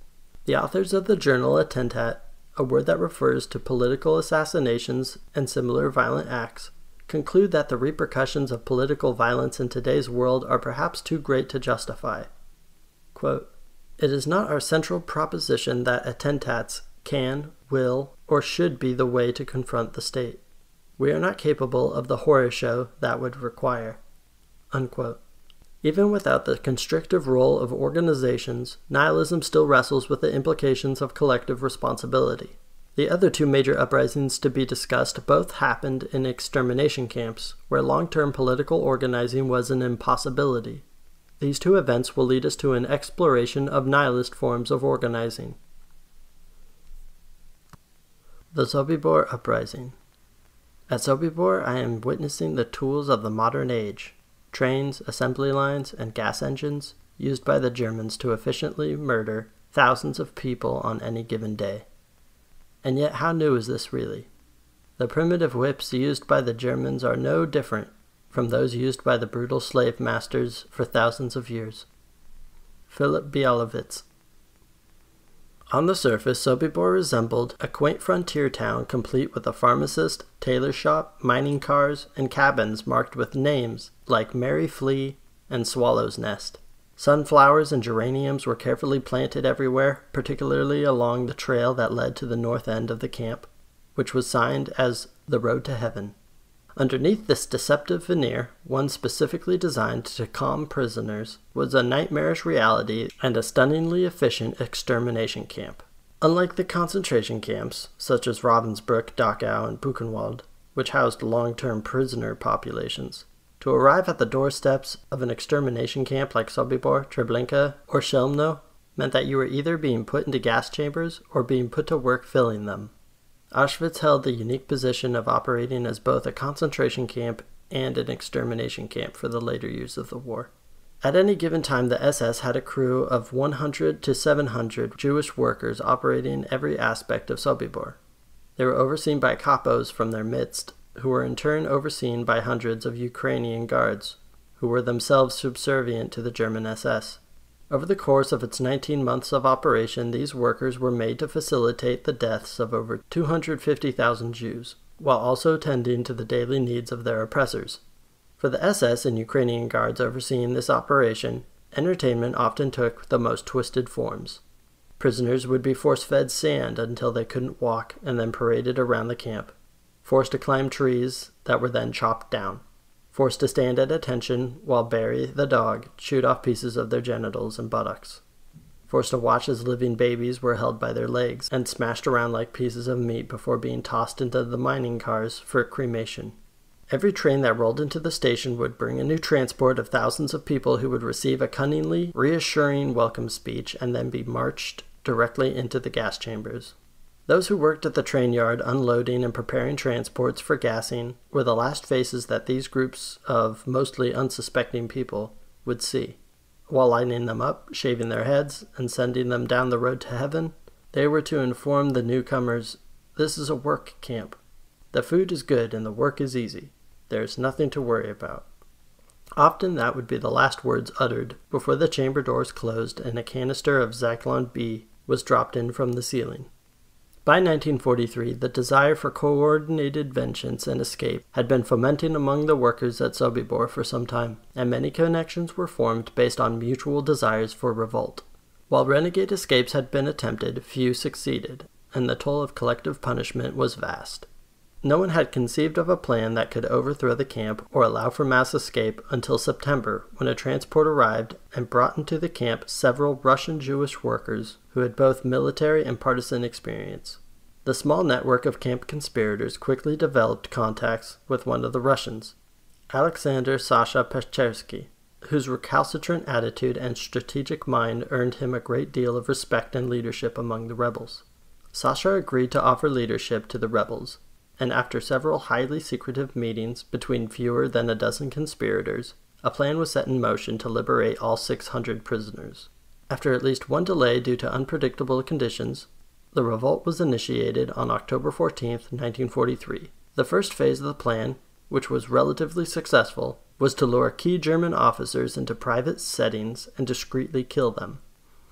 The authors of the journal Attentat, a word that refers to political assassinations and similar violent acts, conclude that the repercussions of political violence in today's world are perhaps too great to justify. Quote, it is not our central proposition that attentats can, will, or should be the way to confront the state. We are not capable of the horror show that would require. Unquote. Even without the constrictive role of organizations, nihilism still wrestles with the implications of collective responsibility. The other two major uprisings to be discussed both happened in extermination camps, where long term political organizing was an impossibility. These two events will lead us to an exploration of nihilist forms of organizing. The Sobibor Uprising At Sobibor, I am witnessing the tools of the modern age trains, assembly lines, and gas engines used by the Germans to efficiently murder thousands of people on any given day. And yet, how new is this really? The primitive whips used by the Germans are no different from those used by the brutal slave masters for thousands of years. Philip Bialowitz on the surface, Sobibor resembled a quaint frontier town complete with a pharmacist, tailor shop, mining cars, and cabins marked with names like Mary Flea and Swallow's Nest. Sunflowers and geraniums were carefully planted everywhere, particularly along the trail that led to the north end of the camp, which was signed as the Road to Heaven. Underneath this deceptive veneer, one specifically designed to calm prisoners, was a nightmarish reality and a stunningly efficient extermination camp. Unlike the concentration camps, such as Ravensbrück, Dachau, and Buchenwald, which housed long term prisoner populations, to arrive at the doorsteps of an extermination camp like Sobibor, Treblinka, or Chelmno meant that you were either being put into gas chambers or being put to work filling them. Auschwitz held the unique position of operating as both a concentration camp and an extermination camp for the later years of the war. At any given time, the SS had a crew of 100 to 700 Jewish workers operating every aspect of Sobibor. They were overseen by kapos from their midst, who were in turn overseen by hundreds of Ukrainian guards, who were themselves subservient to the German SS. Over the course of its 19 months of operation, these workers were made to facilitate the deaths of over 250,000 Jews, while also tending to the daily needs of their oppressors. For the SS and Ukrainian guards overseeing this operation, entertainment often took the most twisted forms. Prisoners would be force fed sand until they couldn't walk and then paraded around the camp. Forced to climb trees that were then chopped down, forced to stand at attention while Barry, the dog, chewed off pieces of their genitals and buttocks, forced to watch as living babies were held by their legs and smashed around like pieces of meat before being tossed into the mining cars for cremation. Every train that rolled into the station would bring a new transport of thousands of people who would receive a cunningly reassuring welcome speech and then be marched directly into the gas chambers. Those who worked at the train yard unloading and preparing transports for gassing were the last faces that these groups of mostly unsuspecting people would see. While lining them up, shaving their heads, and sending them down the road to heaven, they were to inform the newcomers this is a work camp. The food is good and the work is easy. There's nothing to worry about. Often that would be the last words uttered before the chamber doors closed and a canister of Zyklon B was dropped in from the ceiling. By 1943, the desire for coordinated vengeance and escape had been fomenting among the workers at Sobibor for some time, and many connections were formed based on mutual desires for revolt. While renegade escapes had been attempted, few succeeded, and the toll of collective punishment was vast. No one had conceived of a plan that could overthrow the camp or allow for mass escape until September, when a transport arrived and brought into the camp several Russian Jewish workers who had both military and partisan experience. The small network of camp conspirators quickly developed contacts with one of the Russians, Alexander Sasha Pechersky, whose recalcitrant attitude and strategic mind earned him a great deal of respect and leadership among the rebels. Sasha agreed to offer leadership to the rebels, and after several highly secretive meetings between fewer than a dozen conspirators, a plan was set in motion to liberate all 600 prisoners. After at least one delay due to unpredictable conditions, the revolt was initiated on October 14, 1943. The first phase of the plan, which was relatively successful, was to lure key German officers into private settings and discreetly kill them.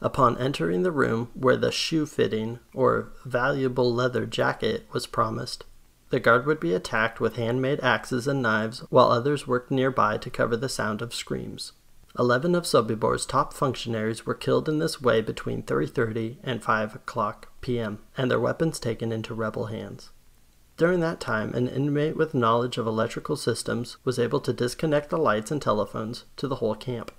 Upon entering the room where the shoe fitting or valuable leather jacket was promised, the guard would be attacked with handmade axes and knives, while others worked nearby to cover the sound of screams. Eleven of Sobibor's top functionaries were killed in this way between 3.30 and 5 o'clock p.m., and their weapons taken into rebel hands. During that time, an inmate with knowledge of electrical systems was able to disconnect the lights and telephones to the whole camp.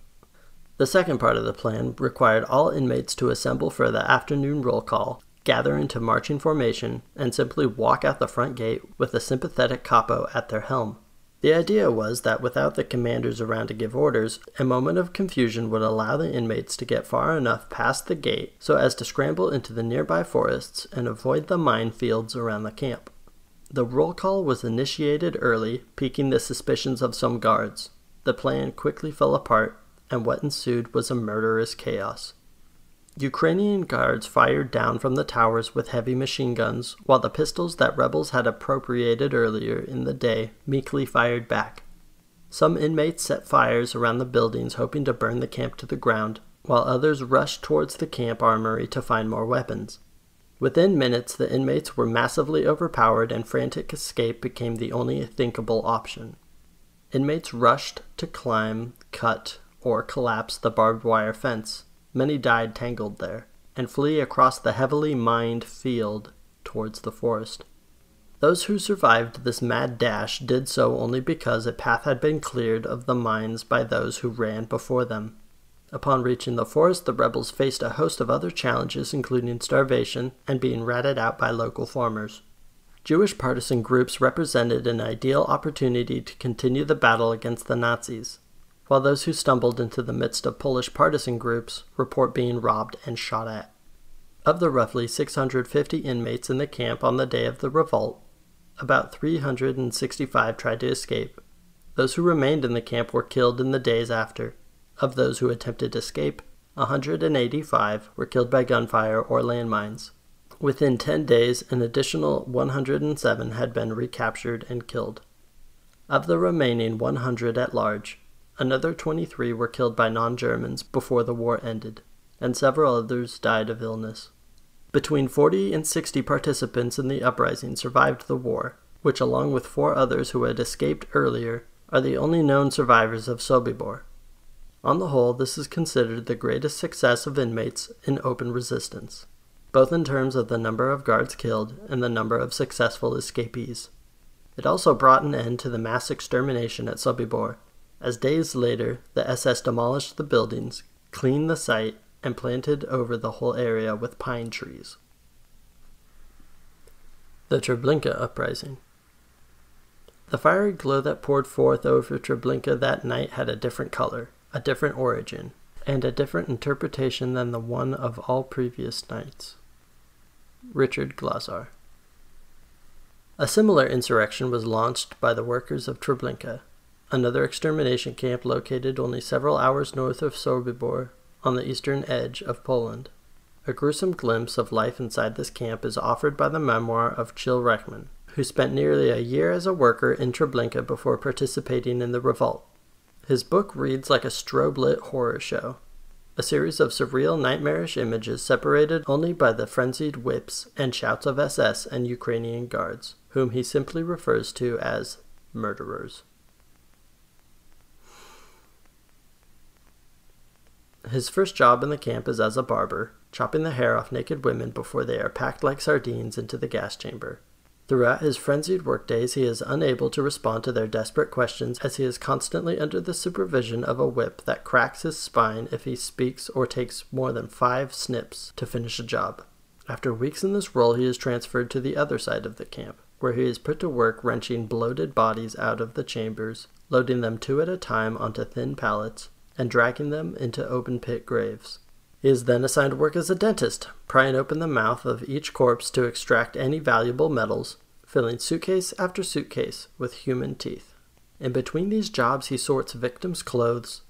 The second part of the plan required all inmates to assemble for the afternoon roll call gather into marching formation, and simply walk out the front gate with a sympathetic capo at their helm. The idea was that without the commanders around to give orders, a moment of confusion would allow the inmates to get far enough past the gate so as to scramble into the nearby forests and avoid the minefields around the camp. The roll call was initiated early, piquing the suspicions of some guards. The plan quickly fell apart, and what ensued was a murderous chaos. Ukrainian guards fired down from the towers with heavy machine guns, while the pistols that rebels had appropriated earlier in the day meekly fired back. Some inmates set fires around the buildings, hoping to burn the camp to the ground, while others rushed towards the camp armory to find more weapons. Within minutes, the inmates were massively overpowered, and frantic escape became the only thinkable option. Inmates rushed to climb, cut, or collapse the barbed wire fence many died tangled there, and flee across the heavily mined field towards the forest. Those who survived this mad dash did so only because a path had been cleared of the mines by those who ran before them. Upon reaching the forest, the rebels faced a host of other challenges, including starvation and being ratted out by local farmers. Jewish partisan groups represented an ideal opportunity to continue the battle against the Nazis while those who stumbled into the midst of Polish partisan groups report being robbed and shot at. Of the roughly 650 inmates in the camp on the day of the revolt, about 365 tried to escape. Those who remained in the camp were killed in the days after. Of those who attempted escape, 185 were killed by gunfire or landmines. Within 10 days, an additional 107 had been recaptured and killed. Of the remaining 100 at large, Another 23 were killed by non Germans before the war ended, and several others died of illness. Between 40 and 60 participants in the uprising survived the war, which, along with four others who had escaped earlier, are the only known survivors of Sobibor. On the whole, this is considered the greatest success of inmates in open resistance, both in terms of the number of guards killed and the number of successful escapees. It also brought an end to the mass extermination at Sobibor, as days later the SS demolished the buildings, cleaned the site, and planted over the whole area with pine trees. The Treblinka Uprising The fiery glow that poured forth over Treblinka that night had a different color, a different origin, and a different interpretation than the one of all previous nights. Richard Glazar a similar insurrection was launched by the workers of Treblinka, another extermination camp located only several hours north of Sobibor on the eastern edge of Poland. A gruesome glimpse of life inside this camp is offered by the memoir of Chil Rajchman, who spent nearly a year as a worker in Treblinka before participating in the revolt. His book reads like a strobe lit horror show, a series of surreal, nightmarish images separated only by the frenzied whips and shouts of SS and Ukrainian guards, whom he simply refers to as murderers. His first job in the camp is as a barber, chopping the hair off naked women before they are packed like sardines into the gas chamber. Throughout his frenzied workdays, he is unable to respond to their desperate questions as he is constantly under the supervision of a whip that cracks his spine if he speaks or takes more than five snips to finish a job. After weeks in this role, he is transferred to the other side of the camp, where he is put to work wrenching bloated bodies out of the chambers, loading them two at a time onto thin pallets, and dragging them into open pit graves. He is then assigned work as a dentist, prying open the mouth of each corpse to extract any valuable metals, filling suitcase after suitcase with human teeth. In between these jobs, he sorts victims' clothes,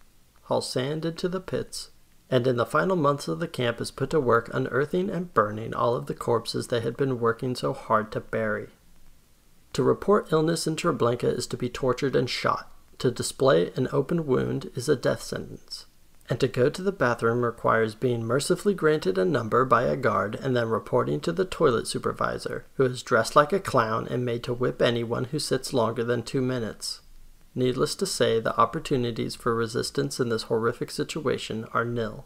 hauls sand into the pits, and in the final months of the camp is put to work unearthing and burning all of the corpses they had been working so hard to bury. To report illness in Treblinka is to be tortured and shot. To display an open wound is a death sentence and to go to the bathroom requires being mercifully granted a number by a guard and then reporting to the toilet supervisor, who is dressed like a clown and made to whip anyone who sits longer than two minutes. Needless to say, the opportunities for resistance in this horrific situation are nil.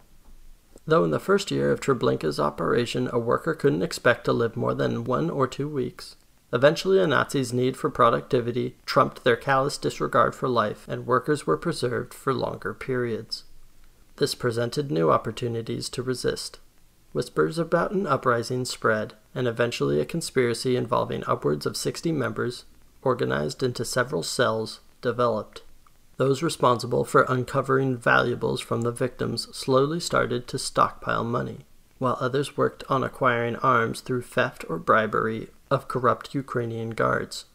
Though in the first year of Treblinka's operation a worker couldn't expect to live more than one or two weeks, eventually a Nazi's need for productivity trumped their callous disregard for life, and workers were preserved for longer periods. This presented new opportunities to resist. Whispers about an uprising spread, and eventually a conspiracy involving upwards of 60 members, organized into several cells, developed. Those responsible for uncovering valuables from the victims slowly started to stockpile money, while others worked on acquiring arms through theft or bribery of corrupt Ukrainian guards.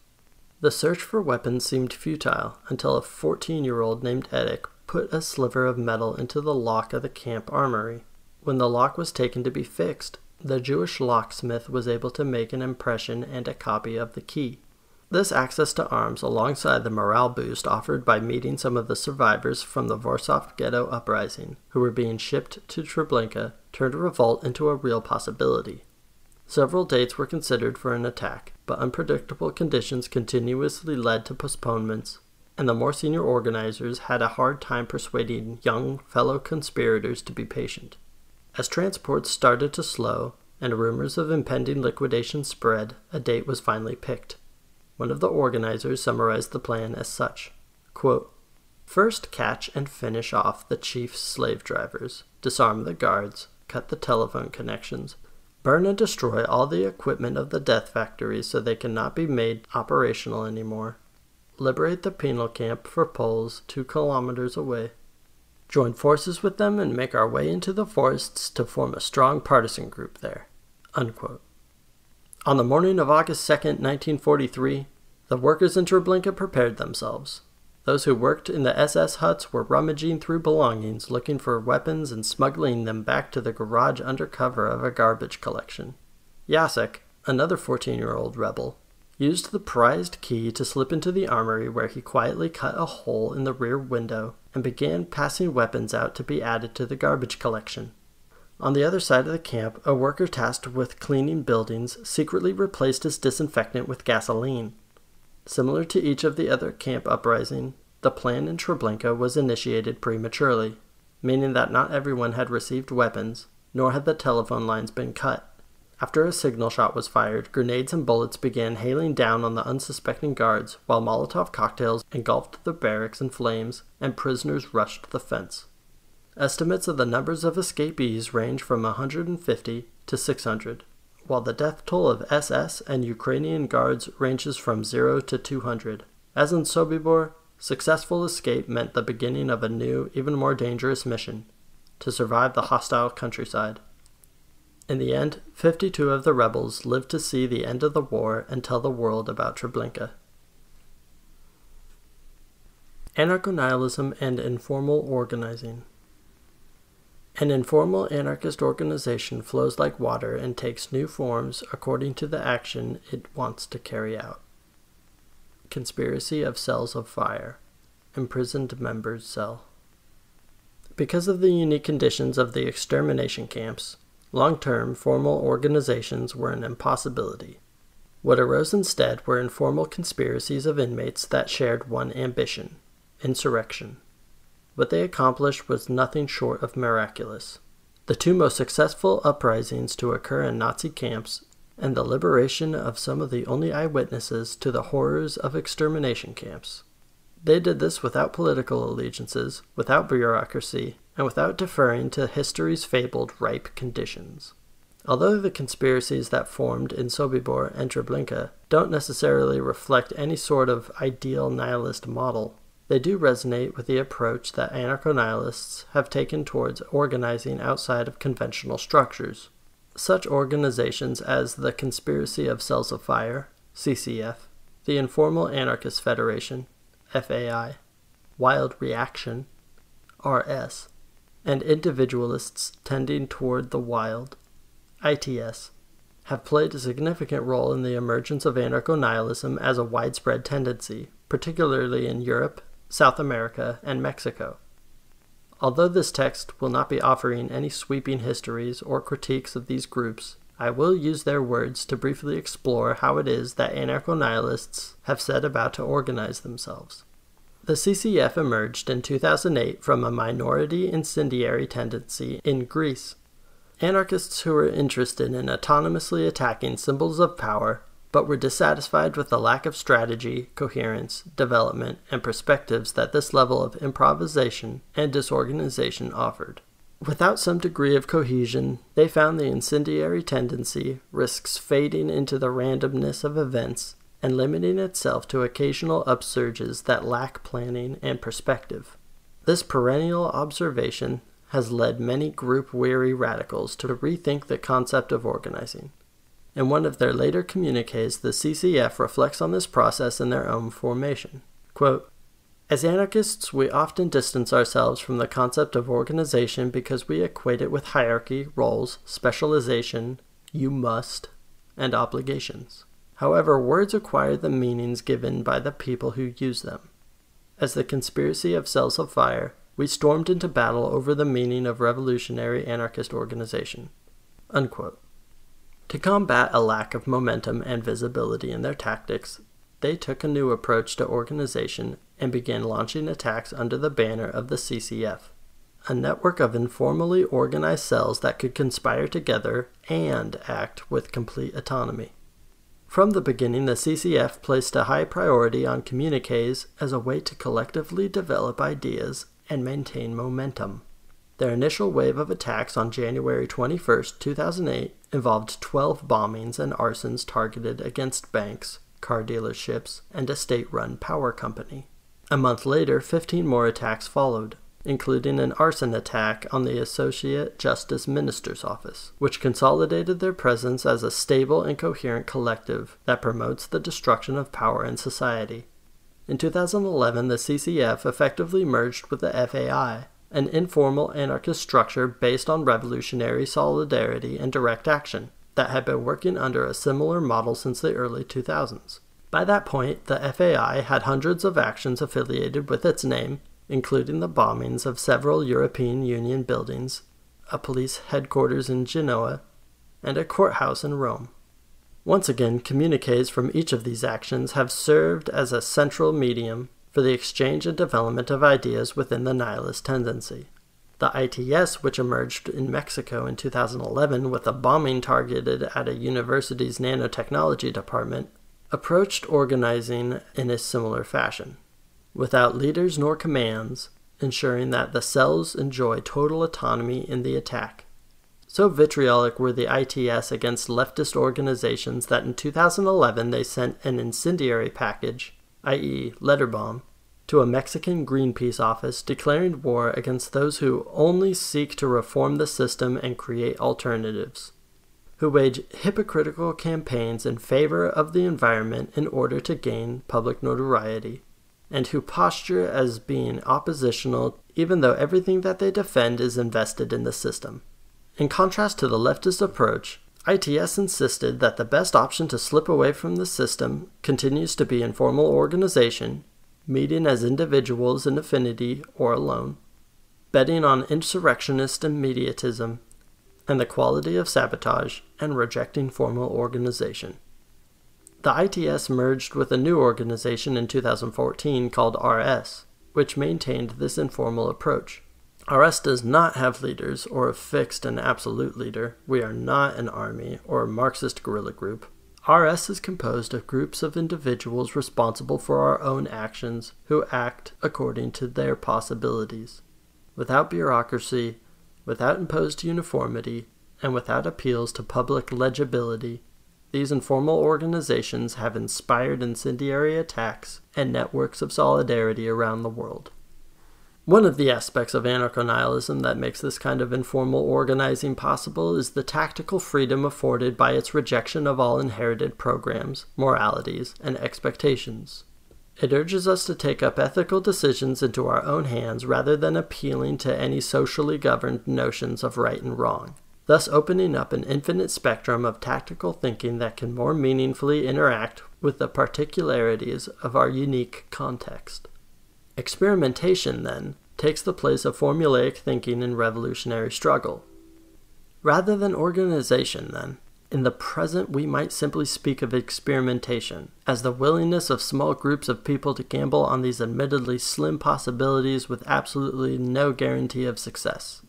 The search for weapons seemed futile until a 14 year old named Edek put a sliver of metal into the lock of the camp armory. When the lock was taken to be fixed, the Jewish locksmith was able to make an impression and a copy of the key. This access to arms, alongside the morale boost offered by meeting some of the survivors from the Warsaw Ghetto uprising, who were being shipped to Treblinka, turned a revolt into a real possibility. Several dates were considered for an attack, but unpredictable conditions continuously led to postponements, and the more senior organizers had a hard time persuading young fellow conspirators to be patient. As transports started to slow and rumors of impending liquidation spread, a date was finally picked. One of the organizers summarized the plan as such quote, First, catch and finish off the chief's slave drivers, disarm the guards, cut the telephone connections, burn and destroy all the equipment of the death factories so they cannot be made operational anymore, liberate the penal camp for Poles two kilometers away, join forces with them, and make our way into the forests to form a strong partisan group there. Unquote. On the morning of August 2, 1943, the workers in Treblinka prepared themselves. Those who worked in the SS huts were rummaging through belongings looking for weapons and smuggling them back to the garage under cover of a garbage collection. Jacek, another 14 year old rebel, used the prized key to slip into the armory where he quietly cut a hole in the rear window and began passing weapons out to be added to the garbage collection. On the other side of the camp, a worker tasked with cleaning buildings secretly replaced his disinfectant with gasoline. Similar to each of the other camp uprising, the plan in Treblinka was initiated prematurely, meaning that not everyone had received weapons, nor had the telephone lines been cut. After a signal shot was fired, grenades and bullets began hailing down on the unsuspecting guards, while Molotov cocktails engulfed the barracks in flames and prisoners rushed the fence. Estimates of the numbers of escapees range from 150 to 600, while the death toll of SS and Ukrainian guards ranges from 0 to 200. As in Sobibor, successful escape meant the beginning of a new, even more dangerous mission to survive the hostile countryside. In the end, 52 of the rebels lived to see the end of the war and tell the world about Treblinka. Anarcho nihilism and informal organizing. An informal anarchist organization flows like water and takes new forms according to the action it wants to carry out. Conspiracy of Cells of Fire Imprisoned Members Cell. Because of the unique conditions of the extermination camps, long term formal organizations were an impossibility. What arose instead were informal conspiracies of inmates that shared one ambition insurrection. What they accomplished was nothing short of miraculous. The two most successful uprisings to occur in Nazi camps and the liberation of some of the only eyewitnesses to the horrors of extermination camps. They did this without political allegiances, without bureaucracy, and without deferring to history's fabled ripe conditions. Although the conspiracies that formed in Sobibor and Treblinka don't necessarily reflect any sort of ideal nihilist model, they do resonate with the approach that anarcho nihilists have taken towards organizing outside of conventional structures. Such organizations as the Conspiracy of Cells of Fire, CCF, the Informal Anarchist Federation, FAI, Wild Reaction, RS, and individualists tending toward the wild, ITS, have played a significant role in the emergence of anarcho nihilism as a widespread tendency, particularly in Europe South America, and Mexico. Although this text will not be offering any sweeping histories or critiques of these groups, I will use their words to briefly explore how it is that anarcho nihilists have set about to organize themselves. The CCF emerged in 2008 from a minority incendiary tendency in Greece. Anarchists who were interested in autonomously attacking symbols of power but were dissatisfied with the lack of strategy, coherence, development, and perspectives that this level of improvisation and disorganization offered. Without some degree of cohesion, they found the incendiary tendency risks fading into the randomness of events and limiting itself to occasional upsurges that lack planning and perspective. This perennial observation has led many group weary radicals to rethink the concept of organizing. In one of their later communiques, the CCF reflects on this process in their own formation. Quote, as anarchists, we often distance ourselves from the concept of organization because we equate it with hierarchy, roles, specialization, you must, and obligations. However, words acquire the meanings given by the people who use them. As the conspiracy of cells of fire, we stormed into battle over the meaning of revolutionary anarchist organization. Unquote. To combat a lack of momentum and visibility in their tactics, they took a new approach to organization and began launching attacks under the banner of the CCF, a network of informally organized cells that could conspire together and act with complete autonomy. From the beginning, the CCF placed a high priority on communiques as a way to collectively develop ideas and maintain momentum. Their initial wave of attacks on January 21, 2008, involved 12 bombings and arsons targeted against banks, car dealerships, and a state run power company. A month later, 15 more attacks followed, including an arson attack on the Associate Justice Minister's office, which consolidated their presence as a stable and coherent collective that promotes the destruction of power in society. In 2011, the CCF effectively merged with the FAI, an informal anarchist structure based on revolutionary solidarity and direct action that had been working under a similar model since the early 2000s. By that point, the FAI had hundreds of actions affiliated with its name, including the bombings of several European Union buildings, a police headquarters in Genoa, and a courthouse in Rome. Once again, communiques from each of these actions have served as a central medium for the exchange and development of ideas within the nihilist tendency. The ITS, which emerged in Mexico in 2011 with a bombing targeted at a university's nanotechnology department, approached organizing in a similar fashion, without leaders nor commands, ensuring that the cells enjoy total autonomy in the attack. So vitriolic were the ITS against leftist organizations that in 2011 they sent an incendiary package, i.e., letter bomb, to a Mexican Greenpeace office declaring war against those who only seek to reform the system and create alternatives, who wage hypocritical campaigns in favor of the environment in order to gain public notoriety, and who posture as being oppositional even though everything that they defend is invested in the system. In contrast to the leftist approach, ITS insisted that the best option to slip away from the system continues to be informal organization, meeting as individuals in affinity or alone, betting on insurrectionist immediatism, and the quality of sabotage, and rejecting formal organization. The ITS merged with a new organization in 2014 called RS, which maintained this informal approach. RS does not have leaders or a fixed and absolute leader. We are not an army or a Marxist guerrilla group. RS is composed of groups of individuals responsible for our own actions who act according to their possibilities. Without bureaucracy, without imposed uniformity, and without appeals to public legibility, these informal organizations have inspired incendiary attacks and networks of solidarity around the world. One of the aspects of anarcho nihilism that makes this kind of informal organizing possible is the tactical freedom afforded by its rejection of all inherited programs, moralities, and expectations. It urges us to take up ethical decisions into our own hands rather than appealing to any socially governed notions of right and wrong, thus opening up an infinite spectrum of tactical thinking that can more meaningfully interact with the particularities of our unique context. Experimentation, then, takes the place of formulaic thinking in revolutionary struggle. Rather than organization, then, in the present we might simply speak of experimentation as the willingness of small groups of people to gamble on these admittedly slim possibilities with absolutely no guarantee of success.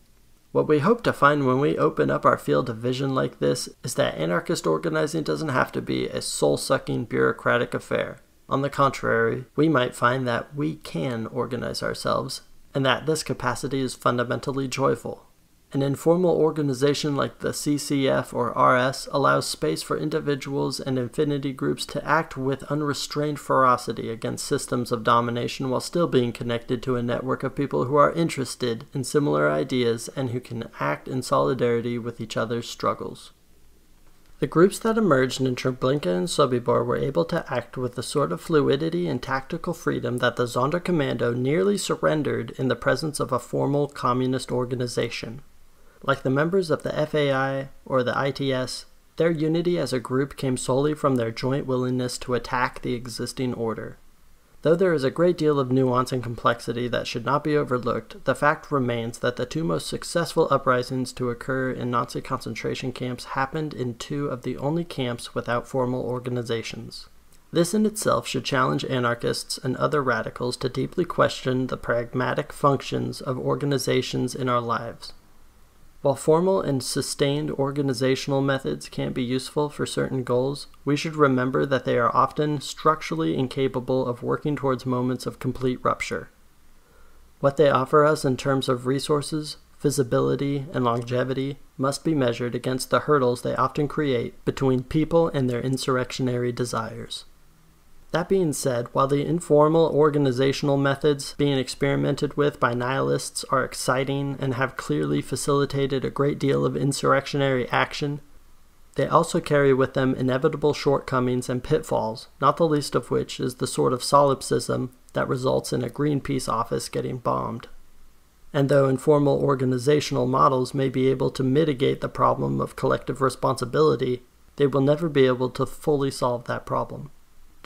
What we hope to find when we open up our field of vision like this is that anarchist organizing doesn't have to be a soul sucking bureaucratic affair. On the contrary, we might find that we can organize ourselves, and that this capacity is fundamentally joyful. An informal organization like the CCF or RS allows space for individuals and affinity groups to act with unrestrained ferocity against systems of domination while still being connected to a network of people who are interested in similar ideas and who can act in solidarity with each other's struggles. The groups that emerged in Treblinka and Sobibor were able to act with the sort of fluidity and tactical freedom that the Sonderkommando nearly surrendered in the presence of a formal communist organization. Like the members of the FAI or the ITS, their unity as a group came solely from their joint willingness to attack the existing order. Though there is a great deal of nuance and complexity that should not be overlooked, the fact remains that the two most successful uprisings to occur in Nazi concentration camps happened in two of the only camps without formal organizations. This in itself should challenge anarchists and other radicals to deeply question the pragmatic functions of organizations in our lives. While formal and sustained organizational methods can be useful for certain goals, we should remember that they are often structurally incapable of working towards moments of complete rupture. What they offer us in terms of resources, visibility, and longevity must be measured against the hurdles they often create between people and their insurrectionary desires. That being said, while the informal organizational methods being experimented with by nihilists are exciting and have clearly facilitated a great deal of insurrectionary action, they also carry with them inevitable shortcomings and pitfalls, not the least of which is the sort of solipsism that results in a Greenpeace office getting bombed. And though informal organizational models may be able to mitigate the problem of collective responsibility, they will never be able to fully solve that problem.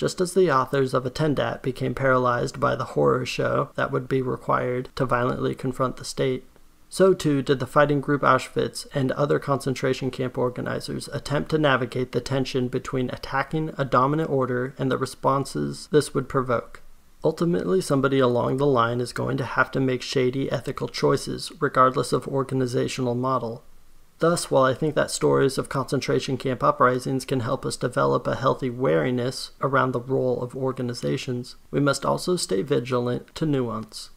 Just as the authors of Attentat became paralyzed by the horror show that would be required to violently confront the state, so too did the fighting group Auschwitz and other concentration camp organizers attempt to navigate the tension between attacking a dominant order and the responses this would provoke. Ultimately, somebody along the line is going to have to make shady ethical choices, regardless of organizational model. Thus, while I think that stories of concentration camp uprisings can help us develop a healthy wariness around the role of organizations, we must also stay vigilant to nuance.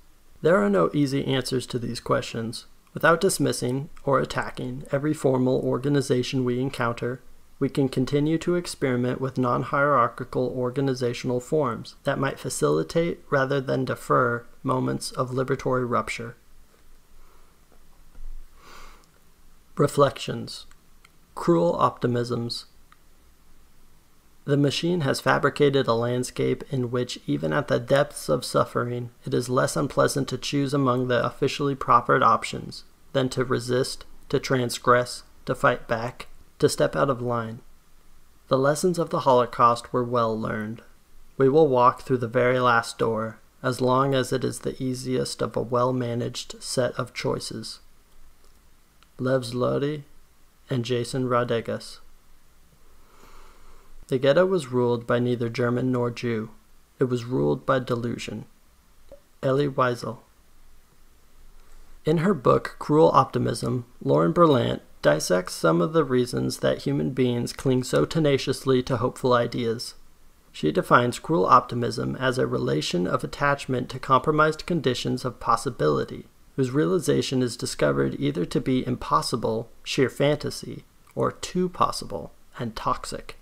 There are no easy answers to these questions. Without dismissing or attacking every formal organization we encounter, we can continue to experiment with non hierarchical organizational forms that might facilitate rather than defer moments of liberatory rupture. Reflections Cruel Optimisms The machine has fabricated a landscape in which, even at the depths of suffering, it is less unpleasant to choose among the officially proffered options than to resist, to transgress, to fight back, to step out of line. The lessons of the Holocaust were well learned. We will walk through the very last door, as long as it is the easiest of a well managed set of choices. Lev Zloty and Jason Rodegas. The ghetto was ruled by neither German nor Jew. It was ruled by delusion. Elie Wiesel. In her book Cruel Optimism, Lauren Berlant dissects some of the reasons that human beings cling so tenaciously to hopeful ideas. She defines cruel optimism as a relation of attachment to compromised conditions of possibility, whose realization is discovered either to be impossible, sheer fantasy, or too possible and toxic.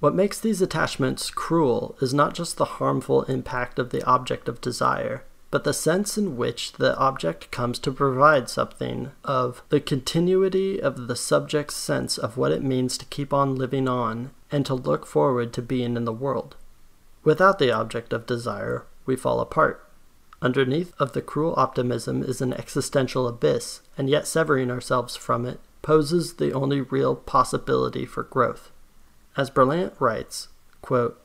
What makes these attachments cruel is not just the harmful impact of the object of desire, but the sense in which the object comes to provide something of the continuity of the subject's sense of what it means to keep on living on and to look forward to being in the world. Without the object of desire, we fall apart. Underneath of the cruel optimism is an existential abyss, and yet severing ourselves from it poses the only real possibility for growth. As Berlant writes, quote,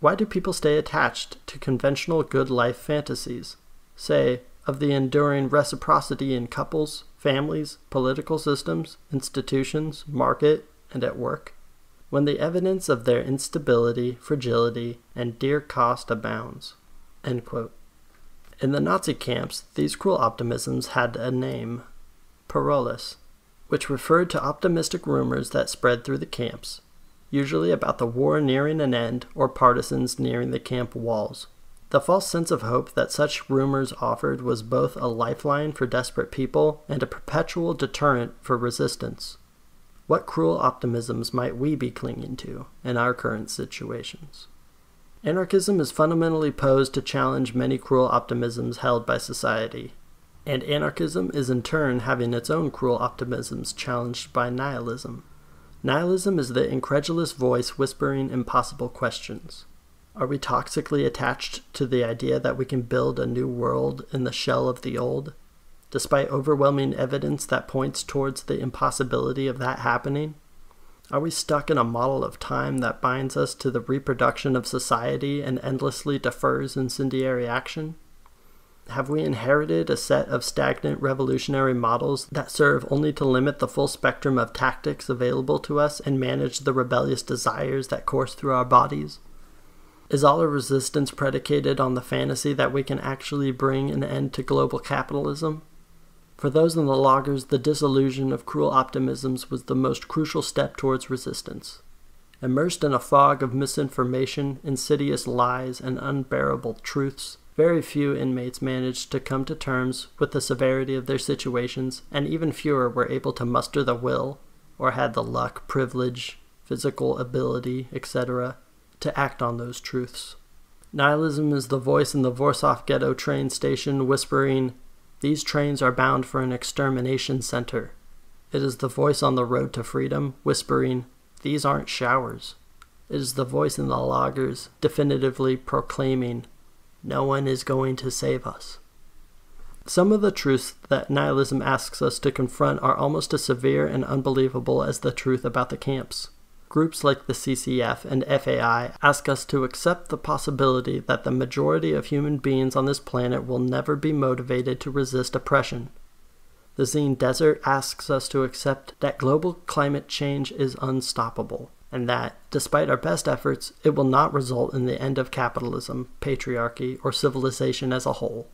why do people stay attached to conventional good life fantasies? Say, of the enduring reciprocity in couples, families, political systems, institutions, market, and at work, when the evidence of their instability, fragility, and dear cost abounds. In the Nazi camps, these cruel optimisms had a name, Paroles, which referred to optimistic rumors that spread through the camps, usually about the war nearing an end or partisans nearing the camp walls. The false sense of hope that such rumors offered was both a lifeline for desperate people and a perpetual deterrent for resistance. What cruel optimisms might we be clinging to in our current situations? Anarchism is fundamentally posed to challenge many cruel optimisms held by society, and anarchism is in turn having its own cruel optimisms challenged by nihilism. Nihilism is the incredulous voice whispering impossible questions. Are we toxically attached to the idea that we can build a new world in the shell of the old, despite overwhelming evidence that points towards the impossibility of that happening? Are we stuck in a model of time that binds us to the reproduction of society and endlessly defers incendiary action? Have we inherited a set of stagnant revolutionary models that serve only to limit the full spectrum of tactics available to us and manage the rebellious desires that course through our bodies? Is all our resistance predicated on the fantasy that we can actually bring an end to global capitalism? For those in the lagers, the disillusion of cruel optimisms was the most crucial step towards resistance. Immersed in a fog of misinformation, insidious lies, and unbearable truths, very few inmates managed to come to terms with the severity of their situations, and even fewer were able to muster the will, or had the luck, privilege, physical ability, etc., to act on those truths. Nihilism is the voice in the Warsaw ghetto train station whispering, These trains are bound for an extermination center. It is the voice on the road to freedom whispering, These aren't showers. It is the voice in the lagers definitively proclaiming, no one is going to save us. Some of the truths that nihilism asks us to confront are almost as severe and unbelievable as the truth about the camps. Groups like the CCF and FAI ask us to accept the possibility that the majority of human beings on this planet will never be motivated to resist oppression. The Zine Desert asks us to accept that global climate change is unstoppable and that, despite our best efforts, it will not result in the end of capitalism, patriarchy, or civilization as a whole.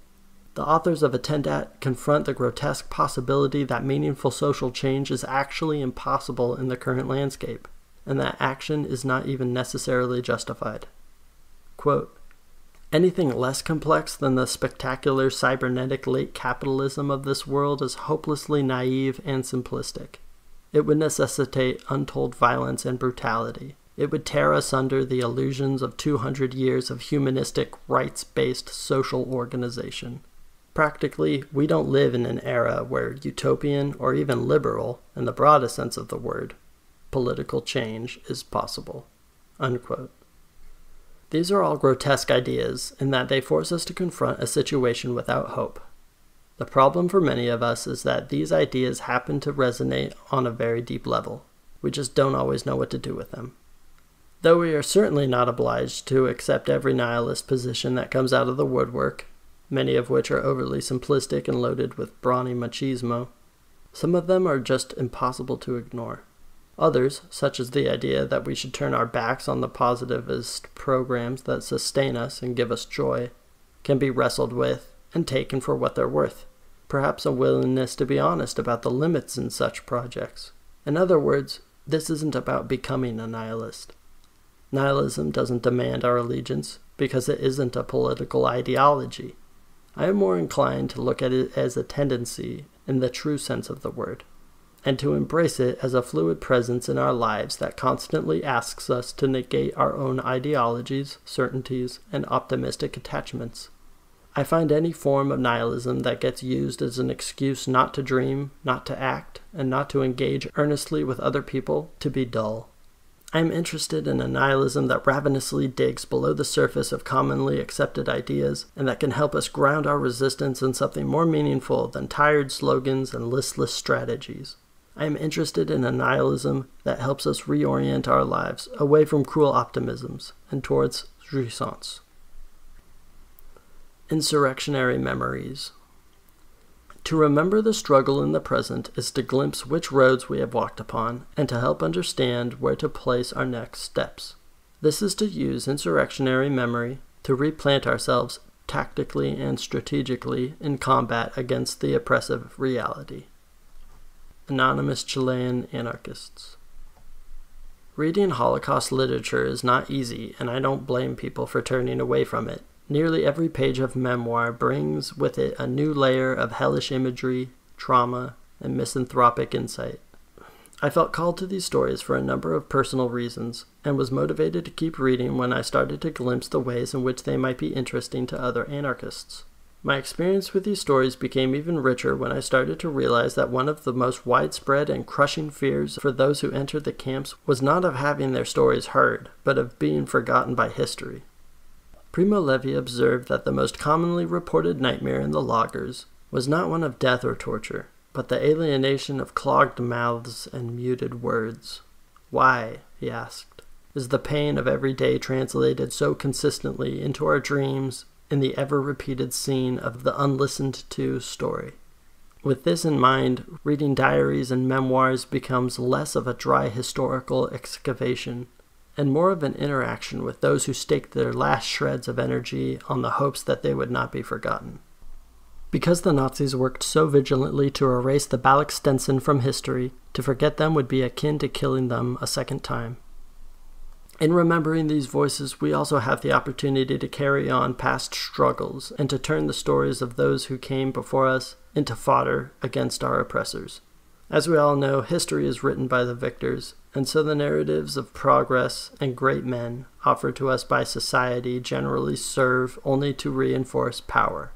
The authors of Attentat confront the grotesque possibility that meaningful social change is actually impossible in the current landscape, and that action is not even necessarily justified. Quote, Anything less complex than the spectacular cybernetic late capitalism of this world is hopelessly naive and simplistic. It would necessitate untold violence and brutality. It would tear asunder the illusions of 200 years of humanistic, rights based social organization. Practically, we don't live in an era where utopian or even liberal, in the broadest sense of the word, political change is possible. Unquote. These are all grotesque ideas in that they force us to confront a situation without hope. The problem for many of us is that these ideas happen to resonate on a very deep level. We just don't always know what to do with them. Though we are certainly not obliged to accept every nihilist position that comes out of the woodwork, many of which are overly simplistic and loaded with brawny machismo. Some of them are just impossible to ignore. Others, such as the idea that we should turn our backs on the positivist programs that sustain us and give us joy, can be wrestled with and taken for what they're worth. Perhaps a willingness to be honest about the limits in such projects. In other words, this isn't about becoming a nihilist. Nihilism doesn't demand our allegiance because it isn't a political ideology. I am more inclined to look at it as a tendency in the true sense of the word, and to embrace it as a fluid presence in our lives that constantly asks us to negate our own ideologies, certainties, and optimistic attachments. I find any form of nihilism that gets used as an excuse not to dream, not to act, and not to engage earnestly with other people to be dull. I am interested in a nihilism that ravenously digs below the surface of commonly accepted ideas and that can help us ground our resistance in something more meaningful than tired slogans and listless strategies. I am interested in a nihilism that helps us reorient our lives away from cruel optimisms and towards jouissance. Insurrectionary Memories to remember the struggle in the present is to glimpse which roads we have walked upon and to help understand where to place our next steps. This is to use insurrectionary memory to replant ourselves tactically and strategically in combat against the oppressive reality. Anonymous Chilean Anarchists Reading Holocaust literature is not easy, and I don't blame people for turning away from it. Nearly every page of memoir brings with it a new layer of hellish imagery, trauma, and misanthropic insight. I felt called to these stories for a number of personal reasons, and was motivated to keep reading when I started to glimpse the ways in which they might be interesting to other anarchists. My experience with these stories became even richer when I started to realize that one of the most widespread and crushing fears for those who entered the camps was not of having their stories heard, but of being forgotten by history. Primo Levi observed that the most commonly reported nightmare in the lagers was not one of death or torture, but the alienation of clogged mouths and muted words. Why, he asked, is the pain of every day translated so consistently into our dreams in the ever repeated scene of the unlistened to story? With this in mind, reading diaries and memoirs becomes less of a dry historical excavation and more of an interaction with those who staked their last shreds of energy on the hopes that they would not be forgotten. Because the Nazis worked so vigilantly to erase the Balik Stenson from history, to forget them would be akin to killing them a second time. In remembering these voices, we also have the opportunity to carry on past struggles and to turn the stories of those who came before us into fodder against our oppressors. As we all know, history is written by the victors, and so the narratives of progress and great men offered to us by society generally serve only to reinforce power.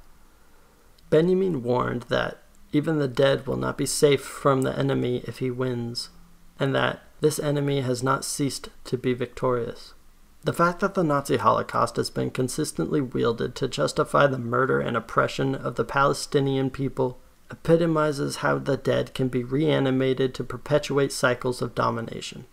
Benjamin warned that even the dead will not be safe from the enemy if he wins, and that this enemy has not ceased to be victorious. The fact that the Nazi Holocaust has been consistently wielded to justify the murder and oppression of the Palestinian people epitomizes how the dead can be reanimated to perpetuate cycles of domination.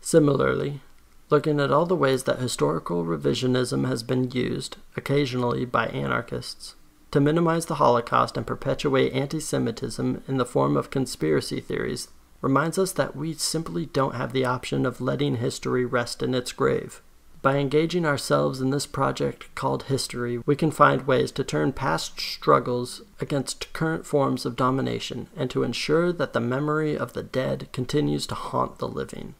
Similarly, looking at all the ways that historical revisionism has been used, occasionally by anarchists, to minimize the Holocaust and perpetuate anti Semitism in the form of conspiracy theories reminds us that we simply don't have the option of letting history rest in its grave. By engaging ourselves in this project called history, we can find ways to turn past struggles against current forms of domination and to ensure that the memory of the dead continues to haunt the living.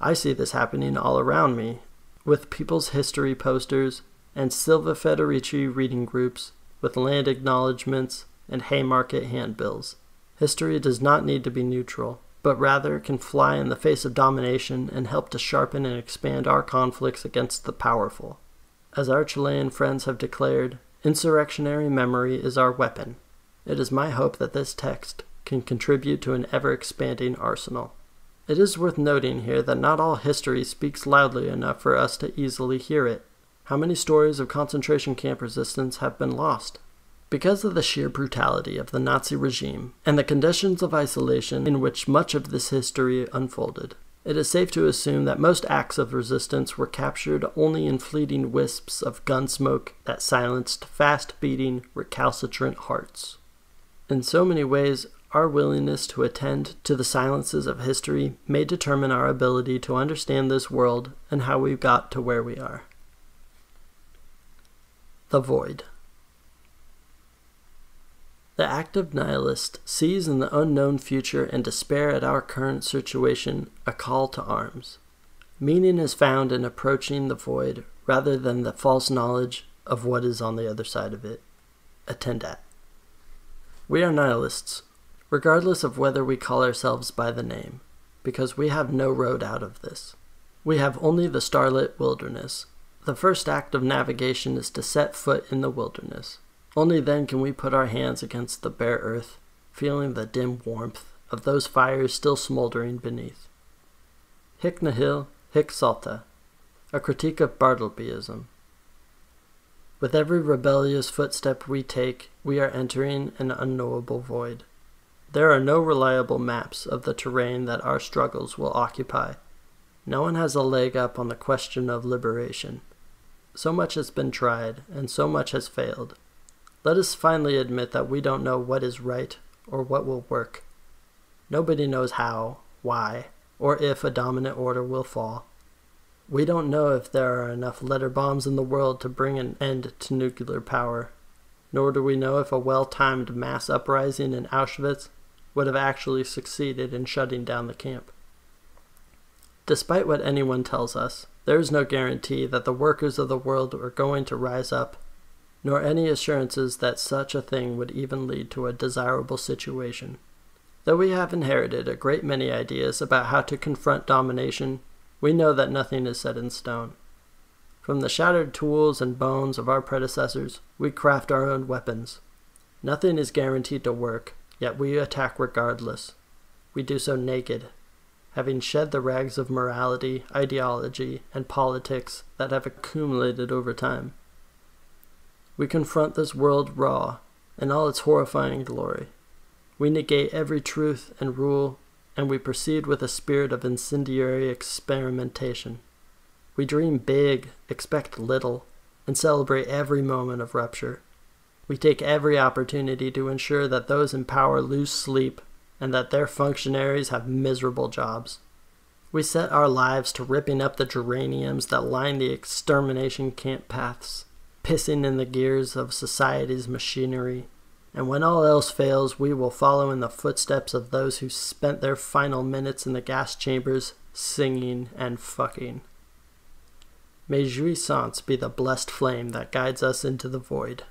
I see this happening all around me, with People's History posters and Silvia Federici reading groups, with land acknowledgments and Haymarket handbills. History does not need to be neutral but rather can fly in the face of domination and help to sharpen and expand our conflicts against the powerful. As our Chilean friends have declared, insurrectionary memory is our weapon. It is my hope that this text can contribute to an ever expanding arsenal. It is worth noting here that not all history speaks loudly enough for us to easily hear it. How many stories of concentration camp resistance have been lost? Because of the sheer brutality of the Nazi regime and the conditions of isolation in which much of this history unfolded, it is safe to assume that most acts of resistance were captured only in fleeting wisps of gun smoke that silenced fast beating, recalcitrant hearts. In so many ways, our willingness to attend to the silences of history may determine our ability to understand this world and how we got to where we are. The Void. The active nihilist sees in the unknown future and despair at our current situation a call to arms. Meaning is found in approaching the void rather than the false knowledge of what is on the other side of it. Attentat. We are nihilists, regardless of whether we call ourselves by the name, because we have no road out of this. We have only the starlit wilderness. The first act of navigation is to set foot in the wilderness. Only then can we put our hands against the bare earth, feeling the dim warmth of those fires still smoldering beneath. Hic nihil, hic salta, a critique of Bartlebyism. With every rebellious footstep we take, we are entering an unknowable void. There are no reliable maps of the terrain that our struggles will occupy. No one has a leg up on the question of liberation. So much has been tried, and so much has failed. Let us finally admit that we don't know what is right or what will work. Nobody knows how, why, or if a dominant order will fall. We don't know if there are enough letter bombs in the world to bring an end to nuclear power, nor do we know if a well timed mass uprising in Auschwitz would have actually succeeded in shutting down the camp. Despite what anyone tells us, there is no guarantee that the workers of the world are going to rise up nor any assurances that such a thing would even lead to a desirable situation. Though we have inherited a great many ideas about how to confront domination, we know that nothing is set in stone. From the shattered tools and bones of our predecessors, we craft our own weapons. Nothing is guaranteed to work, yet we attack regardless. We do so naked, having shed the rags of morality, ideology, and politics that have accumulated over time. We confront this world raw in all its horrifying glory. We negate every truth and rule, and we proceed with a spirit of incendiary experimentation. We dream big, expect little, and celebrate every moment of rupture. We take every opportunity to ensure that those in power lose sleep and that their functionaries have miserable jobs. We set our lives to ripping up the geraniums that line the extermination camp paths pissing in the gears of society's machinery. And when all else fails, we will follow in the footsteps of those who spent their final minutes in the gas chambers singing and fucking. May jouissance be the blessed flame that guides us into the void.